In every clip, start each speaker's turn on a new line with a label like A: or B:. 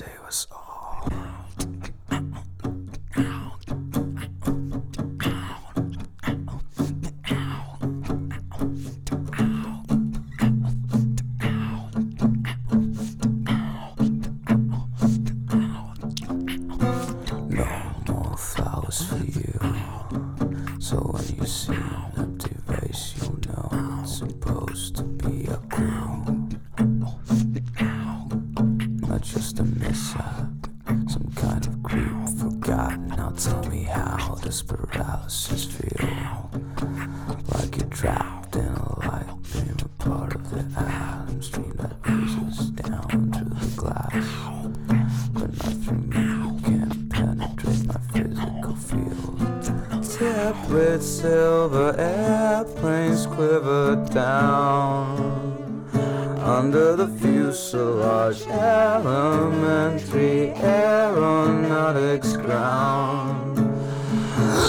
A: It was all. Silver airplanes quiver down under the fuselage elementary aeronautics ground.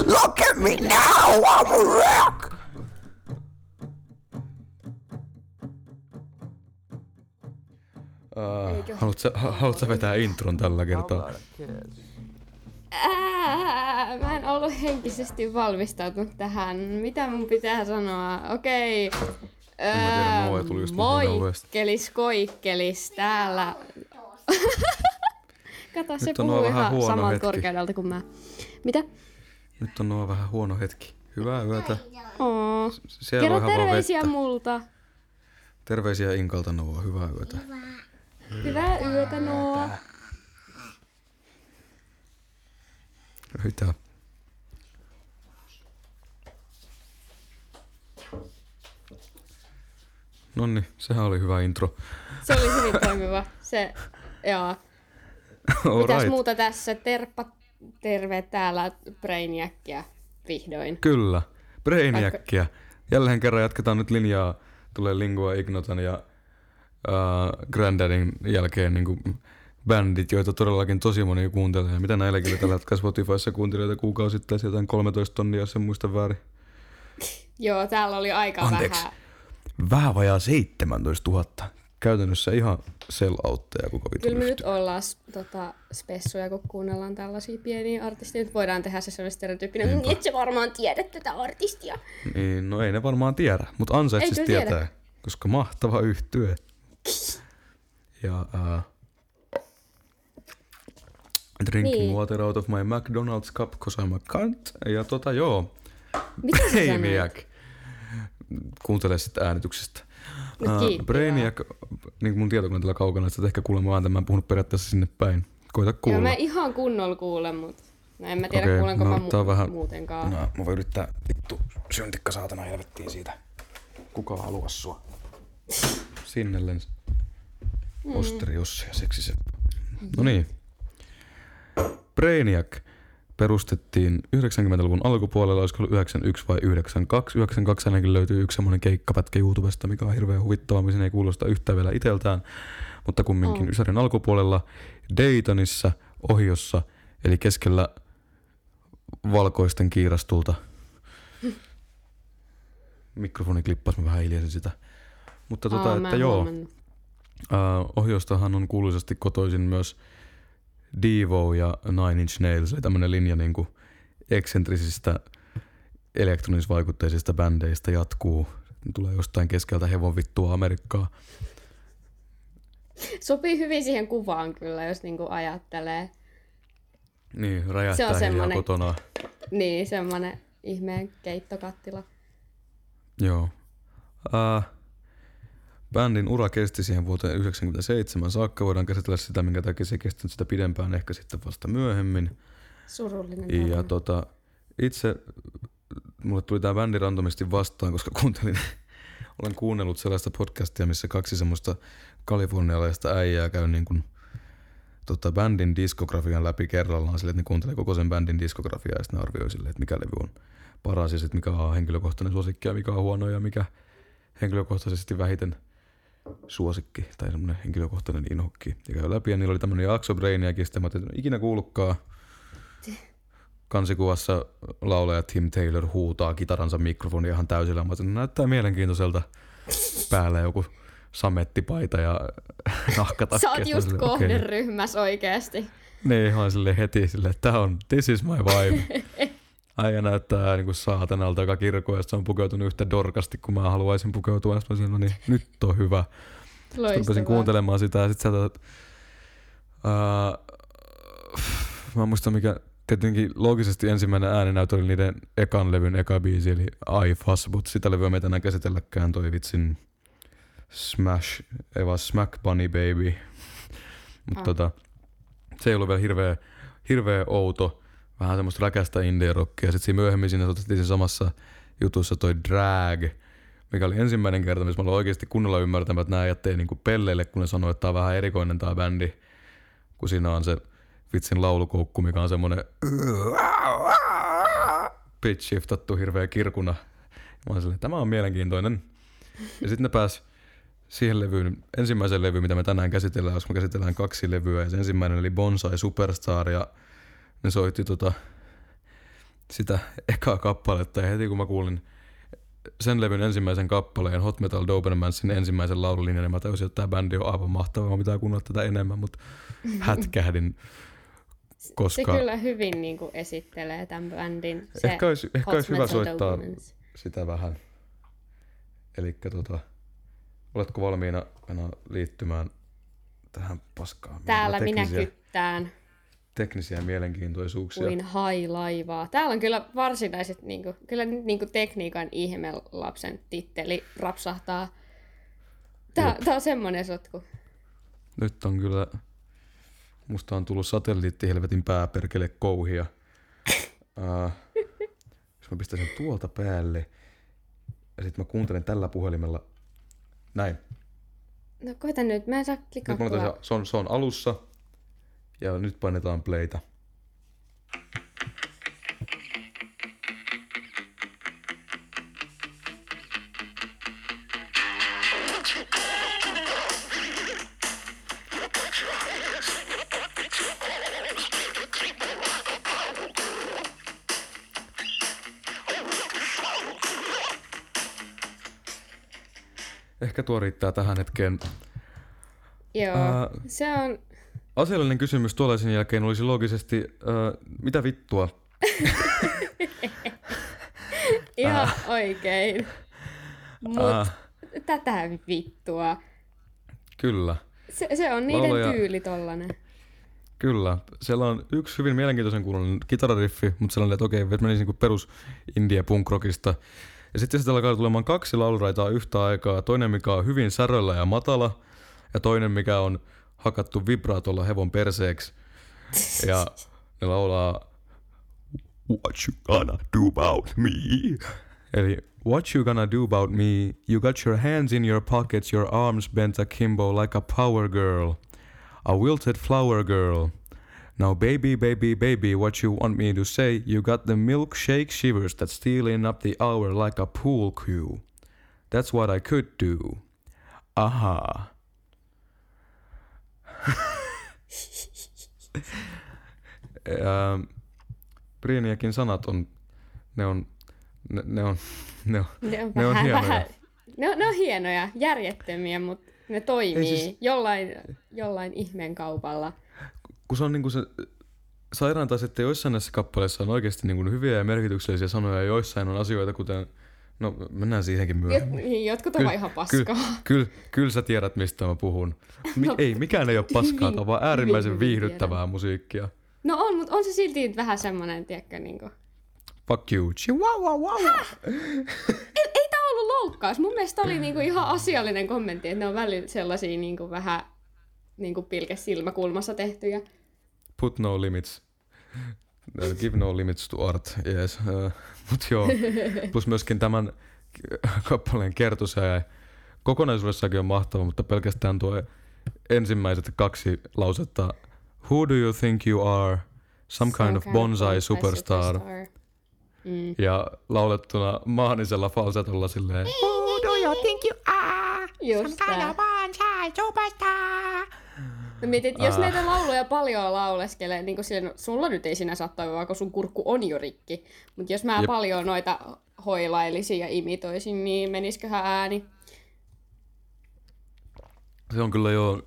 A: Look at me now, I'm a wreck!
B: Uh, haluatko, ha- haluatko vetää intron tällä kertaa?
C: Ollut henkisesti valmistautunut tähän. Mitä mun pitää sanoa? Okei.
B: Ihan kauheasti.
C: Moikkelis, koikkelis täällä. Kato, se
B: Nyt on
C: puhuu ihan samalta korkeudelta kuin mä. Mitä?
B: Nyt on nuo vähän huono hetki. Hyvää yötä.
C: Oo.
B: Siellä
C: Kerro terveisiä
B: vettä.
C: multa.
B: Terveisiä Inkalta Noa. Hyvää yötä.
C: Hyvää yötä, Noa.
B: Mitä? Nonni, sehän oli hyvä intro.
C: Se oli hyvin toimiva. Se, joo. Mitäs
B: Alright.
C: muuta tässä? Terppa, terve täällä Brainiacia vihdoin.
B: Kyllä. Brainiacia. Jälleen kerran jatketaan nyt linjaa. Tulee Lingua Ignotan ja uh, Granddadin jälkeen niin kuin bändit, joita todellakin tosi moni kuuntelee. Mitä näilläkin tällä hetkellä Spotifyssa kuuntelijoita kuukausittain, jotain 13 tonnia, jos en muista väärin.
C: Joo, täällä oli aika
B: Anteeksi.
C: vähän.
B: Vähän vajaa 17 000. Käytännössä ihan sell-outteja koko vitun
C: Kyllä me nyt ollaan tota, spessuja, kun kuunnellaan tällaisia pieniä artisteja. Nyt voidaan tehdä se sellainen stereotyyppinen, "Mm, et sä varmaan tiedä tätä artistia.
B: Niin, no ei ne varmaan tiedä, mutta ansaitsis tietää,
C: tiedä?
B: koska mahtava yhtye. Ja uh, Drinking
C: Niin.
B: water out of my McDonald's cup, cause I'm a cunt. Ja tota joo,
C: Mitä sä sanoit?
B: Brainiac. Kuuntele sitten äänityksestä.
C: No
B: Uh. Brainiac, niin kuin mun tietokoneella kaukana, että ehkä kuulemma vaan tämän puhunut periaatteessa sinne päin. Koita kuulla.
C: Joo, mä ihan kunnolla kuulen, mutta no en mä tiedä
B: Okei,
C: kuulenko
B: no,
C: mä mu-
B: vähän-
C: muutenkaan.
B: No, mä voin yrittää vittu syntikka saatana helvettiin siitä. Kuka haluaa sua? Sinne lens.
C: Mm.
B: Osteri Jussi ja seksi se. No niin. Brainiac perustettiin 90-luvun alkupuolella, olisiko ollut 91 vai 92. 92 ainakin löytyy yksi semmoinen keikkapätkä YouTubesta, mikä on hirveän huvittava, missä ei kuulosta yhtään vielä iteltään. Mutta kumminkin
C: On.
B: Ysärin alkupuolella Daytonissa, Ohiossa, eli keskellä valkoisten kiirastulta. Mikrofoni klippasi, mä vähän hiljasin sitä. Mutta tota,
C: mä
B: että joo,
C: huomannut.
B: Uh, Ohjostahan on kuuluisesti kotoisin myös Devo ja Nine Inch Nails, eli tämmöinen linja niin kuin eksentrisistä elektronisvaikutteisista bändeistä jatkuu. Tulee jostain keskeltä hevon vittua Amerikkaa.
C: Sopii hyvin siihen kuvaan kyllä, jos niinku ajattelee.
B: Niin,
C: Se
B: räjähtää
C: on
B: hiljaa
C: semmonen-
B: kotona.
C: Niin, semmonen ihmeen keittokattila.
B: Joo. Uh, bändin ura kesti siihen vuoteen 1997 saakka. Voidaan käsitellä sitä, minkä takia se kesti sitä pidempään, ehkä sitten vasta myöhemmin.
C: Surullinen
B: Ja
C: tarina.
B: tota, itse mulle tuli tämä bändi randomisti vastaan, koska kuuntelin, olen kuunnellut sellaista podcastia, missä kaksi semmoista kalifornialaista äijää käy niin kuin, tota, bändin diskografian läpi kerrallaan sille, että ne kuuntelee koko sen bändin diskografiaa ja sitten ne arvioi sille, että mikä levy on paras ja sitten mikä on henkilökohtainen suosikki ja mikä on huono ja mikä henkilökohtaisesti vähiten suosikki tai semmoinen henkilökohtainen inhokki. Ja käy läpi ja niillä oli tämmöinen jakso Brainiakin, sitten mä ajattelin, että en ikinä kuullutkaan kansikuvassa laulaja Tim Taylor huutaa kitaransa mikrofonia ihan täysillä. Mä ajattelin, että näyttää mielenkiintoiselta päällä joku samettipaita ja nahkatakki.
C: Sä oot just
B: silleen,
C: kohderyhmässä oikeesti.
B: Niin, ihan sille heti silleen, että tää on, this is my vibe. Äijä näyttää niinku saatanalta, joka kirkko, ja se on pukeutunut yhtä dorkasti, kuin mä haluaisin pukeutua. Ja sanoin, no niin, nyt on hyvä. Sitten rupesin
C: Loistavaa.
B: kuuntelemaan sitä ja sitten sieltä... Ää, mä en muista mikä... Tietenkin loogisesti ensimmäinen ääninäytö oli niiden ekan levyn eka biisi, eli I Fuss, mutta sitä levyä me ei tänään käsitelläkään toi vitsin Smash, ei vaan Smack Bunny Baby. Mutta
C: Ah.
B: tota, se ei ollut vielä hirveä, hirveä outo, vähän semmoista räkästä indie rockia. Sitten siinä myöhemmin siinä otettiin siinä samassa jutussa toi Drag, mikä oli ensimmäinen kerta, missä mä olin oikeasti kunnolla ymmärtämään, että nämä jättei niinku pelleille, kun ne sanoi, että tää on vähän erikoinen tää bändi. Kun siinä on se vitsin laulukoukku, mikä on semmonen pitch shiftattu hirveä kirkuna. Mä olin tämä on mielenkiintoinen. Ja sitten ne pääs siihen levyyn, ensimmäisen levyyn, mitä me tänään käsitellään, koska me käsitellään kaksi levyä. Ja se ensimmäinen oli Bonsai Superstar ja ne soitti tota, sitä ekaa kappaletta. Ja heti kun mä kuulin sen levyn ensimmäisen kappaleen Hot Metal Dobermansin ensimmäisen laululinjan, niin mä tajusin, että tämä bändi on aivan mahtava, mä pitää kuunnella tätä enemmän, mutta hätkähdin,
C: Se
B: koska
C: kyllä hyvin niin kuin esittelee tämän bändin. Se
B: ehkä olisi, ehkä olisi hyvä soittaa
C: Dobermans.
B: sitä vähän. Eli tota, oletko valmiina liittymään tähän paskaan?
C: Täällä minä kyttään
B: teknisiä mielenkiintoisuuksia.
C: kuin hai-laivaa. Täällä on kyllä varsinaiset, niin kuin, kyllä niin kuin tekniikan ihmelapsen titteli rapsahtaa. Tää, tää on semmonen sotku.
B: Nyt on kyllä, musta on tullut satelliittihelvetin pääperkele kouhia. uh, jos mä pistän sen tuolta päälle ja sitten mä kuuntelen tällä puhelimella näin.
C: No koita nyt, mä en saa
B: tässä- se, on, se on alussa ja nyt painetaan playtä. Ehkä tuo riittää tähän hetkeen.
C: Joo,
B: Ää,
C: se on...
B: Asiallinen kysymys tuollaisen jälkeen olisi loogisesti, äh, mitä vittua?
C: Ihan oikein. Mut
B: Äh,
C: tätä vittua.
B: kyllä,
C: Se, se on niiden
B: Laulaja-
C: tyyli tollanen.
B: kyllä. Siellä on yksi hyvin mielenkiintoisen kuulonen kitarariffi, mutta sellainen, että okei, menisi niinku perus india punkrockista. Ja sitten sieltä alkaa tulemaan kaksi lauluraitaa yhtä aikaa. Toinen, mikä on hyvin säröllä ja matala, ja toinen, mikä on hakattu vibraatolla hevon perseeksi. Ja ne laulaa What you gonna do about me? Eli What you gonna do about me? You got your hands in your pockets, your arms bent akimbo like a power girl. A wilted flower girl. Now baby, baby, baby, what you want me to say? You got the milkshake shivers that stealing up the hour like a pool cue. That's what I could do. Aha. Ähm, Brieniakin sanat on, ne on, ne, ne on, ne on,
C: Ne on,
B: Ne on
C: vähän,
B: hienoja.
C: vähän, ne, on, ne on hienoja, järjettömiä, mutta ne toimii
B: Ei siis-
C: jollain, jollain ihmeen kaupalla.
B: kun se on niinku se sairaan taas, että joissain näissä kappaleissa on oikeasti niinku hyviä ja merkityksellisiä sanoja ja joissain on asioita kuten, no mennään siihenkin myöhemmin.
C: jotkut on vaan ihan paskaa.
B: kyllä, kyllä sä tiedät, mistä mä puhun. Mi-
C: No,
B: ei, mikään ei ole paskaa,
C: hyvin-
B: tämä on vaan äärimmäisen
C: hyvin,
B: viihdyttävää musiikkia.
C: No on, mutta on se silti vähän semmoinen, tiedätkö, niinku...
B: Fuck you. Chihuahua, wow.
C: Ei, ei tää ollut loukkaus. Mun mielestä oli niinku ihan asiallinen kommentti, että ne on välillä sellaisia niinku vähän niinku pilke silmäkulmassa tehtyjä.
B: Put no limits. Give no limits to art, yes. Uh, mut joo, plus myöskin tämän kappaleen kertosäe kokonaisuudessakin on mahtava, mutta pelkästään tuo ensimmäiset kaksi lausetta. Who do you think you are? Some kind of bonsai superstar.
C: Mm.
B: Ja laulettuna maanisella falsetolla silleen.
A: Who do you think you are?
C: Just
A: Some kind of bonsai superstar.
C: No mietit, jos
B: Ah.
C: näitä lauluja paljon lauleskelee, niin kuin sillä, no, sulla nyt ei sinä saa toimia, kun sun kurkku on jo rikki. Mutta jos mä
B: Jep.
C: paljon noita hoilailisin ja imitoisin, niin menisiköhän ääni?
B: Se on kyllä jo,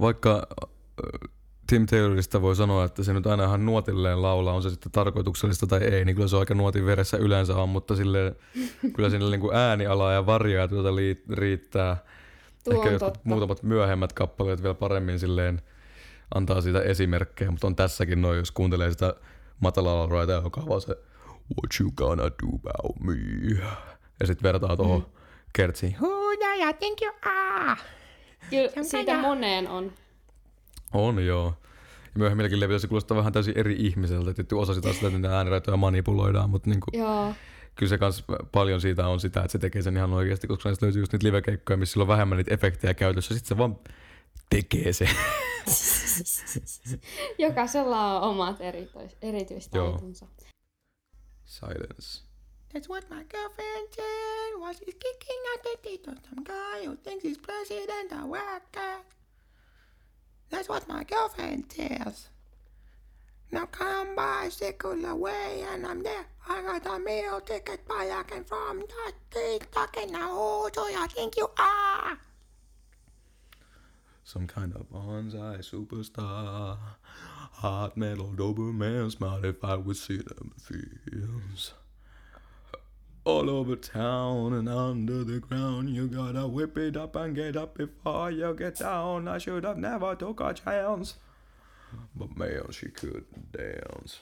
B: vaikka Tim Taylorista voi sanoa, että se nyt aina ihan nuotilleen laulaa, on se sitten tarkoituksellista tai ei, niin kyllä se on aika nuotin veressä yleensä on, mutta silleen, kyllä siinä niin kuin äänialaa ja variaatiota lii- riittää.
C: Tuo
B: Ehkä
C: on
B: jotkut
C: totta.
B: muutamat myöhemmät kappaleet vielä paremmin silleen antaa siitä esimerkkejä, mutta on tässäkin noin, jos kuuntelee sitä matalalla raita, joka on vaan se What you gonna do about me? Ja sitten vertaa tuohon mm. kertsiin.
A: Oh, yeah, yeah, thank you. Ah.
C: Kyllä siitä moneen on.
B: On joo. Ja myöhemmilläkin levyillä se kuulostaa vähän täysin eri ihmiseltä. Tietty osa sitä, sitä että niitä ääniraitoja manipuloidaan, mutta niinku,
C: Joo.
B: Kyllä se kans paljon siitä on sitä, että se tekee sen ihan oikeasti, koska näistä löytyy just niitä livekeikkoja, missä sillä on vähemmän niitä efektejä käytössä. Sitten se vaan tekee se.
C: Jokaisella on omat eritois, erityistaitonsa.
B: Silence.
A: That's what my girlfriend said while she's kicking out the teeth of some guy who thinks he's president of worker. That's what my girlfriend says. Now come bicycle away and I'm there. I got a meal ticket and from that street talking now who do you think you are?
B: Some kind of bonsai superstar. Hot metal Doberman smart if I would see them fields. All over town and under the ground, you gotta whip it up and get up before you get down. I should have never took a chance. But man, she could dance.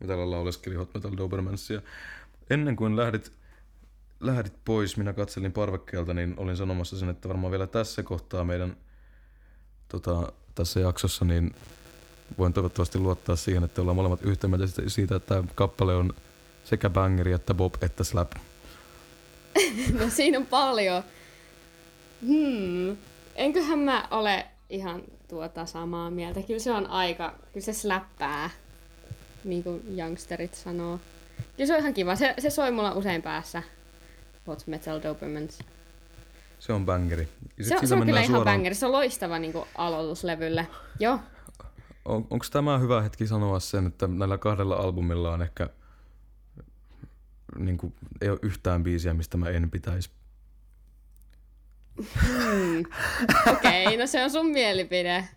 B: Ja täällä lauleskeli Hot Metal Dobermansia. Ennen kuin lähdit, lähdit pois, minä katselin parvekkeelta, niin olin sanomassa sen, että varmaan vielä tässä kohtaa meidän tota, tässä jaksossa, niin voin toivottavasti luottaa siihen, että ollaan molemmat yhtä mieltä siitä- siitä, että tämä kappale on sekä bangeri, että bob, että slap.
C: No siinä on paljon. Hmm. Enköhän mä ole ihan tuota samaa mieltä. Kyllä se on aika, kyllä se släppää, niin kuin youngsterit sanoo. Kyllä se on ihan kiva. Se, se soi mulla usein päässä. Hot Metal Dobermans.
B: Se on bangeri.
C: Se, se on kyllä ihan
B: suoraan-
C: bangeri. Se on loistava niin kuin aloituslevylle. Joo.
B: On, onko tämä hyvä hetki sanoa sen, että näillä kahdella albumilla on ehkä niin kuin, ei ole yhtään biisiä, mistä mä en pitäisi.
C: Hmm. Okei, okay, no se on sun mielipide.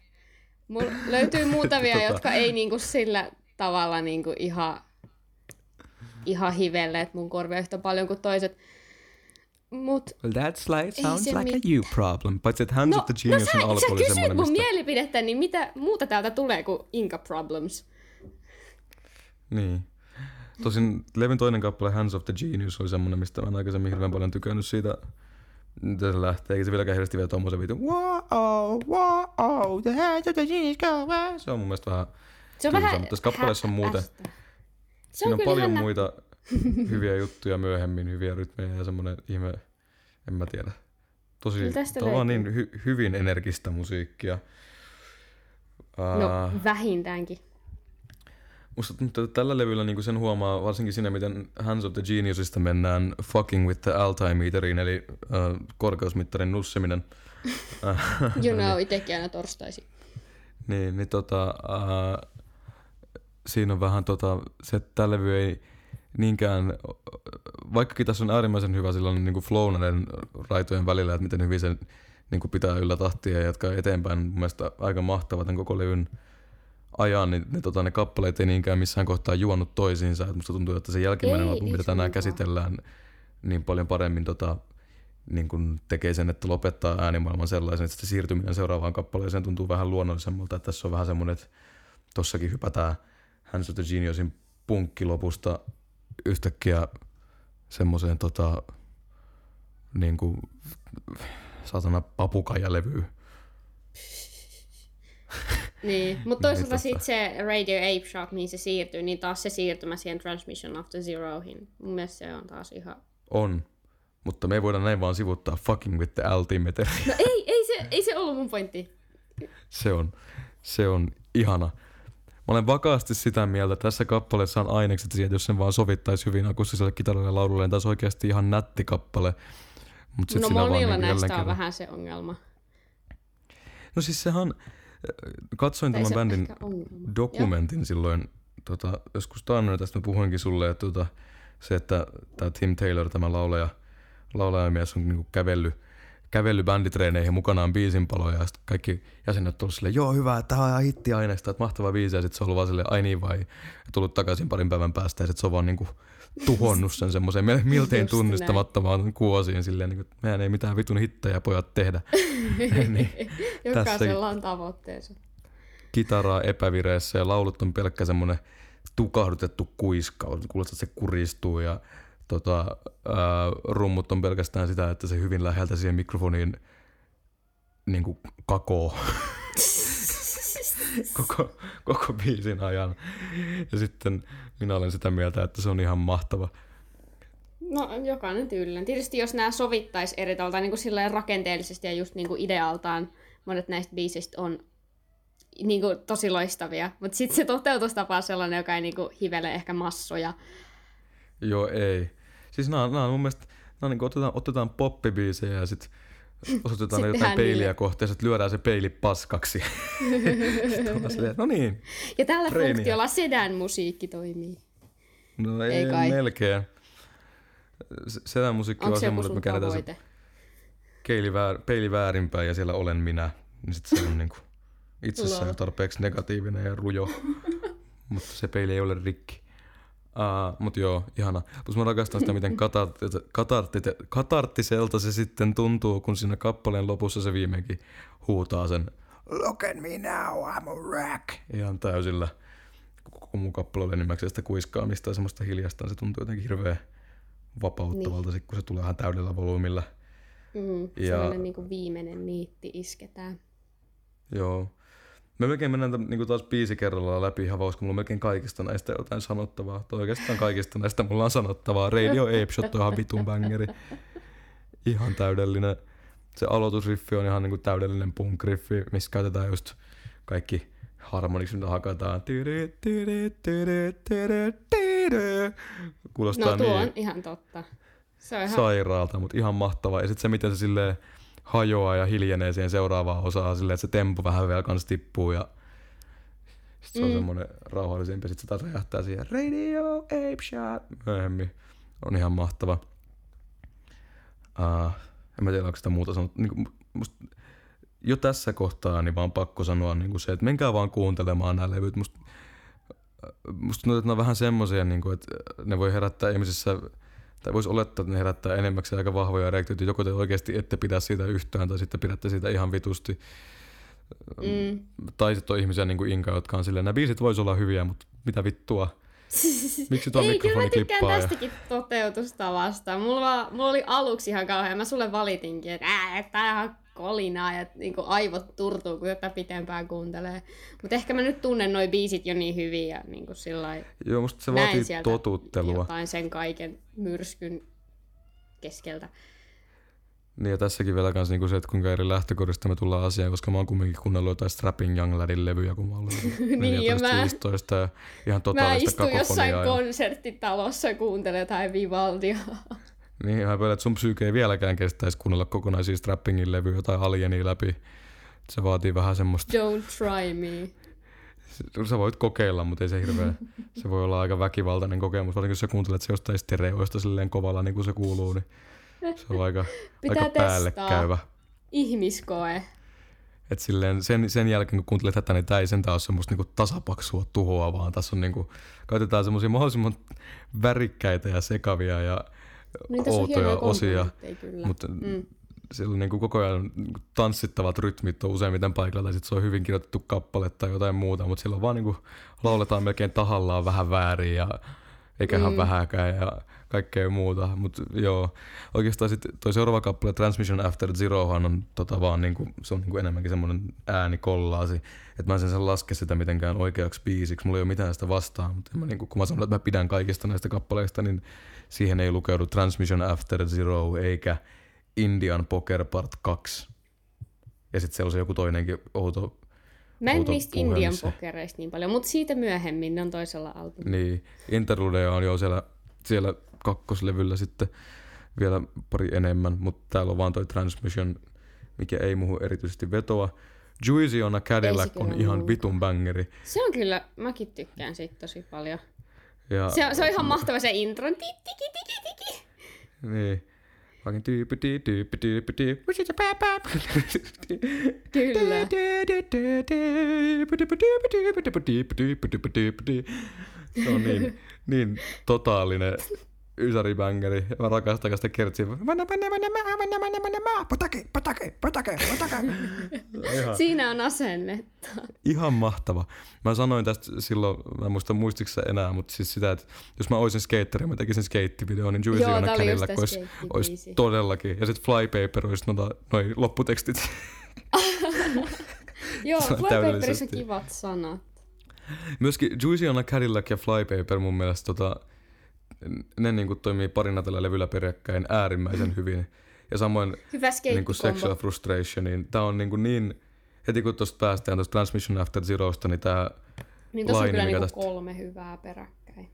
C: Mulla löytyy muutamia,
B: Tota.
C: jotka ei niinku sillä tavalla niinku ihan, ihan hivelleet mun korvia yhtä paljon kuin toiset. Mut
B: Well, that slide
C: sounds like a
B: you problem. Paitsi että Hands
C: no,
B: the
C: no
B: Geniusin
C: sä,
B: alku
C: sä
B: oli
C: kysyit
B: semmoinen,
C: mun
B: mistä...
C: mielipidettä, niin mitä muuta täältä tulee kuin Inka Problems?
B: Niin. Tosin levyn toinen kappale Hands of the Genius oli semmoinen, mistä mä en aikaisemmin hirveän paljon tykännyt siitä. Miten se lähtee, eikä se vieläkään hirveästi vielä tommosen viitun.
A: Whoa, whoa, the hands of the genius go west.
B: Se on mun mielestä vähän
C: Se on
B: tylsä,
C: vähän
B: mutta tässä kappaleessa on muuten.
C: Se
B: siinä on paljon
C: ihan
B: muita hyviä juttuja myöhemmin, hyviä rytmejä ja semmoinen ihme, en mä tiedä. Tosi, tää on niin hy- hyvin energistä musiikkia.
C: No,
B: Ää,
C: vähintäänkin.
B: Musta tuntuu, että tällä levyllä niin sen huomaa varsinkin siinä, miten Hands of the Geniusista mennään fucking with the altimeteriin, eli äh, korkeusmittarin nussiminen. Äh,
C: You know, itekin aina torstaisin.
B: niin, niin tota, äh, siinä on vähän tota, se, että tämä levy ei niinkään, vaikkakin tässä on äärimmäisen hyvä sellainen niin flow näiden raitojen välillä, että miten hyvin se niin kuin pitää yllä tahtia ja jatkaa eteenpäin. Mun mielestä aika mahtava tämän koko levyn ajan, niin ne, tota, ne kappaleet ei niinkään missään kohtaa juonut toisiinsa. Et musta tuntuu, että se jälkimmäinen
C: Ei,
B: albumi,
C: ei
B: mitä tänään
C: suinkaan.
B: käsitellään, niin paljon paremmin tota, niin kun tekee sen, että lopettaa äänimaailman sellaisen, että se siirtyminen seuraavaan kappaleeseen tuntuu vähän luonnollisemmalta. Että tässä on vähän semmoinen, että tossakin hypätään Hands of the Geniusin punkkilopusta yhtäkkiä semmoiseen tota, niin kuin, satana papukajalevyyn.
C: Niin, mutta toisaalta
B: tota.
C: sitten se Radio Ape Shop, mihin se siirtyy, niin taas se siirtymä siihen Transmission of the Zeroihin. Mun mielestä se on taas ihan...
B: On. Mutta me ei voida näin vaan sivuttaa fucking with the altimeter.
C: No ei, ei se, ei se ollut mun pointti.
B: se on, se on ihana. Mä olen vakaasti sitä mieltä, että tässä kappaleessa on ainekset siihen, että jos sen vaan sovittaisi hyvin akustiselle kitaralle ja laululle, niin tässä on oikeasti ihan nätti kappale. Mut sit
C: no monilla
B: niinku
C: näistä on
B: kerran-
C: vähän se ongelma.
B: No siis sehän, katsoin
C: Tai
B: tämän bändin dokumentin silloin, tota, joskus taannoin tästä mä puhuinkin sulle, että tota, se, että tämä Tim Taylor, tämä laulaja, laulajamies on niinku kävellyt, kävellyt bänditreeneihin mukanaan biisinpaloja ja sitten kaikki jäsenet on silleen, joo hyvä, että tämä on ihan hitti aineesta, että mahtava biisi ja sitten se on ollut vaan silleen, ai niin vai, ja tullut takaisin parin päivän päästä ja sitten se on vaan niinku tuhonnut sen semmoiseen mil- miltein tunnistamattomaan kuosiin silleen, niin kuin, että meidän ei mitään vitun hittejä pojat tehdä. niin,
C: Jokaisella on tavoitteensa.
B: kitaraa epävireessä ja laulut on pelkkä semmoinen tukahdutettu kuiskaus. Kuulostaa, että se kuristuu ja tota, ää, rummut on pelkästään sitä, että se hyvin läheltä siihen mikrofoniin niin kuin kakoo koko, koko biisin ajan. Ja sitten minä olen sitä mieltä, että se on ihan mahtava.
C: No jokainen tyylinen. Tietysti jos nämä sovittaisi eri tavalla, niin kuin rakenteellisesti ja just niin kuin idealtaan, monet näistä biisistä on niin kuin tosi loistavia. Mutta sitten se toteutustapa on sellainen, joka ei niin kuin hivele ehkä massoja.
B: Joo, ei. Siis nämä, nämä on mun mielestä, nämä niin kuin otetaan, otetaan poppibiisejä ja sitten osoitetaan
C: Sit
B: jotain peiliä
C: niille.
B: kohti ja sitten lyödään se peili paskaksi. sitten silleen, no niin,
C: Ja tällä
B: Treeniä.
C: funktiolla sedän musiikki toimii.
B: no ei,
C: Ei kai.
B: melkein. Se- Sedän musiikki
C: Onko
B: on
C: se
B: semmoinen, että me käännetään se keili väär, peili väärinpäin ja siellä olen minä. Niin sit se on niinku itsessään tarpeeksi negatiivinen ja rujo. mutta se peili ei ole rikki. Uh, mut joo, ihana. Plus mä rakastan sitä, miten katartit- katartit- katarttiselta se sitten tuntuu, kun siinä kappaleen lopussa se viimeinkin huutaa sen Look at me now, I'm a wreck. Ihan täysillä. Koko mun kappale oli enimmäkseen sitä kuiskaamista ja semmoista hiljasta. Se tuntuu jotenkin hirveän vapauttavalta, niin. kun se tulee ihan täydellä volyymilla.
C: Mm,
B: Ja-
C: sellainen niin kuin viimeinen niitti isketään.
B: Joo. Me melkein mennään tämän, niin taas biisi kerrallaan läpi ihan vaan, mulla on melkein kaikista näistä jotain sanottavaa. Tai oikeastaan kaikista näistä mulla on sanottavaa. Radio Ape Shot on ihan vitun bangeri. Ihan täydellinen. Se aloitusriffi on ihan niin kuin täydellinen punk-riffi, missä käytetään just kaikki harmoniksi, mitä hakataan. Tyri. Kuulostaa
C: No tuo
B: niin
C: on ihan totta. Se on ihan...
B: sairaalta, mutta ihan mahtava. Ja sitten se, miten se silleen hajoaa ja hiljenee siihen seuraavaan osaan silleen, että se tempo vähän vielä kans tippuu ja sitten se on
C: Mm.
B: semmoinen rauhallisempi. Sitten se taas räjähtää siihen Radio Ape Shot myöhemmin. On ihan mahtava. Uh, en mä tiedä, onko sitä muuta sanottu. Niin musta, jo tässä kohtaa niin vaan pakko sanoa niin se, että menkää vaan kuuntelemaan nämä levyt. Musta, musta tuntuu, että ne on vähän semmoisia, niin kuin, että ne voi herättää ihmisissä tai voisi olettaa, että ne herättää enemmäksi aika vahvoja reaktioita. Joko te oikeasti ette pidä siitä yhtään, tai sitten pidätte siitä ihan vitusti.
C: Mm.
B: Tai sitten on ihmisiä niin kuin Inka, jotka on silleen, nämä biisit voisi olla hyviä, mutta mitä vittua. Miksi tuo
C: Ei, kyllä mä
B: klippaa? Ja...
C: tästäkin toteutustavasta. Mulla, vaan- mulla oli aluksi ihan kauhean. Mä sulle valitinkin, että ää, että tää on kolinaa ja niin aivot turtuu, kun tätä pitempään kuuntelee. Mutta ehkä mä nyt tunnen noi biisit jo niin hyvin ja niin kuin sillai
B: Joo, musta se vaatii totuttelua.
C: jotain sen kaiken myrskyn keskeltä.
B: Niin ja tässäkin vielä kans niinku se, että kuinka eri lähtökohdista me tullaan asiaan, koska mä oon kumminkin kuunnellut jotain Strapping Young Ladin levyjä, kun mä oon
C: Niin, ja mä-
B: 15 ja ihan
C: Mä
B: totaalista
C: istun jossain
B: kakofoniaa. ja-
C: konserttitalossa ja kuuntelen jotain Vivaldia.
B: Niin, pelän, että sun psyyke ei vieläkään kestäisi kuunnella kokonaisia Strappingin levyjä tai Alienia läpi. Se vaatii vähän semmoista,
C: Don't try me.
B: sä voit kokeilla, mutta ei se hirveä, se voi olla aika väkivaltainen kokemus, varsinkin jos sä kuuntelet se jostain stereoista silleen kovalla niin kuin se kuuluu, niin se on aika,
C: Pitää
B: aika päälle käyvä.
C: Ihmiskoe.
B: Et silleen sen, sen jälkeen, kun kuuntelet tätä, niin tää ei sentään ole semmoista niinku tasapaksua tuhoa, vaan tässä on niinku, käytetään semmoisia mahdollisimman värikkäitä ja sekavia ja
C: Niin
B: outoja osia. Mutta
C: Mm.
B: siellä on niin kuin koko ajan tanssittavat rytmit on useimmiten paikalla, tai sitten se on hyvin kirjoitettu kappale tai jotain muuta, mutta siellä on vaan niin kuin, lauletaan melkein tahallaan vähän väärin ja eikä ihan
C: Mm.
B: vähäkään ja kaikkea muuta. Mutta joo, oikeastaan sitten toi seuraava kappale Transmission After Zerohan on tota vaan niinku, se on niinku enemmänkin semmoinen äänikollaasi, että mä en sen laske sitä mitenkään oikeaksi biisiksi, mulla ei ole mitään sitä vastaan, mutta mä niinku, kun mä sanon, että mä pidän kaikista näistä kappaleista, niin siihen ei lukeudu Transmission After Zero eikä Indian Poker Part 2. Ja sitten siellä on se joku toinenkin outo,
C: Mä en
B: outo
C: niistä Indian pokereista niin paljon, mutta siitä myöhemmin, ne on toisella albumilla.
B: Niin, Interludeja on jo siellä, siellä kakkoslevyllä sitten vielä pari enemmän, mutta täällä on vaan toi Transmission, mikä ei muuhun erityisesti vetoa. Juicy on a Cadillac on ihan vitun bangeri.
C: Se on kyllä, mäkin tykkään siitä tosi paljon.
B: Ja,
C: Se, on- se on ihan mahtava se intro. Ti, tiki, tiki, tiki.
B: Niin. Tyyppi, tyyppi, tyyppi, tyyppi, tyyppi.
C: Kyllä.
B: Se on niin, niin totaalinen ysäribängeri. Mä rakastan sitä kertsiä. Vanna, vanna, vanna, mä, vanna, vanna, vanna, mä. Potake, potake, potake, potake.
C: Siinä on asennetta.
B: ihan mahtava. Mä sanoin tästä silloin, mä en muista muistiko sä enää, mutta siis sitä, että jos mä olisin skeitteri, mä tekisin skeittivideon, niin Juicy
C: Joo,
B: Cadillac
C: tää
B: olisi, olisi todellakin. Ja sitten Flypaper olisi noita, noi lopputekstit.
C: Joo, Flypaperissa kivat sanat.
B: Myöskin Juicy on a Cadillac ja Flypaper mun mielestä tota, ne niinku toimii parina tällä levyllä peräkkäin äärimmäisen hyvin. Ja samoin
C: Hyvä
B: niinku Sexual. Frustration, niin tää on niinku niin, heti kun tuosta päästään tuosta Transmission After Zerosta, niin tää,
C: Niin tossa on kyllä niinku
B: tästä-
C: kolme hyvää peräkkäin.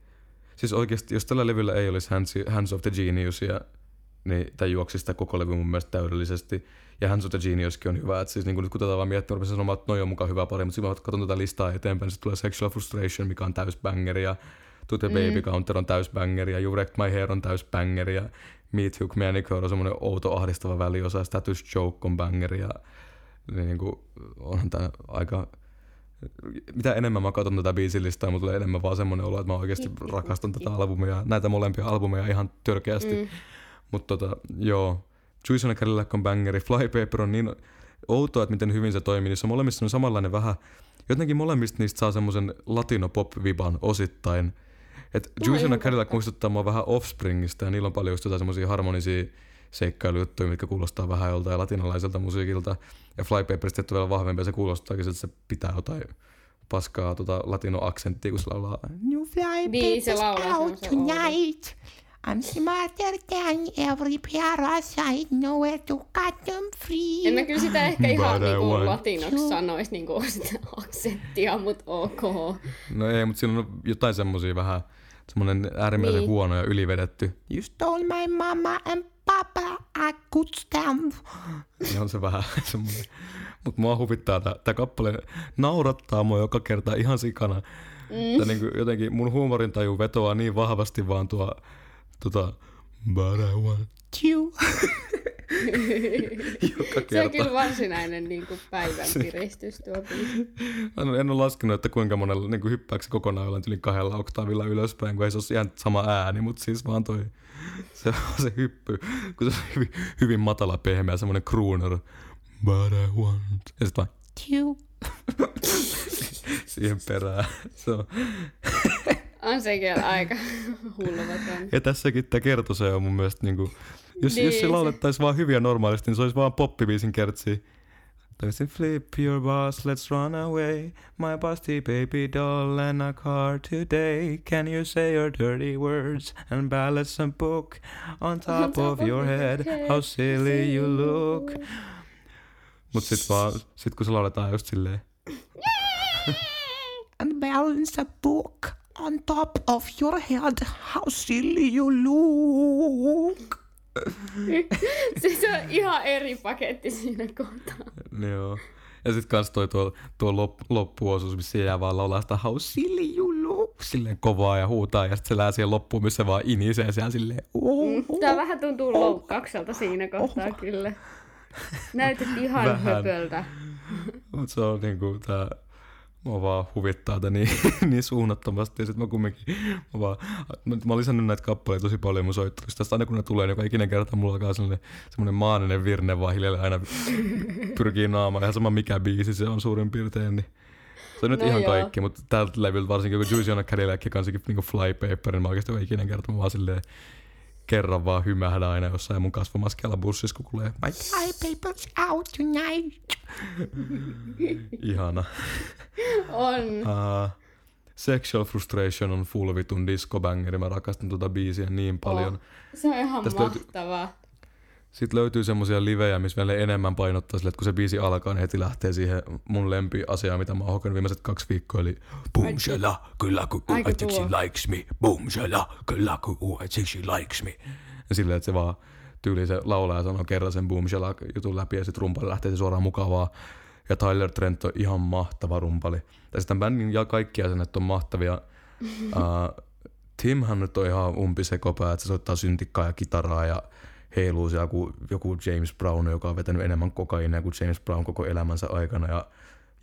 B: siis oikeasti jos tällä levyllä ei olisi Hands, Hands of the Geniusia, niin tämä juoksi sitä koko levy mun mielestä täydellisesti. Ja Hands of the Geniuskin on hyvä, että siis niin nyt kun tätä vaan miettii, rupesin sanomaan, että noi on mukaan hyvä pari, mutta sitten mä katson tätä listaa eteenpäin, niin sitten tulee Sexual Frustration, mikä on täysbängeri, ja To the Baby Counter on täysbängeri, ja You Wrecked My Hair on täysbängeri, ja Me Too Manicure on semmoinen outo ahdistava väliosa, ja Status Joke on bängeri, ja niin, kuin, onhan tämä aika mitä enemmän mä katson tätä biisilistaa, mulla tulee enemmän vaan semmoinen olo, että mä oikeasti rakastan tätä albumia, näitä molempia albumeja ihan törkeästi. Mm. Mutta tota, joo, Juice on a Cadillac on bangeri, Flypaper on niin outoa, että miten hyvin se toimii. Niissä molemmissa on samanlainen vähän, jotenkin molemmista niistä saa semmoisen latino-pop-viban osittain. Et Juice on a
C: ihan
B: Cadillac muistuttaa mua vähän Offspringista ja niillä on paljon just jotain semmoisia harmonisia seikkailujuttuja, mitkä kuulostaa vähän joltain latinalaiselta musiikilta. Ja Flypaperista tietty vielä vahvempi ja se kuulostaakin, siltä, että se pitää jotain paskaa tota latino-aksenttia, kun se laulaa.
A: New fly
C: Niin, se laulaa
A: out
C: oudon.
A: tonight. I'm smarter than every parasite, nowhere to cut them free.
C: En mä kyllä sitä ehkä ihan
B: But I
C: niinku
B: want
C: latinoksi sanois niinku sitä aksenttia, mut ok.
B: No ei, mutta siinä on jotain semmosia vähän semmonen äärimmäisen
C: Niin.
B: huono ja ylivedetty.
A: You stole my mama and papa, I could stand.
B: Niin on se vähän semmoinen. Mutta mua huvittaa, tämä kappale naurattaa mua joka kerta ihan sikana. Mm. Niin kuin jotenkin mun huumorintaju vetoaa niin vahvasti vaan tuo tota, but I want
A: You.
B: joka
C: Se on
B: kerta.
C: kyllä varsinainen niinku päivän piristys tuo biisi.
B: En- ole laskenut, että kuinka monella niin kuin hyppääkö se kokonaan jollain yli kahdella oktaavilla ylöspäin, kun ei se ole ihan sama ääni, mutta siis vaan toi se, se hyppy, kun se on hyvin, hyvin matala pehmeä, semmoinen crooner. But I want. Ja sit vaan
A: You.
B: siihen perään. Se on.
C: On se kyllä aika hulvaton.
B: Ja tässäkin tämä kertose on mun mielestä niinku, jos,
C: Niin,
B: jos se laulettaisiin vaan hyviä normaalisti, niin se olisi vaan poppibiisin kertsi. It flip your boss, let's run away. My busty baby doll and a car today. Can you say your dirty words and balance some book on top, of your head? How silly you look. Mut sit vaan, sit kun se lauletaan just silleen,
A: And balance a book on top of your head. How silly you look.
C: Siis se on ihan eri paketti siinä kohtaa.
B: joo. Ja sit kans toi tuo, tuo lop, loppuosuus, missä jää vaan laulaa sitä how silly you look. Silleen kovaa ja huutaa ja sit se lää siihen loppuun, missä vaan inisee siellä silleen oh,
C: Tää vähän tuntuu loukkaukselta siinä kohtaa kyllä. Näytät ihan
B: Vähän.
C: höpöltä.
B: Mut se on niinku tää, mua vaan huvittaa tää niin, niin suunnattomasti. Ja sit mä kumminkin, mä vaan, mä, mä oon lisännyt näitä kappaleita tosi paljon mun soittelusta. Tästä aina kun ne tulee, niin joka ikinen kerta mulla alkaa sellainen, semmonen maaninen virne vaan hiljalleen aina pyrkii naamaan. Ihan sama mikä biisi se on suurin piirtein, niin se on nyt
C: No
B: ihan
C: joo.
B: kaikki, mutta tältä levyltä varsinkin kun Juicy on a Cadillac ja kansikin niinku Flypaper, niin mä oikeesti joka ikinen kerta mä vaan silleen kerran vaan hymähdän aina jossain mun kasvomaskealla bussissa, kun kuulee my
A: Fly papers out tonight.
B: ihana.
C: On.
B: Uh, Sexual Frustration on full vitun discobangeri. Mä rakastan tuota biisiä niin paljon.
C: Oh. Se on ihan
B: Tästä löytyy-
C: mahtavaa.
B: Sitten löytyy semmosia livejä, missä vielä enemmän painottaa sille, että kun se biisi alkaa, niin heti lähtee siihen mun lempiasiaan, mitä mä oon hokenut viimeiset kaksi viikkoa, eli Boom shala, kyllä kun I think she likes me. Boom shala, kyllä kun I think she likes me. Ja silleen, että se vaan tyyli se laulaa ja sanoo kerran sen Boom shala jutun läpi ja sitten rumpali lähtee se suoraan mukavaa. Ja Tyler Trent on ihan mahtava rumpali. Tai sitten bändin ja kaikki jäsenet on mahtavia. uh, Timhän nyt on ihan umpisekopää, että se soittaa syntikkaa ja kitaraa ja heiluu siellä kuin joku James Brown, joka on vetänyt enemmän kokainia kuin James Brown koko elämänsä aikana ja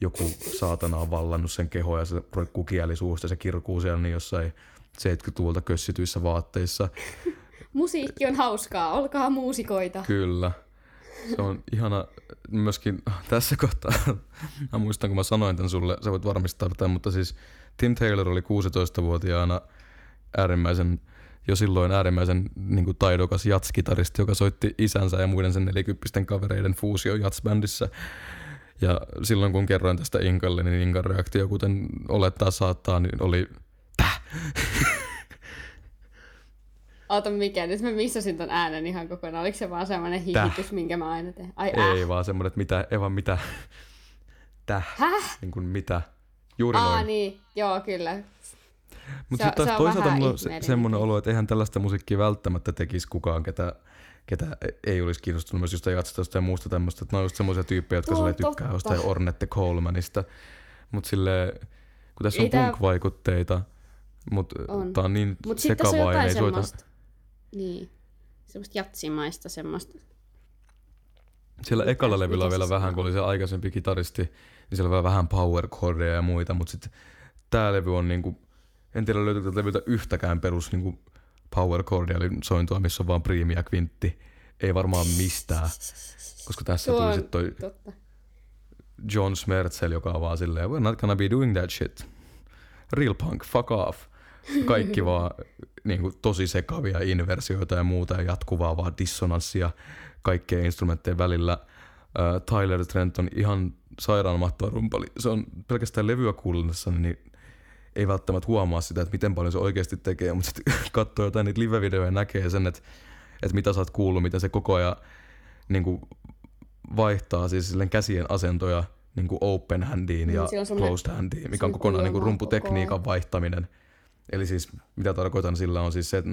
B: joku saatana on vallannut sen kehoa ja se roikkuu kieli suusta ja se kirkuu siellä niin jossain 70-luvulta kössityissä vaatteissa.
C: Musiikki on hauskaa, olkaa muusikoita.
B: Kyllä. Se on ihana myöskin tässä kohtaa. Mä muistan, kun mä sanoin tän sulle, sä voit varmistaa tämän, mutta siis Tim Taylor oli 16-vuotiaana äärimmäisen, jo silloin äärimmäisen niin kuin taidokas jatskitaristi, joka soitti isänsä ja muiden sen nelikymppisten kavereiden fuusio jatsbändissä. Ja silloin kun kerroin tästä Inkalle, niin Inkan reaktio, kuten olettaa saattaa, niin oli täh.
C: Oota mikä, nyt mä missasin ton äänen ihan kokonaan. Oliko se vaan semmoinen hihitys, minkä mä aina teen? Ai äh.
B: Ei vaan semmoinen, että mitä, Eva, mitä, täh,
C: Häh?
B: niin kuin mitä. Juuri
C: Aa
B: noin.
C: niin, joo kyllä.
B: Mutta sitten taas toisaalta mulla on se, semmoinen olo, että eihän tällaista musiikkia välttämättä tekisi kukaan, ketä, ketä ei olisi kiinnostunut myös jostain jatsatosta ja muusta tämmöistä. Että ne on just semmoisia tyyppejä, jotka silleen tykkää jostain Ornette Colemanista. Mutta sille kun tässä on
C: tää-
B: punk-vaikutteita, mutta
C: On.
B: tää on niin
C: Mut
B: sekavaa ja ei soita.
C: Niin. Semmoista jatsimaista semmoista.
B: Siellä ekalla levyllä vielä vähän, kun oli se aikaisempi kitaristi, niin siellä vähän power ja muita, mutta sitten tää levy on niinku, en tiedä löytyykö tältä levyltä yhtäkään perus niinku power chordia, eli sointua, missä on vaan priimi ja kvintti. Ei varmaan mistään, koska tässä
C: Tuo
B: tuli sitten toi
C: totta.
B: John Smertsel, joka on vaan silleen, we're not gonna be doing that shit. Real punk, fuck off. Kaikki vaan niin kuin, tosi sekavia inversioita ja muuta ja jatkuvaa vaan dissonanssia kaikkien instrumenttien välillä. Äh, Tyler Trent on ihan sairaan mahtava rumpali. Se on pelkästään levyä kuunnellessa, niin ei välttämättä huomaa sitä, että miten paljon se oikeasti tekee, mutta sitten katsoo jotain niitä live-videoja ja näkee sen, että, että mitä sä oot kuullut, miten se koko ajan niin kuin vaihtaa siis silleen käsien asentoja niin kuin open handiin
C: Mm,
B: ja
C: semmoinen-
B: closed handiin, mikä on kokonaan niin kuin rumputekniikan
C: koko
B: vaihtaminen. Eli siis mitä tarkoitan sillä on siis se, että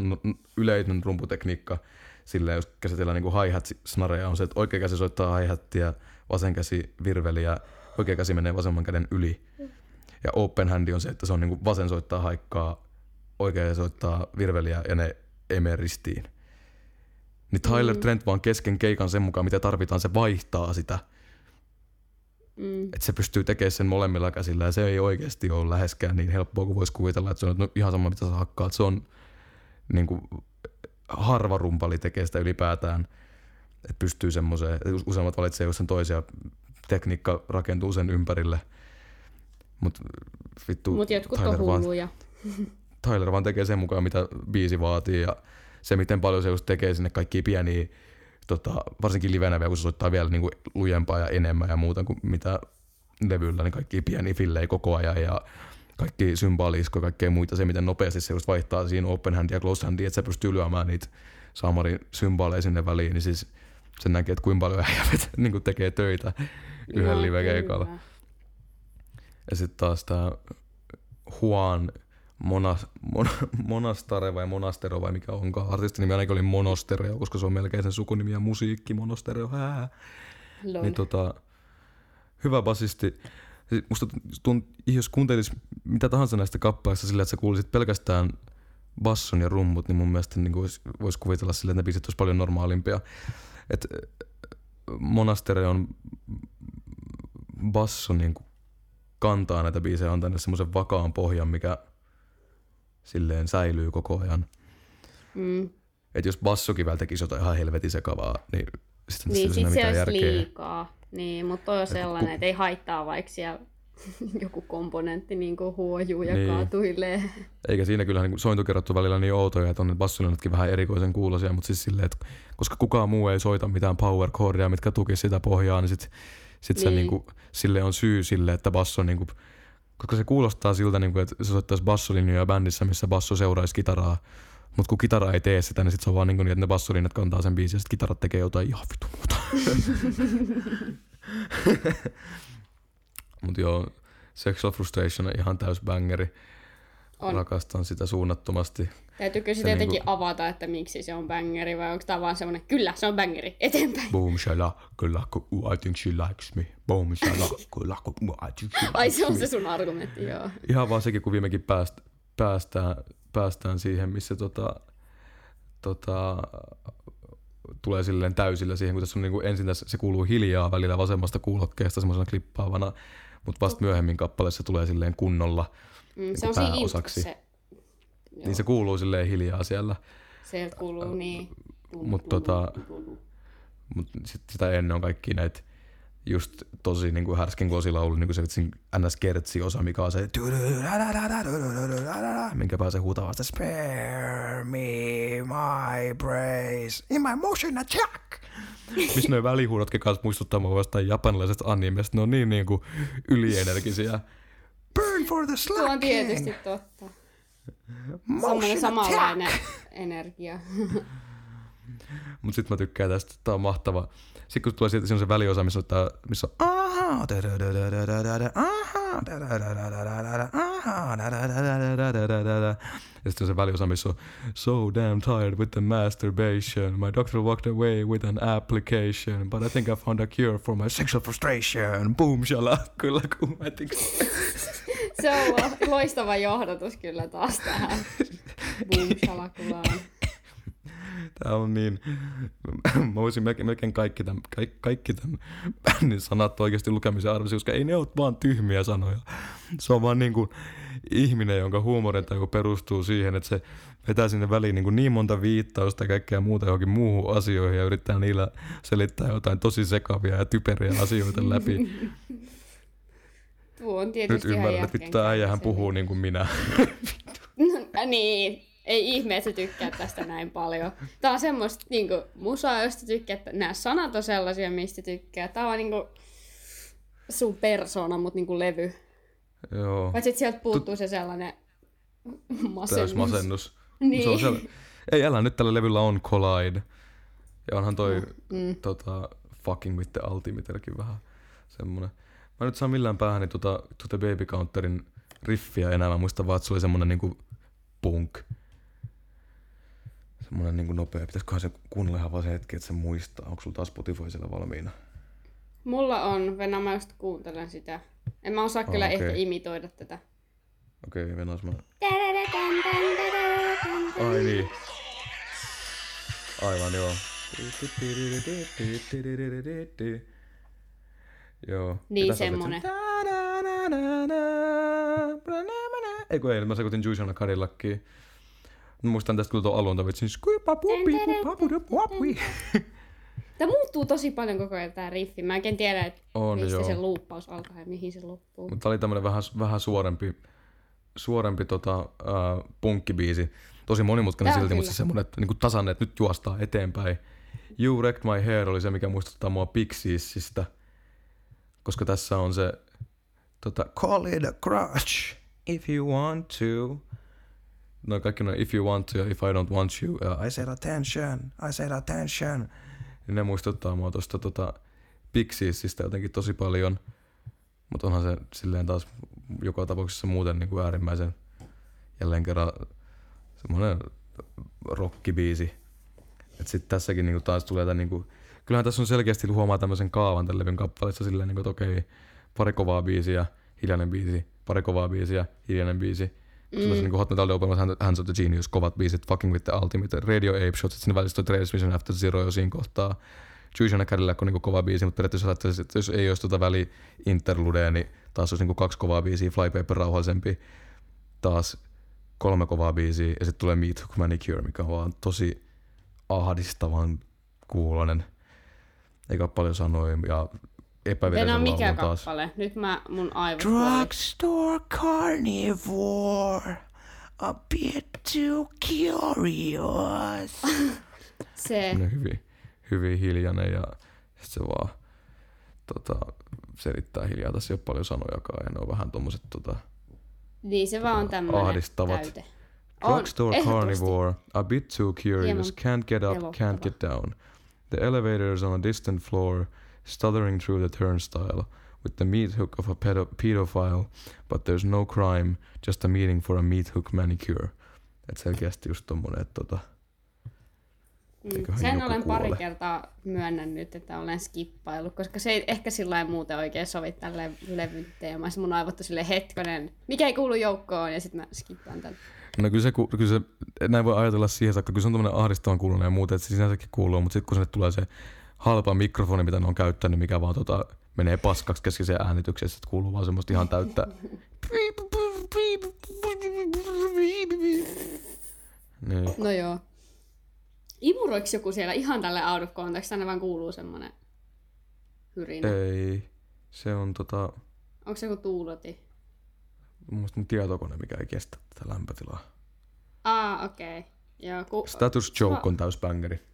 B: yleinen rumputekniikka sillä jos käsitellään niin kuin hi-hat snareja on se, että oikea käsi soittaa hi-hattia, vasen käsi virveliä, oikea käsi menee vasemman käden yli. Ja open handi on se, että se on niin kuin vasen soittaa haikkaa, oikea soittaa virveliä ja ne ei mene ristiin. Niin Tyler
C: Mm.
B: Trent vaan kesken keikan sen mukaan, mitä tarvitaan, se vaihtaa sitä.
C: Mm.
B: Että se pystyy tekemään sen molemmilla käsillä ja se ei oikeasti ole läheskään niin helppoa kuin voisi kuvitella, että se on no, ihan sama mitä sä hakkaat. Se on niin kuin, harva rumpali tekee sitä ylipäätään, että pystyy semmoiseen, että useammat valitsee just sen toisia, tekniikka rakentuu sen ympärille. Mutta vittu,
C: Mut jotkut on
B: Tyler vaan,
C: hulluja.
B: Tyler vaan tekee sen mukaan, mitä biisi vaatii ja se, miten paljon se just tekee sinne kaikki pieniä, tota, varsinkin livenä vielä, kun se soittaa vielä niin kuin lujempaa ja enemmän ja muuta kuin mitä levyllä, niin kaikki pieniä fillejä koko ajan ja kaikki symbolisko ja kaikkea muita, se miten nopeasti se just vaihtaa siinä open hand ja close handia, että se pystyy lyömään niitä saamarin symboleja sinne väliin, niin siis se näkee, että kuinka paljon äijä niin kuin tekee töitä yhden
C: Joo,
B: live-keikalla.
C: kyllä.
B: Ja sitten taas tämä Juan Monas, Mon, Monastare vai Monastero vai mikä onkaan. Artistin nimi ainakin oli Monostereo, koska se on melkein sen sukunimi ja musiikki Monostereo. Hää.
C: Lol.
B: Niin tota, hyvä basisti. Siis Musta tunt, jos kuuntelis mitä tahansa näistä kappaleista sillä, että sä kuulisit pelkästään basson ja rummut, niin mun mielestä niin voisi vois kuvitella sillä, että ne biisit olisi paljon normaalimpia. Et Monastere on basso niin kuin kantaa näitä biisejä, on tänne semmoisen vakaan pohjan, mikä silleen säilyy koko ajan.
C: Mm.
B: Et jos bassokin tekisi jotain ihan helvetin sekavaa, niin sitten
C: Niin, sit se olisi
B: järkeä.
C: liikaa. Niin, mutta toi on sellainen,
B: ku-
C: että ei haittaa vaikka siellä joku komponentti niin kuin huojuu ja
B: Niin.
C: kaatuilee.
B: Eikä siinä kyllä niin sointukerrottu välillä niin outoja, että on ne bassolinatkin vähän erikoisen kuulosia, mutta siis silleen, että koska kukaan muu ei soita mitään power chordia, mitkä tuki sitä pohjaa, niin sit, sit niin. se
C: Niin.
B: niin kuin, sille on syy sille, että basso niin kuin, koska se kuulostaa siltä, niin kuin, että se soittaisi bassolinjoja bändissä, missä basso seuraisi kitaraa, mutta kun kitara ei tee sitä, niin sit se on vaan niin, kuin niin että ne bassolinjat kantaa sen biisin ja sit kitarat tekee jotain ihan vitu muuta. Mutta joo, Sexual Frustration on ihan täys bangeri.
C: On.
B: Rakastan sitä suunnattomasti.
C: Täytyykö
B: Se
C: sitä jotenkin
B: niinku-
C: avata, että miksi se on bangeri vai onko tämä vaan semmoinen, kyllä se on bangeri, eteenpäin.
B: Boom, shala, kyllä, I think she likes me. Boom, shala, kyllä, I think she likes
C: Ai se on
B: me.
C: se sun argumentti, joo.
B: Ihan vaan sekin, kun viimekin pääst, päästään, päästään siihen, missä tota, tota, tulee silleen täysillä siihen, kun tässä on niin kuin ensin tässä, se kuuluu hiljaa välillä vasemmasta kuulokkeesta semmoisena klippaavana, mutta vasta myöhemmin kappaleessa tulee silleen kunnolla.
C: Mm,
B: Niinku
C: se on siinä
B: pääosaksi.
C: introssa se. Joo,
B: Niin se kuuluu silleen hiljaa siellä.
C: Sieltä kuuluu niin.
B: Mut tota- Mutta sit sitä ennen on kaikki näitä just tosi niin kuin härskin kosilaulu, niin kuin se vitsin ns kertsi osa, mikä on se minkä pääsee huutaa vasta spare me my praise in my motion attack. Missä noin välihuudotkin kanssa muistuttaa mua jostain japanilaisesta animesta. Ne on niin, niin kuin ylienergisiä. Burn for the
C: Tuo on
B: slacking!
C: tietysti totta. Semmoinen
A: Motion
C: samanlainen
A: attack!
C: energia.
B: Mutta sitten mä tykkään tästä, tää on mahtava. Sitten kun tulee sieltä, se väliosa, missä on, tää, missä on. Ja sitten se väliosa, missä on so damn tired with the masturbation. My doctor walked away with an application, but I think I found a cure for my sexual frustration. Boom, shala. Kyllä kuumetiksi.
C: Se on lo- loistava johdatus kyllä taas tähän boom shalakulaan.
B: Tää on niin, mä voisin melkein, melkein kaikki tämän, kaikki, kaikki tämän bändin sanat oikeasti lukemisen arvoisi, koska ei ne ole vaan tyhmiä sanoja. Se on vaan niin kuin ihminen, jonka huumorintaju perustuu siihen, että se vetää sinne väliin niin, kuin niin monta viittausta ja kaikkea muuta johonkin muuhun asioihin ja yrittää niillä selittää jotain tosi sekavia ja typeriä asioita läpi.
C: Tuo on
B: Nyt
C: tietysti ihan
B: ymmärrän, että tää äijähän puhuu niin kuin minä.
C: No, niin, ei ihme, että sä tykkäät tästä näin paljon. Tää on semmoista niinku, musaa, josta tykkäät. Nämä sanat on sellaisia, mistä tykkää. Tää on niinku sun persona, mut niinku levy.
B: Joo,
C: että sieltä puuttuu se sellainen masennus.
B: täys masennus.
C: Niin.
B: Se on sel... Ei älä, nyt tällä levyllä on Collide. Ja onhan toi
C: Mm.
B: tota, Fucking with the Ultimatellekin vähän semmonen. Mä nyt saan millään päähäni tota, tota Baby Counterin riffiä enää. Mä muistan vaan, että se oli semmonen niinku punk. Semmonen niinku nopea. Pitäisiköhän se kuunnella ihan vaan se hetki, että se muistaa. Onko sulla taas Spotify siellä valmiina?
C: Mulla on, Venä, mä just kuuntelen sitä. En mä osaa
B: Ah,
C: kyllä
B: okei.
C: ehkä imitoida tätä.
B: Okei, okay, venas mä. Ai niin. Aivan joo. Joo.
C: Niin,
B: on
C: semmonen.
B: se- Ei kun ei, mä sekoitin Juicena Cadillackiin. Mä muistan tästä kyllä tuon alun vitsin.
C: Tämä muuttuu tosi paljon koko ajan tää riffi. Mä en tiedä, että
B: On
C: mistä
B: joo.
C: se luuppaus alkaa ja mihin se loppuu.
B: Mutta oli tämmönen vähän, vähän suorempi, suorempi tota, äh, punkkibiisi. Tosi monimutkainen silti, mutta se semmonen, että niinku tasainen, että nyt juostaa eteenpäin. You Wrecked My Hair oli se, mikä muistuttaa mua Pixiesistä. Koska tässä on se tota, Call it a crush if you want to. No kaikki noin if you want to ja if I don't want you. Ja I said attention, I said attention. Niin ne muistuttaa mua tosta tota, Pixiesistä jotenkin tosi paljon. Mutta onhan se silleen taas joka tapauksessa muuten niin kuin äärimmäisen jälleen kerran semmoinen rockibiisi. Et sit tässäkin niinku taas tulee tää niinku, kyllähän tässä on selkeästi huomaa tämmöisen kaavan tämän levyn kappaleessa silleen niinku, että okei, pari kovaa biisiä, hiljainen biisi, pari kovaa biisiä, hiljainen biisi. Mm. Sitten niinku Hot Metal Open Hands of the Genius, kovat biisit, Fucking with the Ultimate, Radio Ape Shot, sit sinne välissä toi Travis Vision After Zero jo siinä kohtaa. And Cadillac on niinku kova biisi, mutta periaatteessa että jos ei olisi tota väli interludea, niin taas olisi niinku kaksi kovaa biisiä, Flypaper rauhallisempi, taas kolme kovaa biisiä, ja sitten tulee Meat Hook Manicure, mikä on vaan tosi ahdistavan kuulonen. Eikä paljon sanoja, ja Epävirallisen
C: mikä
B: laulun taas.
C: kappale? Nyt mä, mun aivot.
A: Drugstore carnivore. A bit too curious.
C: Se,
B: Semmoinen hyvin, hyvin hiljainen ja sit se vaan tota, selittää hiljaa. Tässä ei ole paljon sanojakaan ja ne on vähän tommoset tota,
C: niin se vaan on tämmönen
B: ahdistavat.
C: täyte. On,
B: Drugstore carnivore, a bit too curious,
C: Hieman
B: can't get up,
C: pelottava.
B: can't get down. The elevator's on a distant floor, stuttering through the turnstile, with the meat hook of a pedo- pedophile, but there's no crime, just a meeting for a meat hook manicure. Et selkeästi just tommonen, että tota,
C: Mm. Sen olen pari
B: kuole.
C: kertaa myönnännyt, että olen skippailut, koska se ei ehkä sillä muuten oikein sovi tälle levyn teemaksi. Mun aivot on silleen hetkonen, mikä ei kuulu joukkoon, ja sitten mä skippaan tän.
B: No kyllä se, kyllä se, näin voi ajatella siihen saakka, kyllä se on tämmöinen ahdistavan kuulunen ja muuta, että se sinänsäkin kuuluu, mutta sitten kun sinne tulee se halpa mikrofoni, mitä ne on käyttänyt, mikä vaan tota, menee paskaksi keskiseen äänityksessä, että kuuluu vaan semmoista ihan täyttä. Niin.
C: No joo. Imuroiko joku siellä ihan tälle out of context, vaan kuuluu semmonen hyrinä?
B: Ei, se on tota,
C: Onko se joku tuuloti?
B: mun tietokone, mikä ei kestä tätä lämpötilaa.
C: Aa, okei. Okay. Joo, ku...
B: Status Joke on täys bangeri.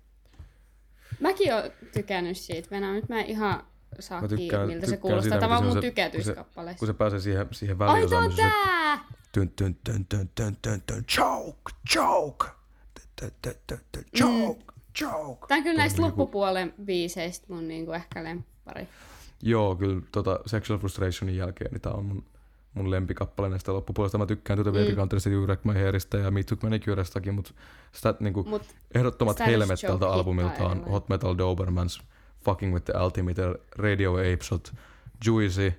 C: Mäkin oon tykännyt siitä. Venä, nyt mä en ihan saa
B: Mä
C: kiinni,
B: tykkään-
C: miltä se
B: tykkään
C: kuulostaa.
B: siitä,
C: Tämä on mun
B: se- kun se-
C: tykätyskappaleessa.
B: Kun se pääsee siihen, siihen
C: Ai, tää on tää!
B: tyn, tyn, tyn, tyn, joke, joke, tyn, tyn, tyn, tyn, joke, joke.
C: Tää on kyllä näistä
B: niinku-
C: loppupuolen biiseistä mun niinku ehkä lemppari.
B: Joo, kyllä tota Sexual Frustrationin jälkeen, niin tää on mun, mun lempikappale näistä loppupuolesta. Mä tykkään tuota Baby
C: Mm.
B: Countrista, You Wreck My Hairista ja Me Took Manicurestakin, mutta sitä niinku
C: Mut
B: ehdottomat helmet tältä albumilta on. Hot Metal Dobermans, Fucking with the Altimeter, Radio Apeshot, Juicy,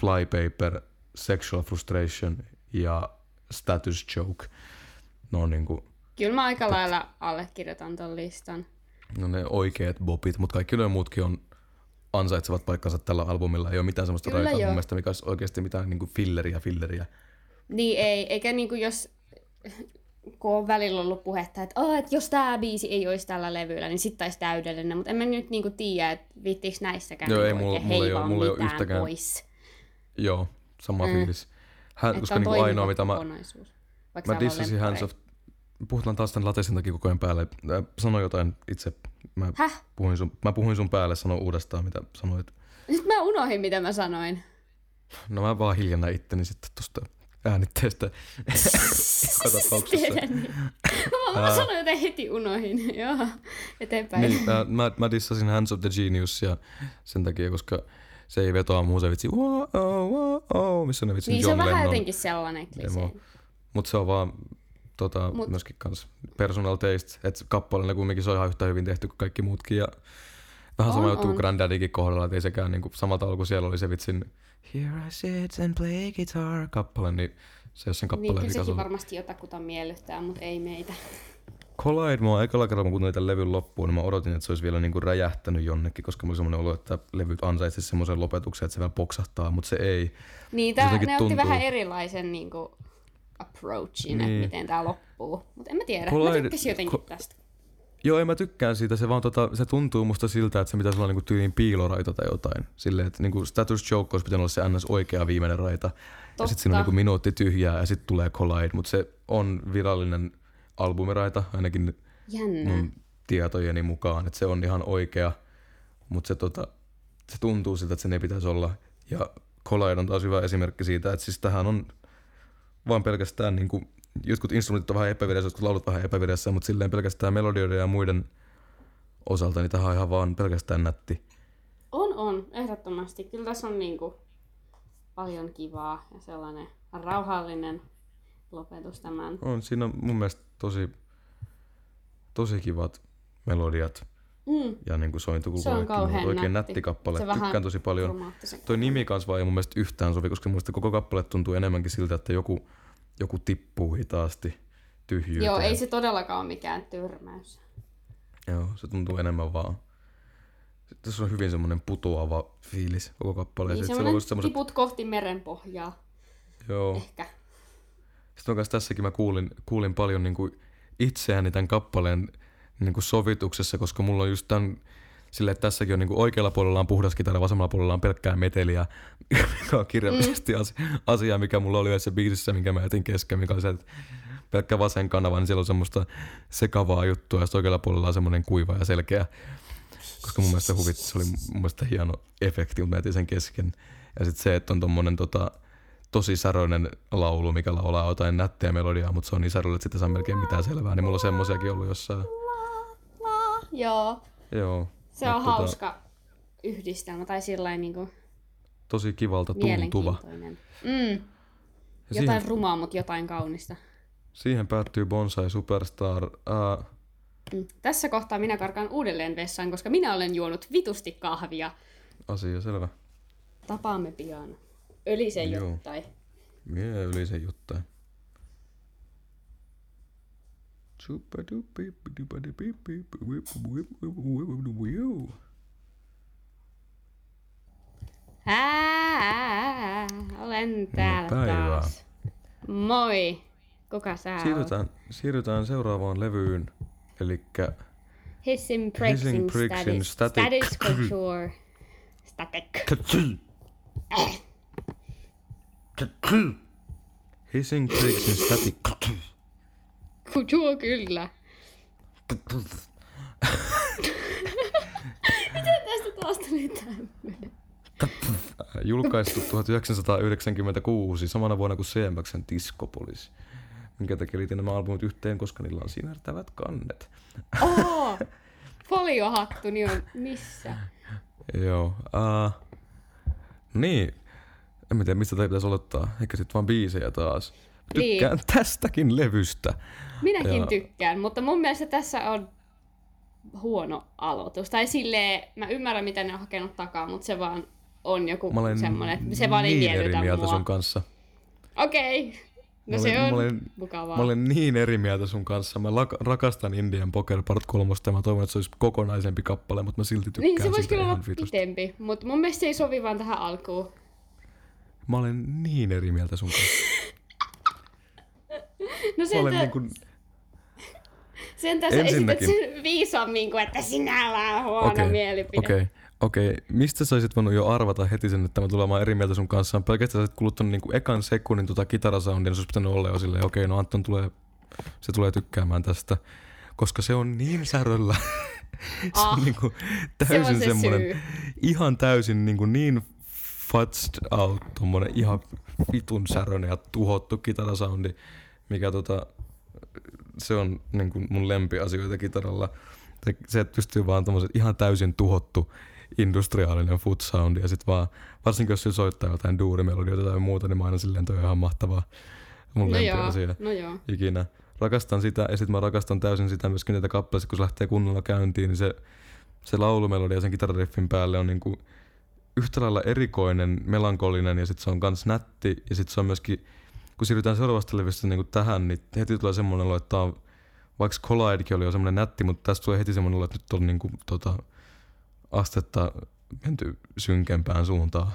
B: Flypaper, Sexual Frustration ja Status Joke. Ne on niinku
C: kyllä mä aika lailla allekirjoitan ton listan.
B: no ne oikeat bopit, mutta kaikki ne muutkin on ansaitsevat paikkansa tällä albumilla. Ei ole mitään semmoista
C: Kyllä
B: raikaa mun mielestä, mikä olisi oikeasti mitään niinku filleriä filleriä.
C: Niin ei, eikä niinku jos kun on välillä ollut puhetta, että, oh, että jos tämä biisi ei olisi tällä levyllä, niin sitten olisi täydellinen. Mutta en mä nyt niinku tiedä, että viittiinkö näissäkään
B: Joo,
C: niinku
B: ei mulla- mulla ei
C: heivaa
B: mulla ei
C: mitään
B: yhtäkään-
C: pois.
B: Joo, sama
C: Mm.
B: fiilis. Hän, koska
C: on
B: niinku ainoa, mitä mä, mä dissasin Hands of... Puhutaan taas tämän latesin takia koko ajan päälle. Äh, Sano jotain itse. Mä
C: Häh?
B: puhuin, sun, mä puhuin sun päälle, sano uudestaan, mitä sanoit.
C: Nyt mä unohdin, mitä mä sanoin.
B: No mä vaan hiljennän itteni sitten tosta äänitteestä. Joka tapauksessa.
C: Tiedän niin. Mä, mä sanoin joten heti unohdin. Joo, eteenpäin.
B: Niin, mä, mä, mä dissasin Hands of the Genius ja sen takia, koska se ei vetoa muuhun se vitsi wow, oh, wow, oh, missä ne vitsi
C: niin se
B: John
C: on vähän
B: Lennon.
C: jotenkin sellainen.
B: Mutta se on vaan tota,
C: Mut-
B: myöskin kans personal taste, että kappaleena kumminkin se on ihan yhtä hyvin tehty kuin kaikki muutkin. Ja vähän sama juttu kuin
C: on.
B: Granddaddykin kohdalla, että ei sekään niinku, samalta tavalla kuin siellä oli se vitsin Here I sit and play guitar kappale, niin se ole sen
C: Niin,
B: kappaleen
C: kyllä
B: vika.
C: sekin varmasti jotakuta miellyttää, mutta ei meitä.
B: Collide, oon ekalla kerralla, kun kuuntelin tämän levyn loppuun, niin mä odotin, että se olisi vielä niinku räjähtänyt jonnekin, koska mulla oli semmoinen olo, että levyt ansaitsisi semmoisen lopetuksen, että se vielä poksahtaa, mutta se ei.
C: Niin, tää, ne otti
B: tuntuu-
C: vähän erilaisen niin kuin, approachin, niin. Että miten tää loppuu. Mutta en mä tiedä,
B: Collide-
C: mä tykkäsin jotenkin
B: ko-
C: tästä.
B: Joo, en mä tykkään siitä. Se vaan tota, se tuntuu musta siltä, että se pitäisi olla niinku tyyliin piiloraita tai jotain. Silleen, että niinku Status Joke olisi pitänyt olla se ns. oikea viimeinen raita. Ja sitten siinä on
C: Totta.
B: niinku minuutti tyhjää ja sitten tulee Collide. Mutta se on virallinen albumiraita, ainakin
C: Jännä.
B: mun tietojeni mukaan. Että se on ihan oikea. Mutta se, tota, se tuntuu siltä, että sen ei pitäisi olla. Ja Collide on taas hyvä esimerkki siitä, että siis tähän on vaan pelkästään niin kuin, jotkut instrumentit on vähän epäviressä, jotkut laulut vähän epäviressä, mutta silleen pelkästään melodioiden ja muiden osalta, niin tähän on ihan vaan pelkästään nätti.
C: On, on, ehdottomasti. Kyllä tässä on niinku paljon kivaa ja sellainen rauhallinen lopetus tämän.
B: On siinä on mun mielestä tosi, tosi kivat melodiat
C: Mm,
B: ja niin kuin sointukulku
C: Se on kauhean
B: Oikein
C: nätti.
B: nätti kappale.
C: Se
B: Tykkään tosi paljon. Toi nimi kanssa vaan ei mun mielestä yhtään sovi, koska mun koko kappale tuntuu enemmänkin siltä, että joku, joku tippuu hitaasti tyhjyyteen.
C: Joo, ei se todellakaan ole mikään tyrmäys.
B: Joo, se tuntuu enemmän vaan. Tässä on hyvin semmoinen putoava fiilis koko kappaleeseen.
C: Niin
B: Sitten
C: semmoinen
B: just semmoset,
C: tiput kohti merenpohjaa,
B: joo.
C: ehkä.
B: Sitten on kanssa tässäkin mä kuulin, kuulin paljon niin kuin itseäni tämän kappaleen niin kuin sovituksessa, koska mulla on just tämän sille, että tässäkin on niin kuin oikealla puolella on puhdas kitara, vasemmalla puolella on pelkkää meteliä, mikä on kirjallisesti mm. asia, mikä mulla oli yhdessä biisissä, minkä mä jätin kesken, mikä oli se, että pelkkä vasen kanava, niin siellä on semmoista sekavaa juttua, ja oikealla puolella on semmoinen kuiva ja selkeä. Koska mun mielestä huvit, se oli mun mielestä hieno efekti, mutta mä jätin sen kesken. Ja sitten se, että on tommonen tota, tosi säröinen laulu, mikä laulaa jotain nättiä melodiaa, mutta se on niin säröllä, että sitä saa melkein mitään selvää, niin mulla on semmosiakin ollut jossain.
C: Joo.
B: Joo.
C: Se on
B: tota,
C: hauska yhdistelmä tai sillain niinku
B: Tosi kivalta tuntuva.
C: Mm. Jotain
B: siihen,
C: rumaa, mutta jotain kaunista.
B: siihen päättyy Bonsai Superstar. Ää,
C: Mm. Tässä kohtaa minä karkaan uudelleen vessaan, koska minä olen juonut vitusti kahvia.
B: Asia selvä.
C: Tapaamme pian. Ölisen
B: Joo.
C: jottai.
B: Mie yli se juttu.
C: Ää, olen täällä
B: päivää.
C: taas. Moi. Kuka sä oot?
B: Siirrytään, siirrytään seuraavaan levyyn, eli
C: Hissing Status.
B: Static.
C: Status Couture. Static.
B: Hissing Prixing Static.
C: Couture kyllä. Miten tästä taas tuli tämmönen?
B: Julkaistu 1996, samana vuonna kuin CMXn Discopolis. Minkä takia liitin nämä albumit yhteen, koska niillä on sinertävät kannet.
C: Oo! Foliohattu, niin on missä?
B: Joo. Uh, niin. En mä tiedä, mistä tämä pitäisi aloittaa. Eikä sit vaan biisejä taas.
C: Niin.
B: Tykkään tästäkin levystä.
C: Minäkin
B: Ja-
C: tykkään, mutta mun mielestä tässä on huono aloitus. Tai silleen, mä ymmärrän mitä ne on hakenut takaa, mutta se vaan on joku
B: Mä olen
C: semmonen, että se vaan ei
B: niin eri
C: miellytä
B: mieltä
C: mua.
B: sun kanssa.
C: Okei. No
B: Mä
C: se
B: olen-
C: on
B: mä olen-
C: mukavaa.
B: Mä olen niin eri mieltä sun kanssa. Mä lak- rakastan Indian Poker Part 3 ja mä toivon, että se olisi kokonaisempi kappale, mutta mä silti tykkään
C: niin se voisi
B: siitä
C: kyllä olla pitempi, mutta mun mielestä se ei sovi vaan tähän alkuun.
B: Mä olen niin eri mieltä sun kanssa.
C: No
B: Mä olen
C: sen,
B: niin kuin,
C: sen tässä esität
B: ensinnäkin-
C: sen viisaammin kuin, että sinä vaan huono
B: Okei,
C: mielipide.
B: Okei, okei. Mistä sä olisit voinut jo arvata heti sen, että mä tulen olemaan eri mieltä sun kanssa? Pelkästään sä olisit kuluttanut niinku ekan sekunnin tota kitarasoundia, niin se olisi pitänyt olla jo silleen, okei, no Anton tulee, se tulee tykkäämään tästä. Koska se on niin säröllä. se
C: Ah,
B: on niinku
C: se
B: täysin
C: on se
B: semmonen,
C: syy.
B: ihan täysin niinku niin futzed out, tommonen ihan vitun särönen ja tuhottu kitarasoundi, mikä tota, se on niinku mun lempiasioita kitaralla. Se, se että pystyy vaan tommoset ihan täysin tuhottu industriaalinen foot soundi ja sit vaan, varsinkin jos se soittaa jotain duurimelodioita tai muuta, niin mä aina silleen toi on ihan mahtavaa. Mun
C: No joo,
B: lempiasia
C: no joo.
B: ikinä. Rakastan sitä ja sitten mä rakastan täysin sitä myöskin niitä kappaleita, kun se lähtee kunnolla käyntiin, niin se, se laulumelodia sen kitarariffin päälle on niinku yhtä lailla erikoinen, melankolinen ja sitten se on kans nätti ja sitten se on myöskin, kun siirrytään seuraavasta levystä niinku tähän, niin heti tulee semmoinen olo, että tää on, vaikka Collidekin oli jo semmoinen nätti, mutta tästä tulee heti semmoinen olo, että nyt on niinku, tota, astetta menty synkempään suuntaan.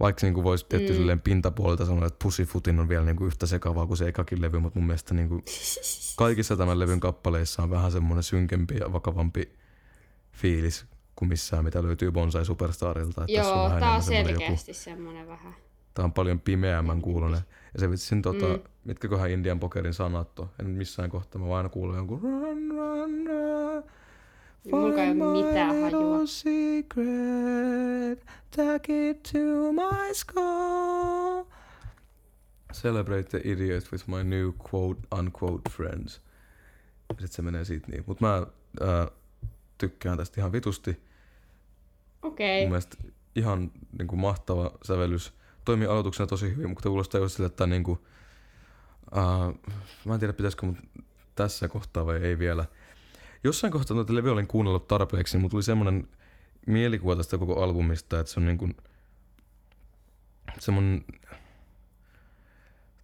B: Vaikka niin voisi tietty
C: Mm.
B: silleen pintapuolelta sanoa, että Pussyfootin on vielä niin kuin yhtä sekavaa kuin se ekakin levy, mutta mun mielestä niin kuin kaikissa tämän levyn kappaleissa on vähän semmoinen synkempi ja vakavampi fiilis kuin missään, mitä löytyy Bonsai Superstarilta. Että tässä
C: Joo, tää on
B: enemmän semmoinen
C: selkeästi semmonen vähän.
B: Tää on paljon pimeämmän kuulonen. Ja se vitsin tota,
C: Mm.
B: mitkäköhän Indian pokerin sanat on. En missään kohtaa, mä vaan aina kuulen jonkun run, run, run.
C: Mulla ei ole mitään hajua.
B: secret, take it to my skull. Celebrate the idiot with my new quote unquote friends. Ja sit se menee siitä niin. Mut mä ää, tykkään tästä ihan vitusti.
C: Okei.
B: Mun mielestä ihan niin kuin mahtava sävellys. Toimii aloituksena tosi hyvin, mutta kuulostaa just sille, että niin kuin, uh, mä en tiedä pitäisikö mut tässä kohtaa vai ei vielä. Jossain kohtaa noita levyjä olin kuunnellut tarpeeksi, niin mulla tuli semmoinen mielikuva tästä koko albumista, että se on niin kuin semmoinen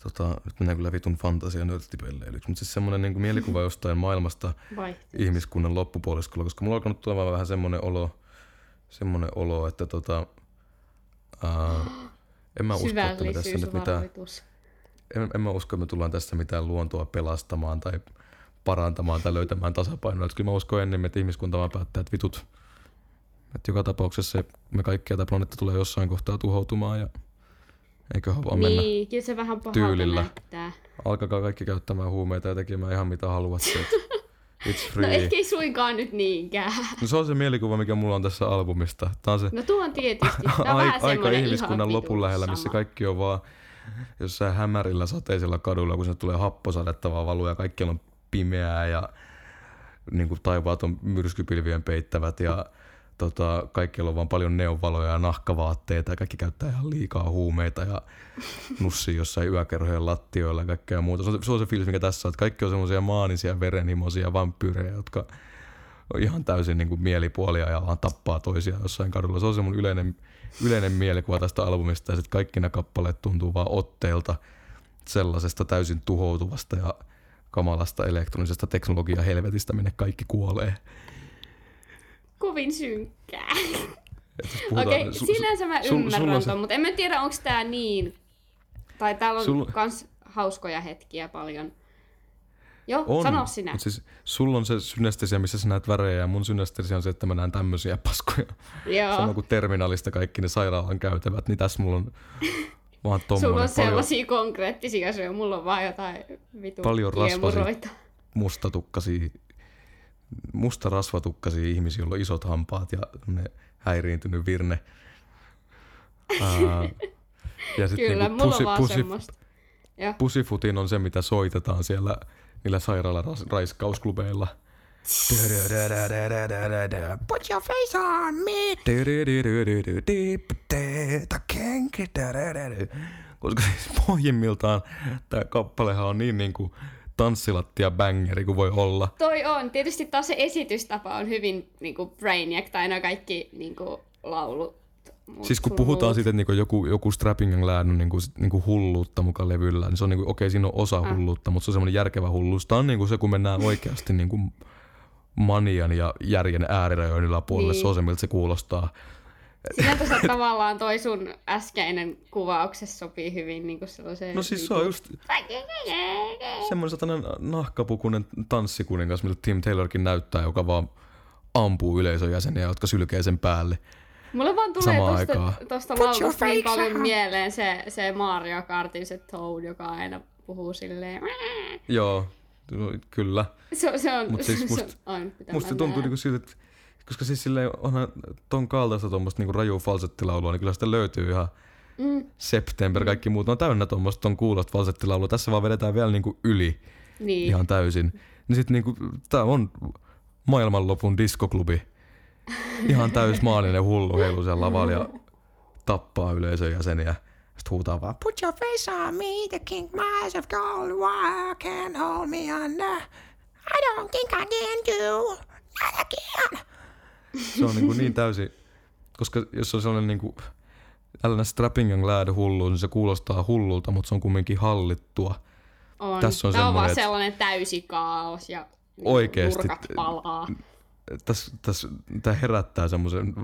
B: tota, nyt mennään kyllä vitun fantasia nörttipelleilyksi, mutta siis semmoinen niin mielikuva jostain maailmasta,
C: Vaihtuu.
B: ihmiskunnan loppupuoliskolla, koska mulla on alkanut tulemaan vähän semmoinen olo, semmoinen olo, että tota, ää, en mä usko, että me tässä nyt mitään, en, en mä usko, että me tullaan tässä mitään luontoa pelastamaan tai parantamaan tai löytämään tasapainoa. Että kyllä mä uskon enemmän, että ihmiskunta vaan päättää, että vitut, että joka tapauksessa me kaikki ja tämä planeetta tulee jossain kohtaa tuhoutumaan ja eiköhän vaan mennä.
C: Niin, kyllä se vähän
B: tyylillä.
C: näyttää.
B: Alkakaa kaikki käyttämään huumeita ja tekemään ihan mitä haluatte. It's
C: No
B: free.
C: ehkä ei suinkaan nyt niinkään.
B: No se on se mielikuva, mikä mulla on tässä albumista. Tää on se
C: No tuo on tietysti. Tää on vähän
B: aika ihmiskunnan lopun lähellä, missä
C: sama.
B: kaikki on vaan jossain hämärillä sateisella kadulla, kun se tulee happosadetta vaan valuu ja kaikki on pimeää ja niin kuin taivaat on myrskypilvien peittävät ja tota, kaikkialla on vaan paljon neonvaloja ja nahkavaatteita ja kaikki käyttää ihan liikaa huumeita ja nussii jossain yökerhojen lattioilla ja kaikkea muuta. Se on, se on se fiilis, mikä tässä on, että kaikki on semmoisia maanisia, verenhimoisia vampyyrejä, jotka on ihan täysin niin kuin mielipuolia ja vaan tappaa toisia jossain kadulla. Se on se mun yleinen, yleinen mielikuva tästä albumista ja sitten kaikki nämä kappaleet tuntuu vaan otteelta sellaisesta täysin tuhoutuvasta ja kamalasta elektronisesta teknologia helvetistä, minne kaikki kuolee.
C: Kovin synkkää. Okei,
B: su-
C: sinänsä mä
B: sul- sulla
C: ymmärrän
B: se-
C: ton, mutta en mä tiedä, onko tää niin... Tai täällä on
B: Sul-
C: kans hauskoja hetkiä paljon. Joo,
B: On,
C: sano sinä.
B: Mutta siis sulla on se synestesia, missä sä näet värejä, ja mun synestesia on se, että mä näen tämmöisiä paskoja.
C: Joo.
B: Sama kuin terminaalista kaikki ne sairaalan käytävät, niin tässä mulla on vaan
C: Sulla
B: tommonen
C: on
B: paljon
C: sellaisia konkreettisia asioita, mulla on vaan jotain vitu
B: Paljon rasvasia.
C: kiemuroita.
B: mustatukkasia, musta rasvatukkasia ihmisiä, joilla on isot hampaat ja ne häiriintynyt virne. Ää, ja sit
C: Kyllä,
B: niinku
C: mulla on vaan semmoista. Joo.
B: Pusifutin on se, mitä soitetaan siellä niillä sairaalaraiskausklubeilla.
A: Put your face on me.
B: Koska siis pohjimmiltaan tämä kappalehan on niin niinku tanssilattia bangeri kuin voi olla.
C: Toi on. Tietysti taas se esitystapa on hyvin niinku Brainiac tai no kaikki niinku laulut. mut
B: Siis kun puhutaan siitä, että niinku joku, joku Strapping and Lad on niinku, niinku hulluutta mukaan levyllä, niin se on niinku, okei, siinä on osa
C: Ah.
B: hulluutta, mutta se on semmoinen järkevä hulluus. Tämä on niinku se, kun mennään oikeasti niinku manian ja järjen äärirajojen yläpuolelle.
C: Niin.
B: Se on se, miltä se kuulostaa.
C: Siinä tuossa tavallaan toi sun äskeinen kuvauksessa sopii hyvin niinku sellaiseen...
B: No siis se on just semmoinen satanen nahkapukunen tanssikuningas, miltä Tim Taylorkin näyttää, joka vaan ampuu yleisön jäseniä, jotka sylkee sen päälle.
C: Mulle vaan tulee
B: Samaan
C: tosta,
B: aikaan.
C: tosta laulusta niin paljon
A: on.
C: mieleen se, se Mario Kartin se Toad, joka aina puhuu silleen...
B: Joo, kyllä.
C: Se, se on...
B: Mut siis
C: se
B: must-
C: on aina pitää
B: Musta se tuntuu niinku siltä, että koska siis silleen onhan ton kaltaista tuommoista niinku rajua falsettilaulua, niin kyllä sitä löytyy ihan
C: Mm,
B: September, kaikki muut on täynnä tuommoista ton kuulosta falsettilaulua. Tässä vaan vedetään vielä niinku yli
C: niin.
B: ihan täysin. Niin sit niinku, tää on maailmanlopun diskoklubi. Ihan täys maallinen hullu heilu siellä lavalla ja tappaa yleisön jäseniä. Sitten huutaa vaan,
A: Put your face on me, the king mice of gold. Why can't hold me under? I don't think I can do. Not again.
B: Se on niinku niin täysin, koska jos on sellainen niinku, tällainen strapping and glad hullu, niin se kuulostaa hullulta, mutta se on kumminkin hallittua.
C: On.
B: Tässä on
C: Tää on vaan sellainen täysi kaos ja niinku
B: Oikeesti.
C: nurkat palaa.
B: Tässä, tässä, tämä herättää semmoisen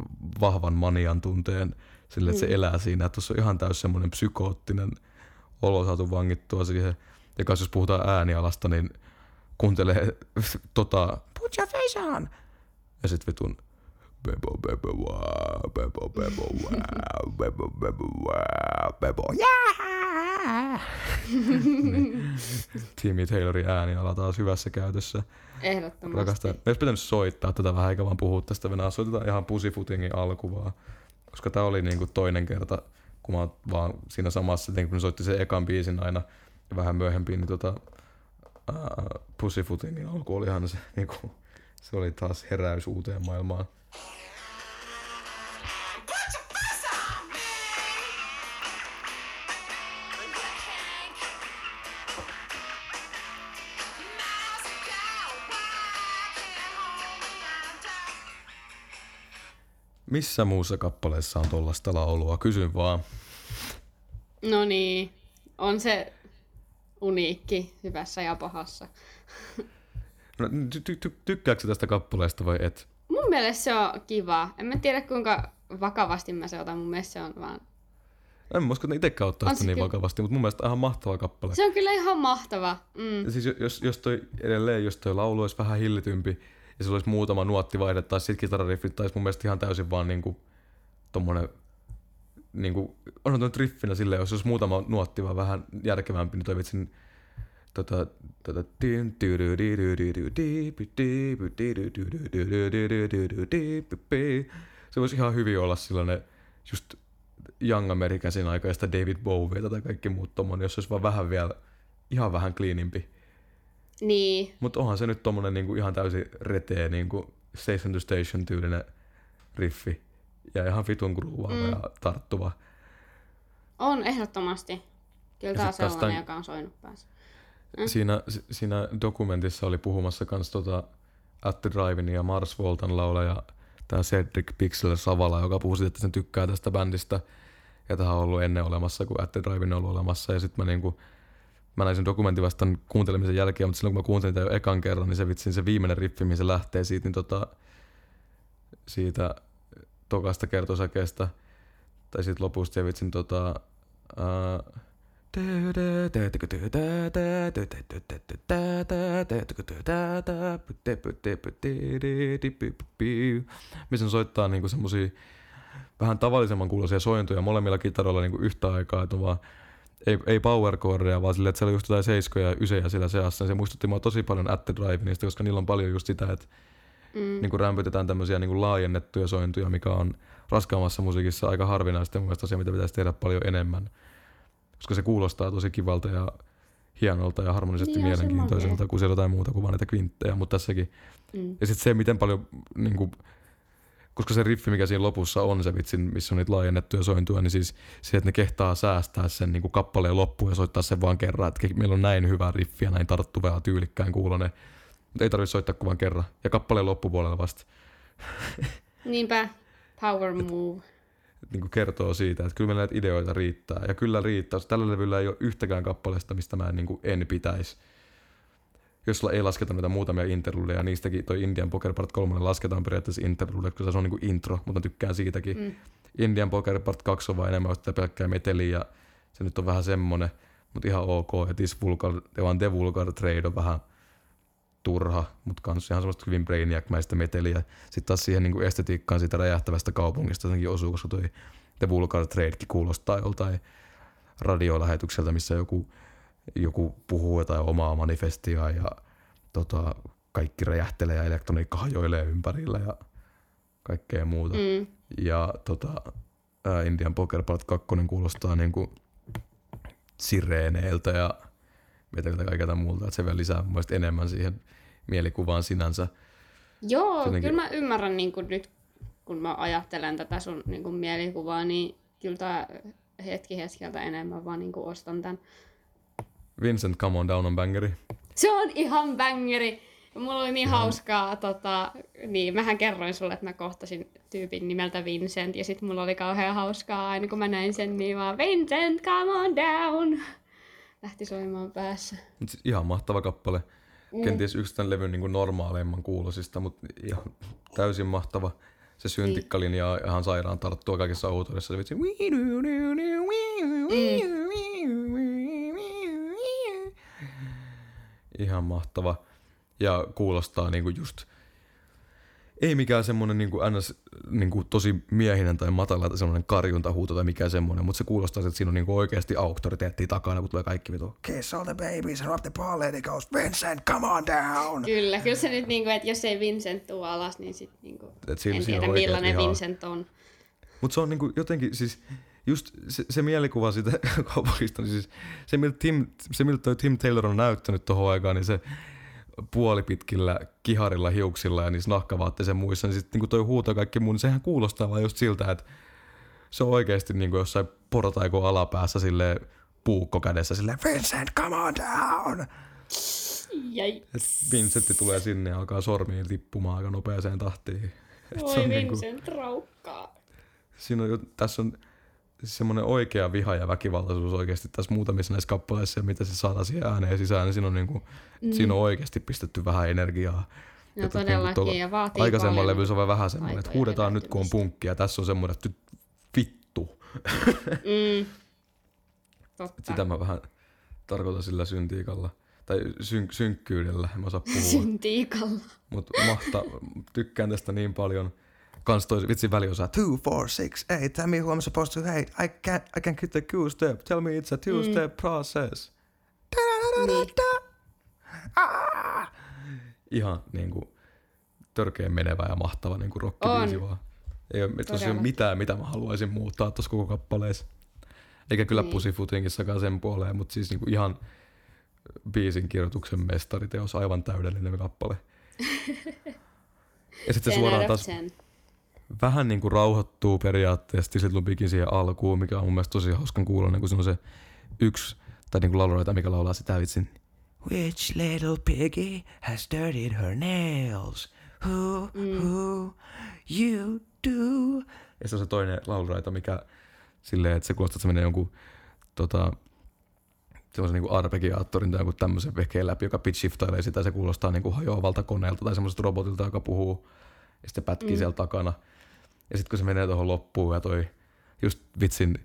B: vahvan manian tunteen sille, että se elää siinä. Että tuossa on ihan täys semmoinen psykoottinen olo saatu vangittua siihen. Ja jos puhutaan äänialasta, niin kuuntelee tota,
A: Put your face on.
B: ja sit vitun Bebo, bebo, wow, bebo, bebo, wow, bebo, bebo, wow, bebo,
A: Yeah.
B: Timmy Taylorin ääniala taas hyvässä käytössä.
C: Ehdottomasti.
B: Rakastan. Me olisi pitänyt soittaa tätä vähän eikä vaan puhua tästä venää. Soitetaan ihan Pussyfootingin alku vaan. Koska tää oli niinku toinen kerta, kun mä vaan siinä samassa, että kun ne soitti sen ekan biisin aina ja vähän myöhemmin, niin tota, ää, Pussyfootingin alku oli ihan se, niinku, se oli taas heräys uuteen maailmaan. Missä muussa kappaleessa on tollasta laulua? Kysyn vaan.
C: No niin. On se uniikki hyvässä ja pahassa.
B: No, ty- ty- ty- tykkääkö tästä kappaleesta vai et?
C: Mun mielestä se on kiva. En mä tiedä kuinka vakavasti mä se otan. Mun mielestä se on vaan...
B: En mä usko, että itsekään ottaa
C: On
B: sitä niin
C: kyllä.
B: vakavasti, mutta mun mielestä ihan mahtava kappale.
C: Se on kyllä ihan mahtava. Mm.
B: Ja Siis jo- jos, jos toi edelleen, jos toi laulu olisi vähän hillitympi ja sillä olisi muutama nuotti vaihdettaa, sit kitarariffi, tai mun mielestä ihan täysin vaan niinku tommonen niinku, on nyt riffinä sille, jos olisi muutama nuotti vaan vähän järkevämpi, niin toi vitsin tota, tota, se voisi ihan hyvin olla sellainen just Young Americasin aikaista David Bowie tai kaikki muut tommonen, jos olisi vaan vähän vielä, ihan vähän kliinimpi
C: niin.
B: Mutta onhan se nyt tommonen niinku ihan täysin retee niinku Station to Station tyylinen riffi. Ja ihan vitun gruuvaava
C: Mm.
B: ja tarttuva.
C: On ehdottomasti. Kyllä tää on sellainen,
B: tän-
C: joka on soinut päässä. Mm.
B: Siinä, si- siinä dokumentissa oli puhumassa kans tota At the Drive-in ja Mars Voltan laulaja tämä Cedric Pixel Savala, joka puhui siitä, että sen tykkää tästä bändistä. Ja tähän on ollut ennen olemassa, kun At the Drive-in on ollut olemassa. Ja sitten mä niinku, mä näin sen dokumentin vasta kuuntelemisen jälkeen, mutta silloin kun mä kuuntelin tätä jo ekan kerran, niin se vitsin se viimeinen riffi, mihin se lähtee siitä, niin tota, siitä tokasta kertosäkeestä, tai siitä lopusta ja vitsin tota, ää, missä ne soittaa niinku semmosia vähän tavallisemman kuuloisia sointuja molemmilla kitaroilla niinku yhtä aikaa, että on vaan ei, ei power chordeja, vaan silleen, että siellä on just jotain seiskoja ja ysejä siellä seassa. Se muistutti mua tosi paljon At the Drive-inista, koska niillä on paljon just sitä, että
C: Mm.
B: niin kuin rämpytetään tämmöisiä niin kuin laajennettuja sointuja, mikä on raskaammassa musiikissa aika harvinaista ja asia, mitä pitäisi tehdä paljon enemmän. Koska se kuulostaa tosi kivalta ja hienolta ja harmonisesti
C: Niin
B: mielenkiintoiselta, kun siellä jotain muuta kuin vaan näitä kvinttejä, mutta tässäkin.
C: Mm.
B: Ja sitten se, miten paljon, niin kuin, koska se riffi, mikä siinä lopussa on, se vitsin, missä on niitä laajennettuja sointuja, niin siis se, että ne kehtaa säästää sen niin kuin kappaleen loppuun ja soittaa sen vaan kerran, että meillä on näin hyvä riffi ja näin tarttuva ja tyylikkään kuulonen. Mutta ei tarvitse soittaa kuin vaan kerran. Ja kappaleen loppupuolella vasta.
C: Niinpä, power move.
B: niin kuin kertoo siitä, että kyllä meillä näitä ideoita riittää. Ja kyllä riittää. Tällä levyllä ei ole yhtäkään kappaleesta, mistä mä en, niin kuin en pitäisi. Jos ei lasketa näitä muutamia interludeja, niistäkin toi Indian Poker Part 3 lasketaan periaatteessa interlude, koska se on niin kuin intro, mutta mä tykkään siitäkin.
C: Mm.
B: Indian Poker Part 2 on vaan enemmän sitä pelkkää meteliä ja se nyt on vähän semmonen, mutta ihan ok. Ja This Vulgar, vaan The Vulgar Trade on vähän turha, mutta kans ihan semmoista hyvin brainiac-mäistä meteliä. Sitten taas siihen niin estetiikkaan siitä räjähtävästä kaupungista jotenkin osuu, koska toi The Vulgar Tradekin kuulostaa joltain radiolähetykseltä, missä joku, joku puhuu jotain omaa manifestiaa ja tota, kaikki räjähtelee ja elektroniikka hajoilee ympärillä ja kaikkea muuta.
C: Mm.
B: Ja tota, ää, Indian Poker Part 2 kuulostaa niinku sireeneiltä ja meteltä kaikilta muulta, että se vielä lisää mun enemmän siihen mielikuvaan sinänsä.
C: Joo,
B: Jotenkin-
C: kyllä mä ymmärrän niin kuin nyt, kun mä ajattelen tätä sun niin kuin mielikuvaa, niin kyllä tää hetki hetkeltä enemmän vaan niin kuin ostan tän.
B: Vincent Come On Down on bangeri.
C: Se on ihan bangeri! Ja Mulla oli niin hauskaa, tota, niin mähän kerroin sulle, että mä kohtasin tyypin nimeltä Vincent, ja sitten mulla oli kauhean hauskaa aina kun mä näin sen, niin vaan Vincent, come on down! Lähti soimaan päässä.
B: Ihan mahtava kappale.
C: Mm.
B: Kenties yksi tämän levyn niin normaaleimman kuulosista, mutta ihan täysin mahtava. Se syntikkalinja on ihan sairaan tarttua kaikessa autoudessa. Se vitsi. Ihan mahtava. Ja kuulostaa niinku just ei mikään semmonen niinku ns, niinku tosi miehinen tai matala tai semmonen karjuntahuuto tai mikään semmonen, mutta se kuulostaa, että siinä on niinku oikeasti auktoriteetti takana, kun tulee kaikki vitu.
A: Kiss all the babies, rock the ball, goes. Vincent, come on down!
C: Kyllä, kyllä se nyt, niin kuin, että jos ei Vincent tuu alas, niin sit niin kuin,
B: Et siinä-
C: en
B: siinä
C: tiedä millainen
B: vihaa.
C: Vincent on.
B: Mutta se on niinku jotenkin siis, just se, se mielikuva siitä kaupungista, niin siis se miltä, Tim, se miltä toi Tim Taylor on näyttänyt tohon aikaan, niin se puolipitkillä kiharilla hiuksilla ja niissä nahkavaatteisen muissa, niin sitten niinku toi huuto ja kaikki muu, niin sehän kuulostaa vaan just siltä, että se on oikeasti niinku jossain portaikon alapäässä silleen puukko kädessä silleen
A: Vincent, come on down!
B: Vincentti tulee sinne ja alkaa sormiin tippumaan aika nopeaseen tahtiin. Et
C: Voi
B: niinku-
C: Vincent raukkaa.
B: siinä on, tässä on semmoinen oikea viha ja väkivaltaisuus oikeasti tässä muutamissa näissä kappaleissa ja mitä se saadaan siihen ääneen sisään, niin siinä on, niinku, mm. siinä on oikeasti pistetty vähän energiaa.
C: No
B: Että
C: todellakin,
B: tuolla
C: ja vaatii
B: levyllä se on vaan vähän semmoinen, että huudetaan nyt kun on punkkia, tässä on semmoinen, että vittu.
C: Mm. Totta.
B: Sitä mä vähän tarkoitan sillä syntiikalla. Tai syn- synkkyydellä, en mä osaa puhua.
C: Syntiikalla.
B: Mutta mahta, tykkään tästä niin paljon. Kans toi vitsin väliosa.
A: Two, four, six, eight. Tell me who I'm supposed to hate. I can't,
B: I can get a two step. Tell me it's a two step process.
C: Niin.
A: Ah!
B: Ihan niinku törkeen menevä ja mahtava niinku rockibiisi vaan. Ei ole tosiaan mitään, mitä mä haluaisin muuttaa tuossa koko kappaleessa. Eikä kyllä
C: Niin.
B: Pussyfootingissakaan sen puoleen, mutta siis niinku ihan biisin kirjoituksen mestariteos, aivan täydellinen kappale. ja sitten se, suoraan taas
C: ten.
B: Vähän niinku rauhoittuu periaatteessa Disney Lubikin siihen alkuun, mikä on mun mielestä tosi hauskan kuulonen, kun se on se yksi, tai niinku lauluraita, mikä laulaa sitä vitsin.
D: Which little piggy has dirtied her nails? Who, who, you do?
B: Ja se on se toinen lauluraita, mikä silleen, että se kuulostaa, että se menee jonkun tota, semmoisen niinku arpeggiaattorin tai joku tämmöisen vehkeen läpi, joka pitch shiftailee sitä, se kuulostaa niinku hajoavalta koneelta tai semmoiselta robotilta, joka puhuu, ja sitten pätkii mm. siellä takana. Ja sitten kun se menee tuohon loppuun ja toi just vitsin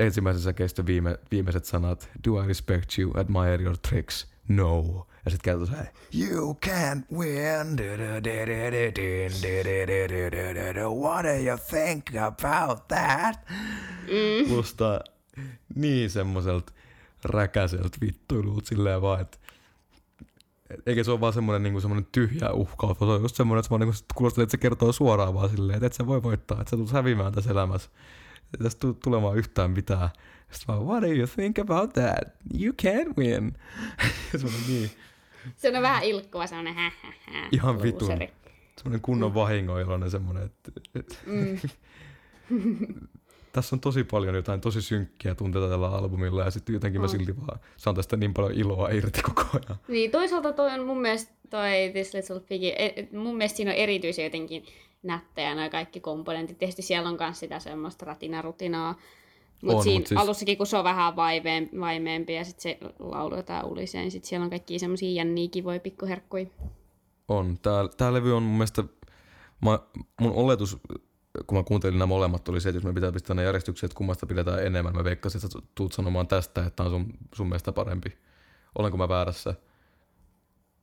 B: ensimmäisessä keistä viime, viimeiset sanat, do I respect you, admire your tricks, no. Ja sitten kertoo se,
D: You can't win. What do you think about that?
B: kuulostaa niin semmoiselta räkäseltä vittuilulta silleen vaan, että eikä se ole vaan semmoinen niinku semmoinen tyhjä uhkaus, vaan se on just semmoinen, että, se niinku kuulostaa, että se kertoo suoraan vaan silleen, että et sä voi voittaa, että sä tulet häviämään tässä elämässä. Tästä tule tulemaan yhtään mitään. Sitten vaan, what do you think about that? You can't win. se on niin,
C: Se on vähän ilkkuva, semmonen hä, hä, hä,
B: ihan vitun, semmoinen kunnon vahingoiloinen semmoinen, että, että
C: Mm.
B: tässä on tosi paljon jotain tosi synkkiä tunteita tällä albumilla ja sitten jotenkin mä
C: On.
B: silti vaan saan tästä niin paljon iloa irti koko ajan.
C: Niin, toisaalta toi on mun mielestä toi This Little Piggy, e- mun mielestä siinä on erityisen jotenkin nättejä nämä kaikki komponentit. Tietysti siellä on myös sitä semmoista ratinarutinaa. Mutta siinä
B: mut siis-
C: alussakin, kun se on vähän vaiveen, vaimeempi ja sitten se laulu jotain ulisee, niin sitten siellä on kaikki semmoisia jänniä kivoja pikkuherkkuja.
B: On. Tää, tää levy on mun mielestä, mä, mun oletus, kun mä kuuntelin nämä molemmat, oli se, että jos me pitää pistää ne järjestykseen, että kummasta pidetään enemmän. Mä veikkasin, että tuut sanomaan tästä, että on sun, sun mielestä parempi. Olenko mä väärässä?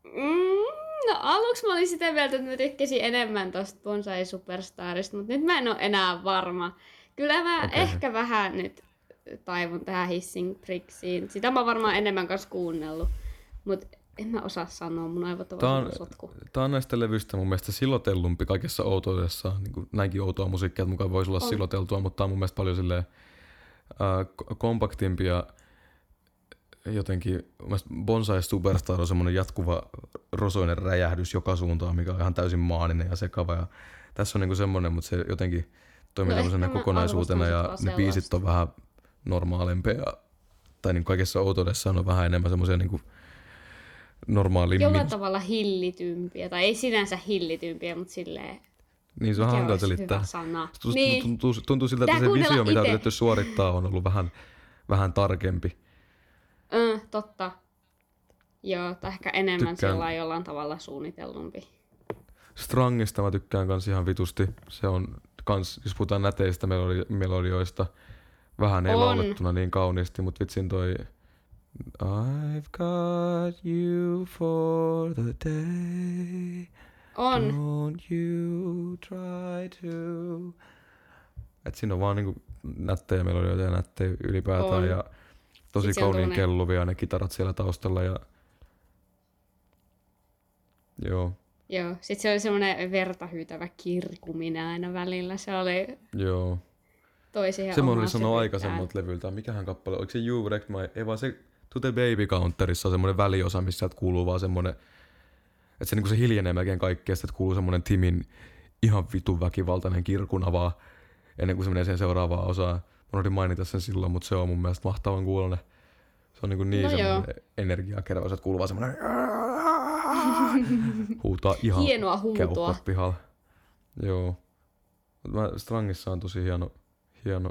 C: Mm, no aluksi mä olin sitä mieltä, että mä tykkäsin enemmän tosta Bonsai Superstarista, mutta nyt mä en ole enää varma. Kyllä mä okay. ehkä vähän nyt taivun tähän Hissing Prixiin. Sitä mä varmaan enemmän kanssa kuunnellut, mutta en mä osaa sanoa, mun aivot
B: on,
C: on... sotku.
B: tää on näistä levyistä mun mielestä silotellumpi kaikessa outoudessa. Niin kuin näinkin outoa musiikkia, että mukaan voisi olla
C: On.
B: siloteltua, mutta tää on mun mielestä paljon silleen äh, ko- kompaktimpi ja jotenkin, mun mielestä Bonsai Superstar on semmoinen jatkuva rosoinen räjähdys joka suuntaan, mikä on ihan täysin maaninen ja sekava. Ja tässä on niinku semmoinen, mutta se jotenkin toimii
C: No
B: tämmöisenä kokonaisuutena ja ne biisit on vähän normaalempia. Tai niin kaikessa outoudessaan on vähän enemmän semmoisia niin normaalimmin.
C: Jollain tavalla hillitympiä, tai ei sinänsä hillitympiä, mutta silleen,
B: Niin se on
C: mikä
B: hankala selittää.
C: sana.
B: Tuntuu,
C: Niin,
B: tuntuu, tuntuu siltä, että se visio, mitä on
C: ite.
B: yritetty suorittaa, on ollut vähän, vähän tarkempi.
C: äh, totta. Joo, tai ehkä enemmän
B: Tykkään.
C: sillä jollain tavalla suunnitellumpi.
B: Strangista mä tykkään kans ihan vitusti. Se on kans, jos puhutaan näteistä melodi- melodioista, vähän ei
C: On.
B: laulettuna niin kauniisti, mutta vitsin toi I've got you for the day.
C: On.
B: Don't you try to. Et siinä on vaan niinku nättejä melodioita ja nättejä ylipäätään
C: On.
B: ja tosi
C: Sit
B: kauniin kelluvia ne kitarat siellä taustalla ja Joo,
C: Joo, sitten se oli semmoinen verta hyytävä kirkuminen aina välillä. Se oli
B: joo.
C: toi siihen
B: Se mä olin sanoa aikaisemmalta levyltä. Mikähän kappale? Oliko se You Wrecked My... Ei vaan se To the Baby Counterissa on semmoinen väliosa, missä sieltä kuuluu vaan semmoinen... Että se, niinku se hiljenee melkein kaikkea, sitten kuuluu semmoinen Timin ihan vitun väkivaltainen kirkuna vaan ennen kuin se menee siihen seuraavaan osaan. Mä unohdin mainita sen silloin, mutta se on mun mielestä mahtavan kuulonen. Se on niinku niin
C: No
B: semmoinen energiakervaus, että kuuluu vaan semmoinen... Huutaa ihan
C: Hienoa huutoa.
B: pihalla. Joo. Mä, Strangissa on tosi hieno, hieno,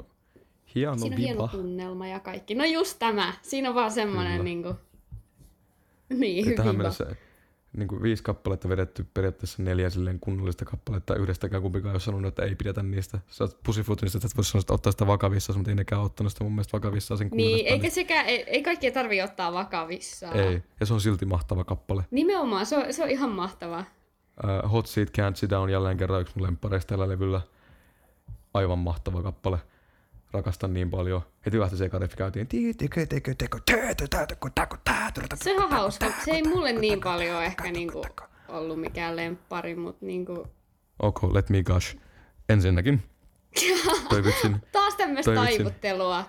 B: hieno
C: Siinä on hieno tunnelma ja kaikki. No just tämä. Siinä on vaan semmoinen niinku... Niin,
B: Ja tähän mennessä niin kuin viisi kappaletta vedetty periaatteessa neljä silleen kunnollista kappaletta. Yhdestäkään kumpikaan ei ole sanonut, että ei pidetä niistä. Sä oot Pussyfootinista, että et voisi sanoa, että ottaa sitä vakavissaan, mutta ei nekään ottanut sitä mun mielestä vakavissaan sen
C: Niin, eikä sekään, ei, ei kaikkia tarvii ottaa vakavissaan.
B: Ei, ja se on silti mahtava kappale.
C: Nimenomaan, se on, se on ihan mahtavaa.
B: Uh, Hot Seat Can't Sit Down jälleen kerran yksi mun lemppareista tällä levyllä. Aivan mahtava kappale. Rakastan niin paljon. Heti lähti se kariffi käytiin.
C: Se on hauska. Se ei mulle niin paljon ehkä niinku ollut mikään lemppari, mutta niinku...
B: Ok, let me gush. Ensinnäkin. Toi vitsin
C: Taas tämmöistä taivuttelua.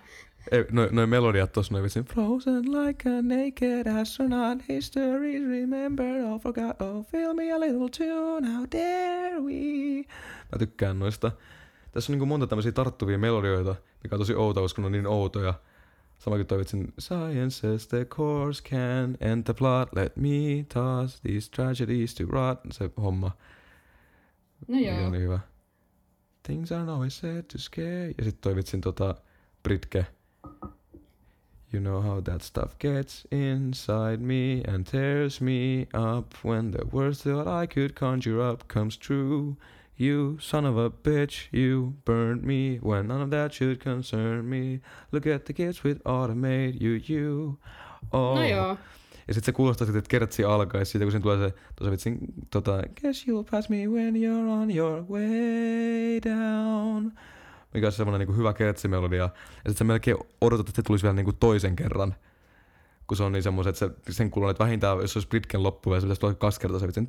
B: Noin noi melodiat tossa noin vitsin. Frozen like a naked astronaut, history remembered, all forgot, oh fill me a little tune, how dare we. Mä tykkään noista. Tässä on niinku monta tämmöisiä tarttuvia melodioita, mikä on tosi outoa, koska ne on niin outoja. Sama kuin toi vitsin, Science says the course can end the plot, let me toss these tragedies to rot, se homma.
C: No
B: Mikä
C: joo.
B: oli hyvä. Things are always said to scare. Ja sit toi vitsin tota Britke. You know how that stuff gets inside me and tears me up when the worst that I could conjure up comes true. You son of a bitch, you burned me when none of that should concern me. Look at the kids with automate, you, you. Oh.
C: No joo.
B: Ja sit se kuulostaa siltä, että kertsi alkaisi siitä, kun siinä tulee se tuossa vitsin, tota, Guess you'll pass me when you're on your way down. Mikä on semmonen niinku hyvä kertsimelodia. Ja sit sä melkein odotat, että se tulisi vielä niinku toisen kerran. Kun se on niin semmoisen, että se, sen kuuluu, että vähintään, jos se olisi Britken loppu, ja se pitäisi tulla kaksi kertaa se vitsin.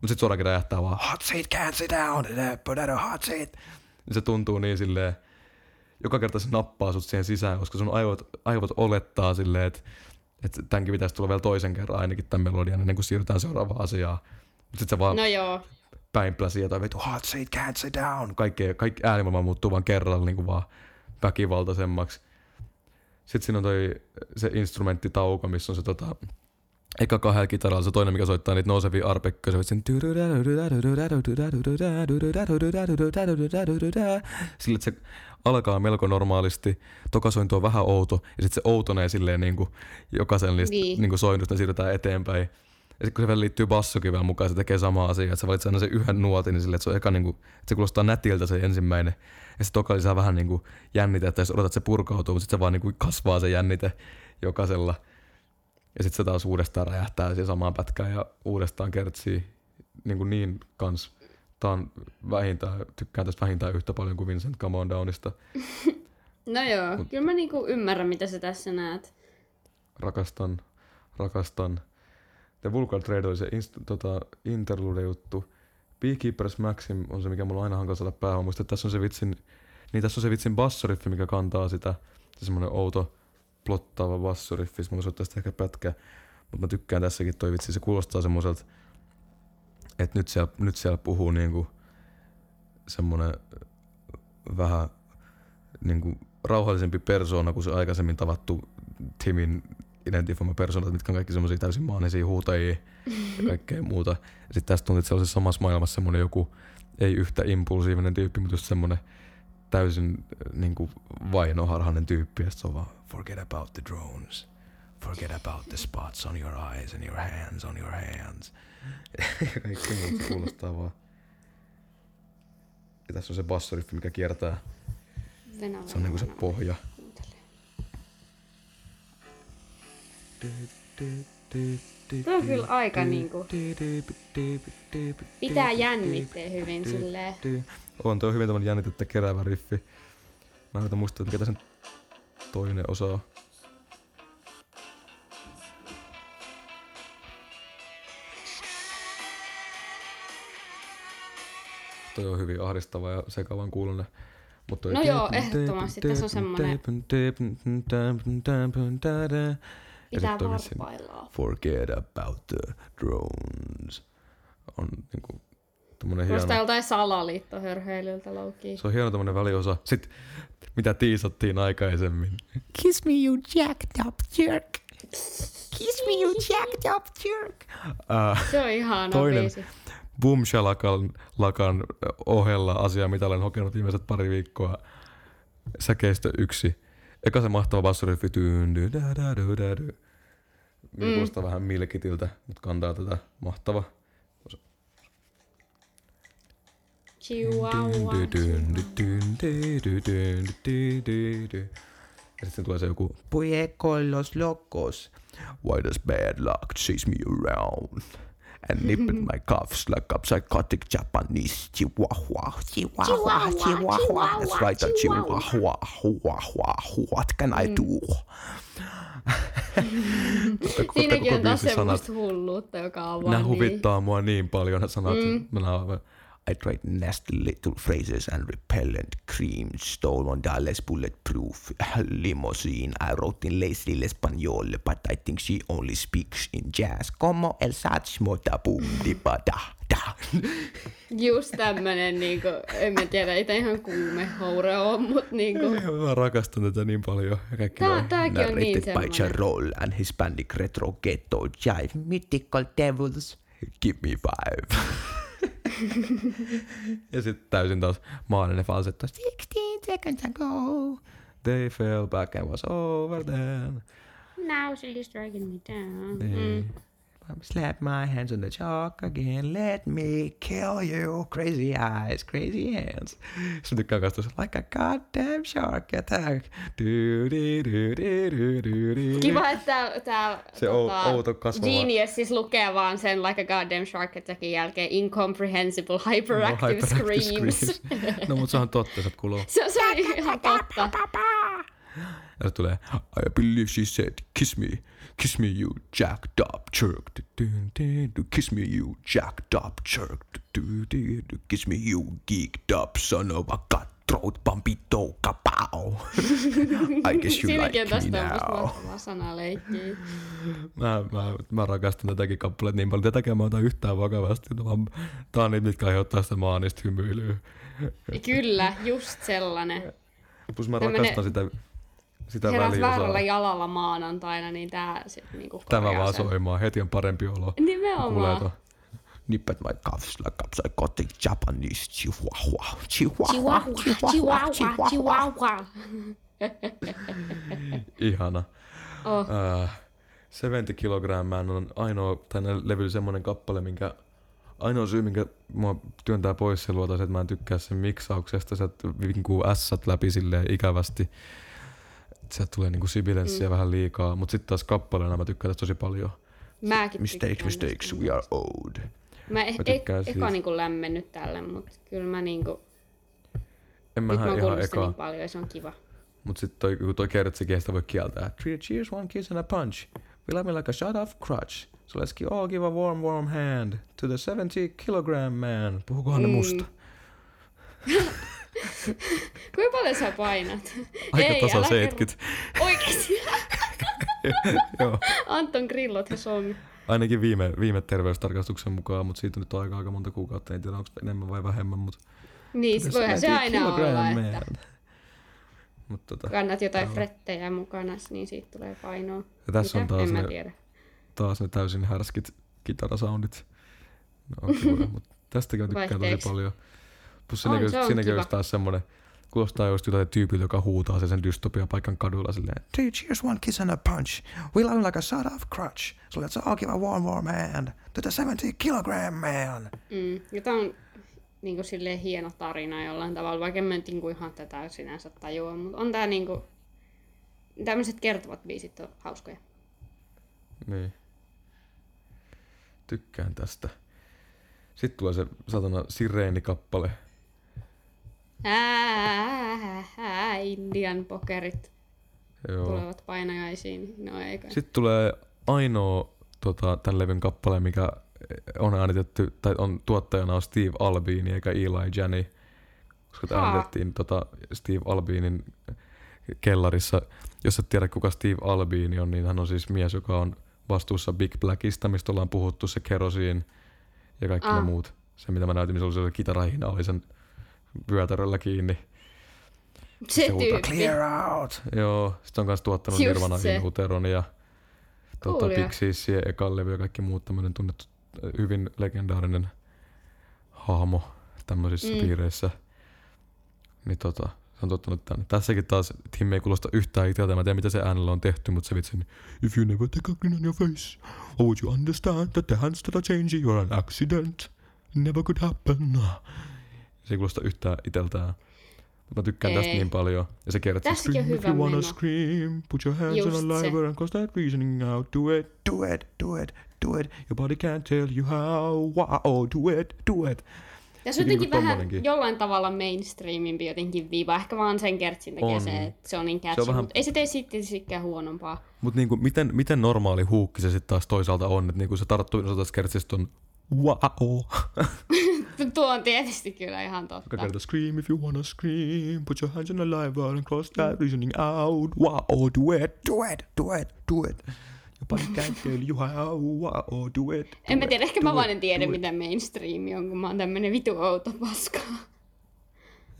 B: Mut sit suoraan räjähtää vaan, hot seat, can't sit down, put out a hot seat. Niin se tuntuu niin silleen, joka kerta se nappaa sut siihen sisään, koska sun aivot, aivot olettaa silleen, että, että tämänkin pitäisi tulla vielä toisen kerran ainakin tämän melodian ennen kuin siirrytään seuraavaan asiaan. Mutta sit se vaan
C: No joo.
B: päinpläsi jotain vittu hot seat, can't sit down. Kaikki, kaikki äänimaailma muuttuu vaan kerralla niin kuin vaan väkivaltaisemmaksi. Sitten siinä on toi se instrumenttitauko, missä on se tota, eka kahdella kitaralla, se toinen, mikä soittaa niitä nousevia arpekkoja, se on sille, että se alkaa melko normaalisti, toka sointu on vähän outo, ja sitten se outonee silleen niin kuin jokaisen niistä
C: Niin.
B: niin soinnusta, siirrytään eteenpäin. Ja sitten kun se vielä liittyy bassokin vielä mukaan, se tekee sama asia, että sä valitset aina sen yhden nuotin, niin silleen, että se on eka niin kuin, että se kuulostaa nätiltä se ensimmäinen. Ja sitten toka lisää vähän niin kuin jännitettä, jos odotat, että se purkautuu, mutta sitten se vaan niin kuin kasvaa se jännite jokaisella. Ja sitten se taas uudestaan räjähtää siihen samaan pätkään ja uudestaan kertsii niin, kuin niin kans. Tää on vähintään, tykkään tästä vähintään yhtä paljon kuin Vincent Come On Downista.
C: No joo. Kyllä mä niinku ymmärrän, mitä sä tässä näet.
B: Rakastan, rakastan. The Vulgar Trade oli se inst- tota, interlude-juttu. Beekeepers Maxim on se, mikä mulla on aina hankala saada päähän. Muista, että tässä on se vitsin, niin tässä on se vitsin bassoriffi, mikä kantaa sitä. Se semmonen outo, plottaava bassoriffi. Mulla soittaa sitä ehkä pätkä. Mutta mä tykkään tässäkin toi vitsi. Se kuulostaa semmoiselta, että nyt siellä, nyt siellä puhuu niinku semmonen vähän niinku rauhallisempi persoona kuin se aikaisemmin tavattu Timin identifoima persoonat, mitkä on kaikki semmoisia täysin maanisia huutajia ja kaikkea muuta. Ja sitten tästä tuntuu, että se on se samassa maailmassa semmoinen joku ei yhtä impulsiivinen tyyppi, mutta just semmoinen täysin niin kuin vainoharhainen tyyppi. Ja se on vaan, forget about the drones. Forget about the spots on your eyes and your hands on your hands. Kaikki muut se kuulostaa vaan. Ja tässä on se bassoriffi, mikä kiertää.
C: Venäjä.
B: Se on niinku se pohja.
C: Tuo on kyllä aika niinku- Pitää jännitteen hyvin silleen.
B: On tuo hyvin tämmönen jännitettä keräävä riffi. Mä yritän muistaa, että mikä tässä toinen osa on. Toi on hyvin ahdistava ja sekavan kuulonen. Mut toi
C: No joo, ehdottomasti. Tässä on semmonen-
B: Ja
C: Pitää
B: sit toi vitsin
C: varpaillaan.
B: Forget about the drones. On niinku tommonen hieno.
C: Kuulostaa joltain salaliittohörhöilyltä loukiin.
B: Se on hieno tämmönen väliosa. Sitten mitä tiisattiin aikaisemmin.
A: Kiss me, you jacked up jerk. Kiss me, you jacked up jerk.
B: Äh,
C: Se on ihana
B: Toinen.
C: biisi.
B: Boomshalakan lakan ohella asia, mitä olen hokenut viimeiset pari viikkoa. Säkeistö yksi. Eka se mahtava bassoriffi. Niin mm. kuulostaa vähän milkitiltä, mutta kantaa tätä mahtava.
C: Chihuahua.
B: Ja sitten tulee se joku
A: Puye con los locos
B: Why does bad luck chase me around? And nipping my cuffs like a psychotic Japanese chihuahua.
A: Chihuahua, chihuahua.
B: That's right, a chihuahua. Chihuahua. What can I do?
C: Siinäkin on taas
B: biisin sanat.
C: semmoista hulluutta, joka on
B: Nämä
C: vaan niin...
B: huvittaa mua niin paljon, nämä sanat. Mm. Mä nauran.
A: I tried nasty little phrases and repellent cream. Stole one dollar's bulletproof limousine. I wrote in lazy español, but I think she only speaks in jazz. Como el satsmo da boom di ba da da.
C: Just tämmönen, niinku, en mä tiedä, ei tää ihan kuumehoure on, mut niinku,
B: Mä rakastan tätä niin paljon. Kaikki
C: tää, tääkin on niin
A: Narrated by
C: semmonen.
A: Charol and Hispanic retro ghetto jive. Mythical devils. Give me five.
B: Ja sitten täysin taas maaninen falsetto.
A: 16 seconds ago.
B: They fell back and was over then.
C: Now she's striking me down.
B: Niin.
C: Mm.
A: Slap my hands on the chalk again. Let me kill you. Crazy eyes, crazy hands.
B: Kanssa tuossa, like a goddamn shark attack. Du, di, du, di, du, du, di.
C: Kiva, että tää, tää
B: Se ou- outo kasvava-
C: Genius siis lukee vaan sen Like a Goddamn Shark Attackin jälkeen Incomprehensible Hyperactive,
B: No,
C: Screams.
B: no mut se on totta, se kuuluu.
C: se, se on ihan totta.
B: Ja se tulee, I believe she said, kiss me, kiss me you jacked up jerk, kiss me you jacked up jerk, kiss me you geeked up son of a cutthroat pampito kapow. I guess you like
C: Siinäkin on
B: me now.
C: sanaleikkiä.
B: Mä, mä, mä rakastan tätäkin kappaletta niin paljon. Tätäkään mä otan yhtään vakavasti. Vaan tää on niitä, mitkä aiheuttaa sitä maanista hymyilyä.
C: Kyllä, just sellainen.
B: Plus mä
C: Tämmönen
B: rakastan sitä, sitä
C: Heräs väärällä jalalla maanantaina, niin tää sit niinku
B: Tämä vaan
C: sen.
B: soimaan. Heti on parempi olo.
C: Nimenomaan.
B: tuon.
A: Nip at my cuffs like a psychotic Japanese chihuahua. Chihuahua.
C: Chihuahua, chihuahua, chihuahua.
B: Ihana.
C: Oh.
B: Äh, 70 kilogrammaa on ainoa tänne levyllä semmonen kappale, minkä ainoa syy, minkä mua työntää pois se luota, että mä en tykkää sen miksauksesta, se vinkuu ässät läpi silleen ikävästi. Sieltä tulee niinku sibilenssiä mm. vähän liikaa, mutta sitten taas kappaleena mä tykkään tästä tosi paljon.
C: Mäkin
A: Mistakes, mistakes, we are old.
C: Mä, e-
B: Mä
C: e-
B: tykkään
C: eka
B: siitä.
C: niinku lämmennyt tälle, mutta kyllä mä niinku,
B: En mä
C: nyt mä
B: ihan
C: oon
B: ekaa,
C: niin paljon ja se on kiva.
B: mutta sitten toi, toi kertsikin, sitä voi kieltää. Three cheers, one kiss and a punch. We love me like a shot of crutch. So let's gi- all give a warm, warm hand to the 70 kilogram man. Puhukohan ne
C: Mm.
B: musta?
C: Kuinka paljon sä painat?
B: Aika
C: Ei,
B: tasa
C: älä
B: 70.
C: kerro. Oikeesti?
B: Joo.
C: Anton grillot ja songi.
B: Ainakin viime, viime terveystarkastuksen mukaan, mutta siitä on nyt aika, aika monta kuukautta. En tiedä, onko enemmän vai vähemmän, mutta...
C: Niin, se voihan se aina olla, että
B: Mutta tota,
C: kannat jotain frettejä mukana, niin siitä tulee painoa.
B: ja tässä on
C: Mitä?
B: taas
C: en
B: ne,
C: tiedä.
B: taas ne täysin härskit kitarasoundit. No, on kivoja, mutta tästäkin tykkään tosi paljon. Plus
C: On,
B: siinäkin,
C: se on
B: siinäkin olisi taas semmonen, kuulostaa just jotain tyypiltä, joka huutaa sen, sen dystopia paikan kadulla silleen.
A: Three cheers, one kiss and a punch. We love like a shot of crutch. So let's all give a warm, warm hand to the 70 kilogram man.
C: Mm. Ja tää on niinku silleen hieno tarina jollain tavalla, vaikka en mä nyt niinku ihan tätä sinänsä tajua, mutta on tää niinku... Tämmöiset kertovat biisit on hauskoja.
B: Niin. Tykkään tästä. Sitten tulee se satana sireenikappale.
C: Ää, ää, Indian pokerit
B: Joo.
C: tulevat painajaisiin. No eikö?
B: Sitten tulee ainoa tota, tämän levyn kappale, mikä on äänitetty, tai on tuottajana on Steve Albini eikä Eli Janney. Koska tämä äänitettiin tota, Steve Albinin kellarissa. Jos et tiedä kuka Steve Albini on, niin hän on siis mies, joka on vastuussa Big Blackista, mistä ollaan puhuttu, se kerosiin ja kaikki ne
C: Ah.
B: muut. Se mitä mä näytin, missä oli se kitarahina, oli sen vyötäröllä kiinni.
C: Se
B: se huutaa. Clear out! Joo, sitten on myös tuottanut
C: Just
B: Nirvana
C: se.
B: In Uteron ja
C: Cool,
B: Big Sissien ekan levy ja kaikki muut tämmöinen tunnettu, äh, hyvin legendaarinen hahmo tämmöisissä
C: Mm.
B: piireissä. Niin tota, se on tuottanut tänne. Tässäkin taas Tim ei kuulosta yhtään itseltä. Mä en tiedä mitä se äänellä on tehty, mutta se vitsin. If you never take a grin on your face, how would you understand that the hands that are changing you're an accident? Never could happen. Se ei kuulosta yhtään iteltään. Mutta mä tykkään tästä
C: Ei.
B: niin paljon. Ja se kertoo,
C: Tässäkin on
B: scream if
C: hyvä
B: you wanna
C: meno.
B: scream, put your hands
C: Just
B: on a
C: se.
B: liver and cause that reasoning out. Do it, do it, do it, do it. Your body can't tell you how. Wow, do it, do it.
C: Tässä on
B: Niinku
C: jotenkin vähän
B: tommonenkin.
C: jollain tavalla mainstreamimpi jotenkin viiva. Ehkä vaan sen kertsin takia
B: On.
C: se, että se on niin
B: Se on
C: catchy,
B: vähän-
C: mutta ei se tee sitten sikään huonompaa.
B: Mutta niinku, miten, miten normaali huukki se sitten taas toisaalta on, että niinku se tarttuu osa tästä kertsistä on wow.
C: Tuo on tietysti kyllä ihan totta.
B: Joka kerta scream if you wanna scream, put your hands on the live bar and cross that reasoning out. Wow, do it, do it, do it, do it. Can't tell you how, wow, do it. do
C: En mä
B: it,
C: tiedä, ehkä mä vaan en tiedä, mitä mainstream on, kun mä oon tämmönen vitu outo paska.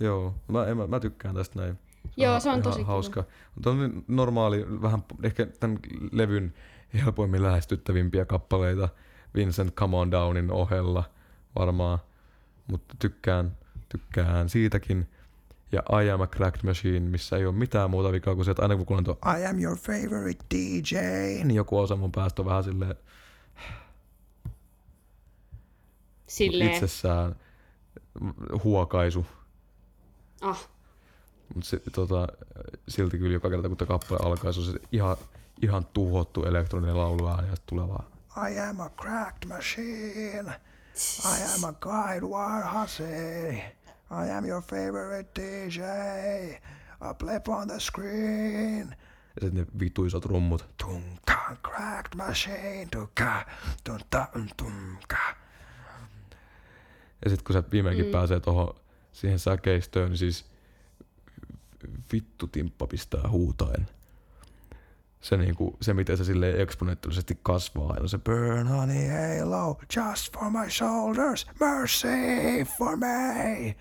B: Joo, mä, en, mä, mä tykkään tästä näin.
C: Joo, se on tosi
B: hauska. Mutta on normaali, vähän ehkä tämän levyn helpoimmin lähestyttävimpiä kappaleita Vincent Come On Downin ohella varmaan. Mutta tykkään, tykkään siitäkin. Ja I Am a Cracked Machine, missä ei ole mitään muuta vikaa kuin se, että aina kun kuulen tuo I am your favorite DJ, niin joku osa mun päästä on vähän silleen
C: Silleen,
B: itsessään huokaisu.
C: ah,
B: Mutta se, tota, silti kyllä joka kerta kun tämä kappale alkaa, se on se ihan, ihan tuhottu elektroninen lauluääni ja sitten tulee vaan I am a cracked machine. I am a guide war hussy. I am your favorite DJ. A blip on the screen. Ja sitten ne vituisat rummut. Tunka, cracked machine. Tunka, tunta, tunka. Ja sitten kun se viimeinkin mm. pääsee tuohon siihen säkeistöön, niin siis vittu timppa pistää huutaen. Se, niinku, se miten se silleen eksponentiaalisesti kasvaa aina se Burn honey halo, just for my shoulders, mercy for me.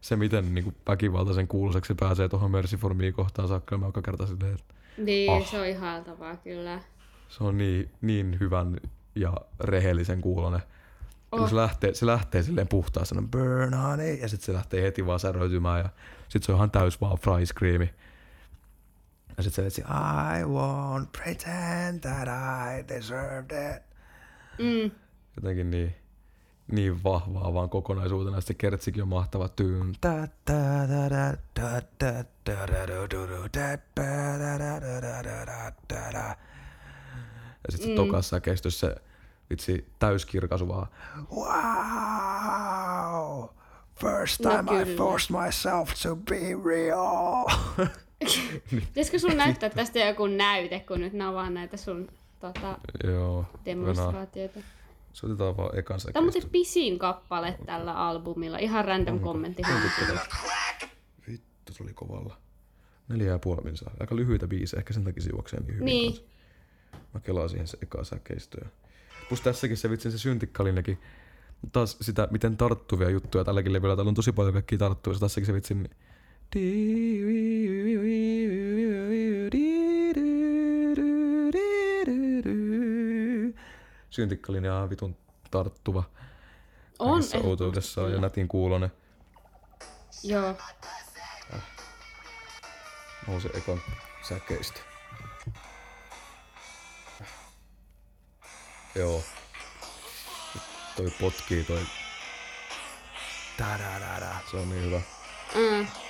B: Se miten niinku väkivaltaisen kuuluiseksi se pääsee tuohon Mercy for me kohtaan saakka, mä joka kerta silleen, että
C: niin,
B: Ah.
C: se on ihailtavaa kyllä.
B: se on niin, niin hyvän ja rehellisen kuulonen. Oh. Se, lähtee, se lähtee silleen puhtaasti, burn honey, ja sitten se lähtee heti vaan säröitymään, ja sitten se on ihan täys vaan fry screami. Ja sitten se etsi, I won't pretend that I deserved it.
C: Mm.
B: Jotenkin niin, niin vahvaa vaan kokonaisuutena. Sitten kertsikin on mahtava tyyn. Ja sitten se tokas säkeistys se vitsi täyskirkaisu vaan. Wow! First
C: No
B: time I
C: kyllä.
B: forced myself to be real.
C: Pitäisikö sun näyttää tästä joku näyte, kun nyt nämä on vaan näitä sun tota,
B: Joo,
C: demonstraatioita.
B: Se otetaan vaan ekan
C: Tämä on muuten pisin kappale tällä albumilla. Ihan random kommentti.
B: Vittu, se oli kovalla. Neljä ja puoli minsaa. Aika lyhyitä biisejä, ehkä sen takia se juoksee niin hyvin.
C: Niin.
B: kanssa. Mä kelaan siihen se eka säkeistöä. Plus tässäkin se vitsin se syntikkalinnekin. Taas sitä, miten tarttuvia juttuja tälläkin levyllä. Täällä on tosi paljon kaikkia tarttuvia. Tässäkin se vitsin... Syntikkalinja on vitun tarttuva.
C: On
B: Kaikessa
C: ehdottomasti
B: outoudessaan ja nätin kuulonen.
C: Joo.
B: on se ekan säkeistä. Joo. Toi potkii toi. Tadadada. Se on niin hyvä.
C: Mm.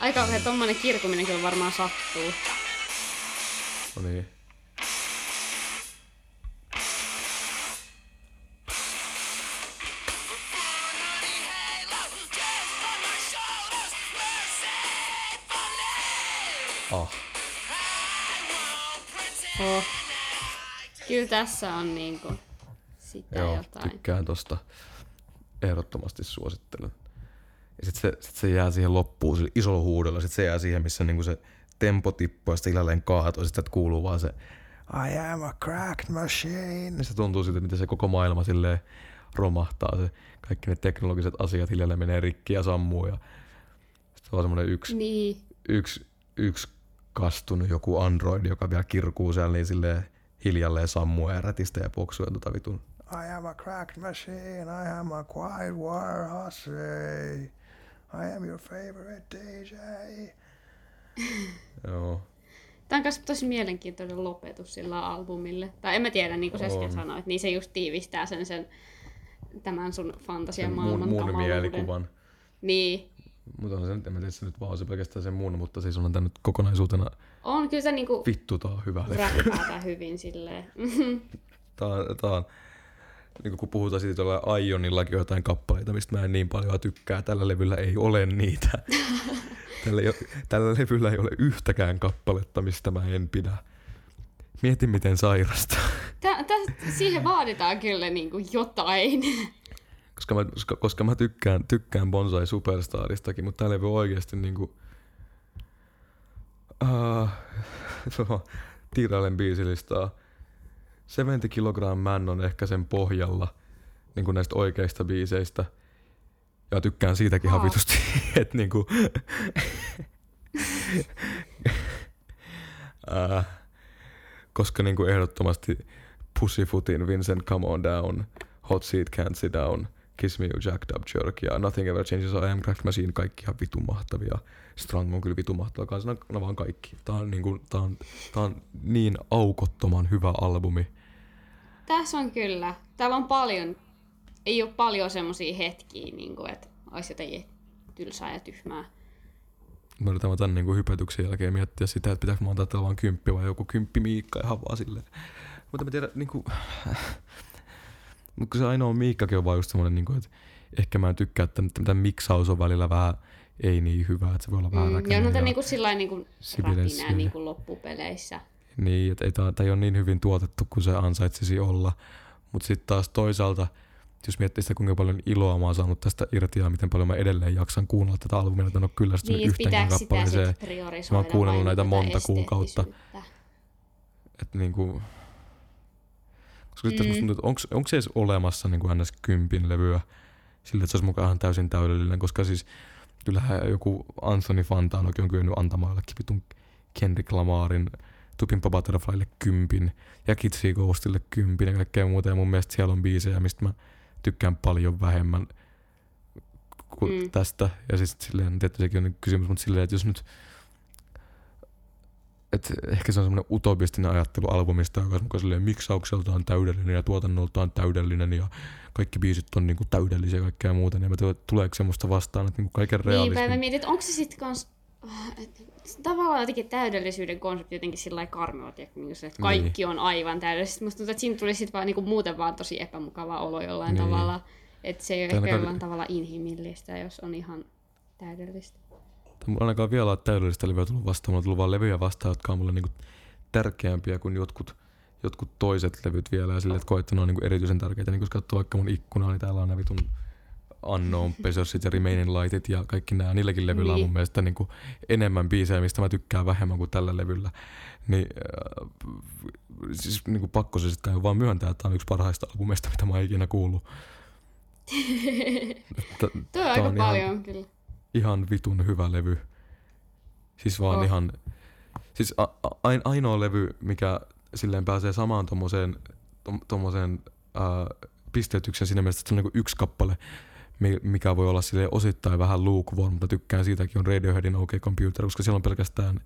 C: Aika kauhean tommonen kirkuminen kyllä varmaan sattuu.
B: No niin. Ah,
C: Oh. Kyllä tässä on niinku sitä
B: joo,
C: jotain.
B: tykkään tosta. Ehdottomasti suosittelen. Ja sit se, sit se jää siihen loppuun sillä isolla huudolla. Sit se jää siihen, missä niinku se tempo tippuu ja sitten hiljalleen kaatuu. Sitten kuuluu vaan se I am a cracked machine. Ja se tuntuu siltä, miten se koko maailma silleen romahtaa. Se, kaikki ne teknologiset asiat hiljalleen menee rikki ja sammuu. Ja sitten on semmoinen yksi,
C: Niin.
B: yksi, yksi kastunut joku android, joka vielä kirkuu siellä, niin silleen hiljalleen sammuu ja rätistä ja poksuu ja tota vitun. I am a cracked machine, I am a quiet war hussy. I am your favorite DJ. Joo.
C: Tämä on myös tosi mielenkiintoinen lopetus sillä albumille. Tai en mä tiedä, niin kuin sä äsken sanoit, niin se just tiivistää sen, sen tämän sun fantasiamaailman
B: mun, mun mielikuvan.
C: Niin.
B: Mutta on se nyt, en mä tiedä, se nyt vaan se pelkästään sen mun, mutta siis on tämä nyt kokonaisuutena
C: On kyllä se niinku
B: vittu tää on hyvä
C: räppää tää hyvin silleen.
B: Tää on, tää on niin kun puhutaan siitä tuolla Ionillakin on jotain kappaleita, mistä mä en niin paljon tykkää. Tällä levyllä ei ole niitä. tällä, ei tällä levyllä ei ole yhtäkään kappaletta, mistä mä en pidä. Mieti miten sairasta.
C: Tä, tä, siihen vaaditaan kyllä niinku jotain.
B: Koska mä, koska, koska mä tykkään, tykkään Bonsai Superstaristakin, mutta tää levy on oikeesti niinku... Uh, Tiirailen biisilistaa. 70 Kilogram Man on ehkä sen pohjalla niin kuin näistä oikeista biiseistä. Ja tykkään siitäkin ihan vitusti, että niinku... uh, koska niinku ehdottomasti Pussyfootin Vincent Come On Down, Hot Seat Can't Sit Down, Kiss Me You Jacked Up Jerk ja Nothing Ever Changes I Am Cracked Machine, kaikki ihan vitun mahtavia. Strang on kyllä vitun mahtava kanssa, no, no vaan kaikki. Tää on, niinku, tää, on, tää on niin aukottoman hyvä albumi.
C: Tässä on kyllä. Täällä on paljon, ei ole paljon semmosia hetkiä, niin kuin, että olisi jotenkin tylsää ja tyhmää.
B: Mä yritän tämän niinku hypetyksen jälkeen miettiä sitä, että pitääkö mä antaa tällä vaan kymppi vai joku kymppi Miikka ihan vaan silleen. Mutta mä tiedän, niinku... Mutta se ainoa Miikkakin on vaan just semmonen, niinku, että ehkä mä en tykkää, että tämä miksaus on välillä vähän ei niin hyvä, että se voi olla vähän
C: Mm, ja no tämä niinku sillä niinku
B: sibilenssiä.
C: räpinää niinku loppupeleissä.
B: Niin, että ei ei ole niin hyvin tuotettu kuin se ansaitsisi olla. Mutta sitten taas toisaalta, jos miettii sitä kuinka paljon iloa mä oon saanut tästä irti ja miten paljon mä edelleen jaksan kuunnella tätä albumia, että en ole kyllästynyt
C: Niin,
B: yhteenkään kappaleeseen.
C: sitten
B: Mä oon kuunnellut näitä
C: tätä
B: monta kuukautta. Että niinku... Koska sitten
C: Mm.
B: mm. tuntuu, että onks se edes olemassa niinku ns. kympin levyä sillä, että se olisi mukaan täysin täydellinen, koska siis kyllähän joku Anthony Fantanokin on kyennyt antamaan jollekin vitun Kendrick Lamarin Tupin Butterflylle kympin ja Kitsy Ghostille kympin ja kaikkea muuta. Ja mun mielestä siellä on biisejä, mistä mä tykkään paljon vähemmän kuin
C: Mm.
B: tästä. Ja siis silleen, tietysti sekin on kysymys, mutta silleen, että jos nyt et ehkä se on semmoinen utopistinen ajattelu albumista, joka on silleen miksaukseltaan täydellinen ja tuotannoltaan täydellinen ja kaikki biisit on niinku täydellisiä ja kaikkea muuta, niin mä tuleeko semmoista vastaan, että niinku kaiken
C: Niinpä, ja mä mietin, että onko se sitten kans... et Tavallaan jotenkin täydellisyyden konsepti jotenkin sillä lailla karmea, niin, että
B: Niin.
C: kaikki on aivan täydellistä. Musta tuntuu, että siinä tuli sit vaan, niin kuin muuten vaan tosi epämukava olo jollain
B: Niin.
C: tavalla. Että se ei ole
B: ainakaan-
C: jollain tavalla inhimillistä, jos on ihan täydellistä.
B: Mulla ainakaan vielä ole täydellistä levyä tullut vastaan, mulla on tullut vaan levyjä vastaan, jotka on mulle niinku tärkeämpiä kuin jotkut, jotkut toiset levyt vielä ja silleen, että koet, että ne on niinku erityisen tärkeitä. Niin kun katsoo vaikka mun ikkunaa, niin täällä on nämä vitun Unknown Possessit ja Remaining Lightit ja kaikki nämä. Niilläkin levyillä on
C: Niin.
B: mun mielestä niinku enemmän biisejä, mistä mä tykkään vähemmän kuin tällä levyllä. Niin äh, siis niinku pakko se sitten kai vaan myöntää, että tämä on yksi parhaista albumeista, mitä mä oon ikinä kuullut.
C: Tuo on
B: Tää
C: aika
B: on ihan-
C: paljon kyllä.
B: ihan vitun hyvä levy. Siis vaan
C: Oh.
B: ihan... Siis a, a, ain- ainoa levy, mikä silleen pääsee samaan tommoseen, tom, tommoseen ää, pisteytykseen siinä mielessä, että se on niinku yksi kappale, mikä voi olla sille osittain vähän lukewarm, mutta tykkään siitäkin, on Radioheadin OK Computer, koska siellä on pelkästään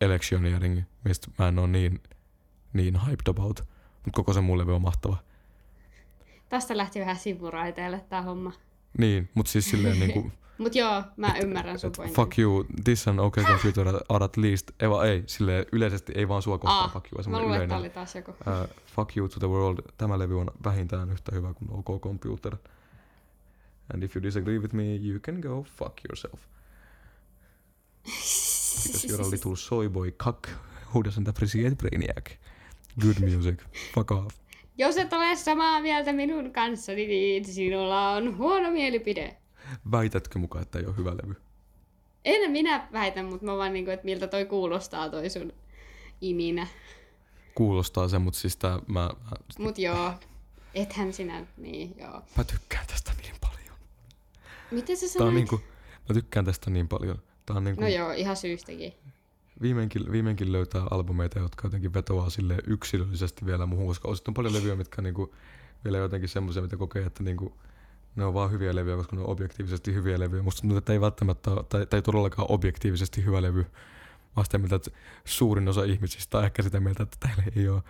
B: Electioneering, mistä mä en ole niin, niin hyped about. Mutta koko se muu levy on mahtava.
C: Tästä lähti vähän sivuraiteelle tää homma.
B: Niin, mutta siis silleen niinku...
C: Mut joo, mä ymmärrän sun
B: Et
C: pointin.
B: fuck you, this and okay computer are at least, ei, vaan ei, sille yleisesti ei vaan sua kohtaan
C: Ah,
B: fuck you,
C: Mä luulen, että oli taas joku.
B: Uh, fuck you to the world, tämä levy on vähintään yhtä hyvä kuin OK Computer. And if you disagree with me, you can go fuck yourself. Because you're a little soy boy cuck who doesn't appreciate Brainiac. Good music, fuck off.
C: Jos et ole samaa mieltä minun kanssani, niin sinulla on huono mielipide.
B: Väitätkö mukaan, että ei ole hyvä levy?
C: En minä väitä, mutta mä vaan niinku, että miltä toi kuulostaa toi sun iminä.
B: Kuulostaa se, mutta siis tää, mä,
C: Mut joo, ethän sinä, niin joo.
B: mä tykkään tästä niin paljon.
C: Miten sä
B: on
C: sanoit?
B: niinku, mä tykkään tästä niin paljon. Tää on niinku,
C: No joo, ihan syystäkin.
B: viimeinkin, viimeinkin löytää albumeita, jotka jotenkin vetoaa sille yksilöllisesti vielä muuhun, koska on paljon levyjä, mitkä niinku, vielä jotenkin semmoisia, mitä kokee, että niinku, ne on vaan hyviä levyjä, koska ne on objektiivisesti hyviä levyjä. Musta tuntuu, että ei välttämättä tai, tai todellakaan objektiivisesti hyvä levy. Oon sitä mieltä, että suurin osa ihmisistä on ehkä sitä mieltä, että täällä ei ole.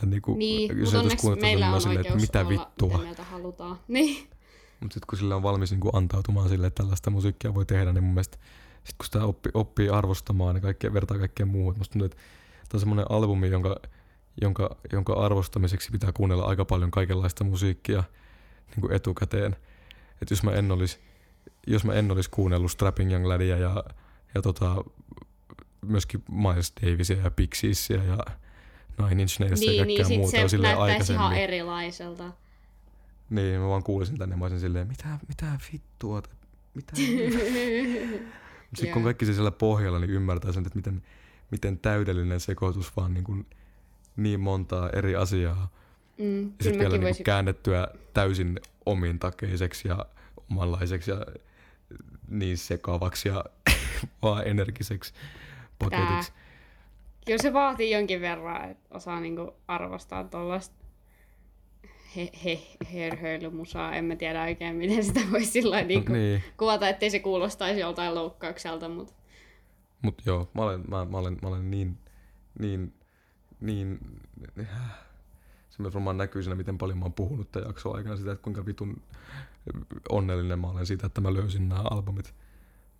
B: Tai niinku,
C: Niin, mutta onneksi meillä on oikeus
B: että mitä
C: olla
B: vittua.
C: mitä mieltä halutaan. Niin.
B: Mutta sitten kun sillä on valmis niin antautumaan sille, että tällaista musiikkia voi tehdä, niin mun mielestä sit kun sitä oppi, oppii arvostamaan ja kaikkea, vertaa kaikkeen muuhun, että musta tuntuu, että tämä on semmoinen albumi, jonka, jonka, jonka arvostamiseksi pitää kuunnella aika paljon kaikenlaista musiikkia niin kuin etukäteen. Että jos mä en olisi jos mä en olisi kuunnellut Strapping Young Ladia ja, ja tota, myöskin Miles Davisia ja Pixiesia ja Nine Inch Nailsia ja
C: Niin,
B: kaikkea
C: niin
B: muuta
C: se
B: on silleen
C: näyttäisi ihan erilaiselta.
B: Niin, mä vaan kuulisin tänne mä olisin silleen, mitä, mitä vittua, mitä? Sitten kun kaikki se siellä pohjalla, niin ymmärtää sen, että miten, miten täydellinen sekoitus vaan niin, kuin niin montaa eri asiaa.
C: Mm,
B: sitten vielä niin
C: voisin...
B: käännettyä täysin omintakeiseksi ja omanlaiseksi ja niin sekavaksi ja vaan energiseksi paketiksi.
C: Kyllä se vaatii jonkin verran, että osaa niinku arvostaa tuollaista he, he, herhöilymusaa. En mä tiedä oikein, miten sitä voisi sillä niinku
B: Niin,
C: kuvata, ettei se kuulostaisi joltain loukkaukselta, mutta
B: mutta joo, mä olen, mä, mä, olen, mä olen niin, niin, niin, se myös varmaan näkyy siinä, miten paljon mä oon puhunut tämän jakson aikana sitä, että kuinka vitun onnellinen mä olen siitä, että mä löysin nämä albumit.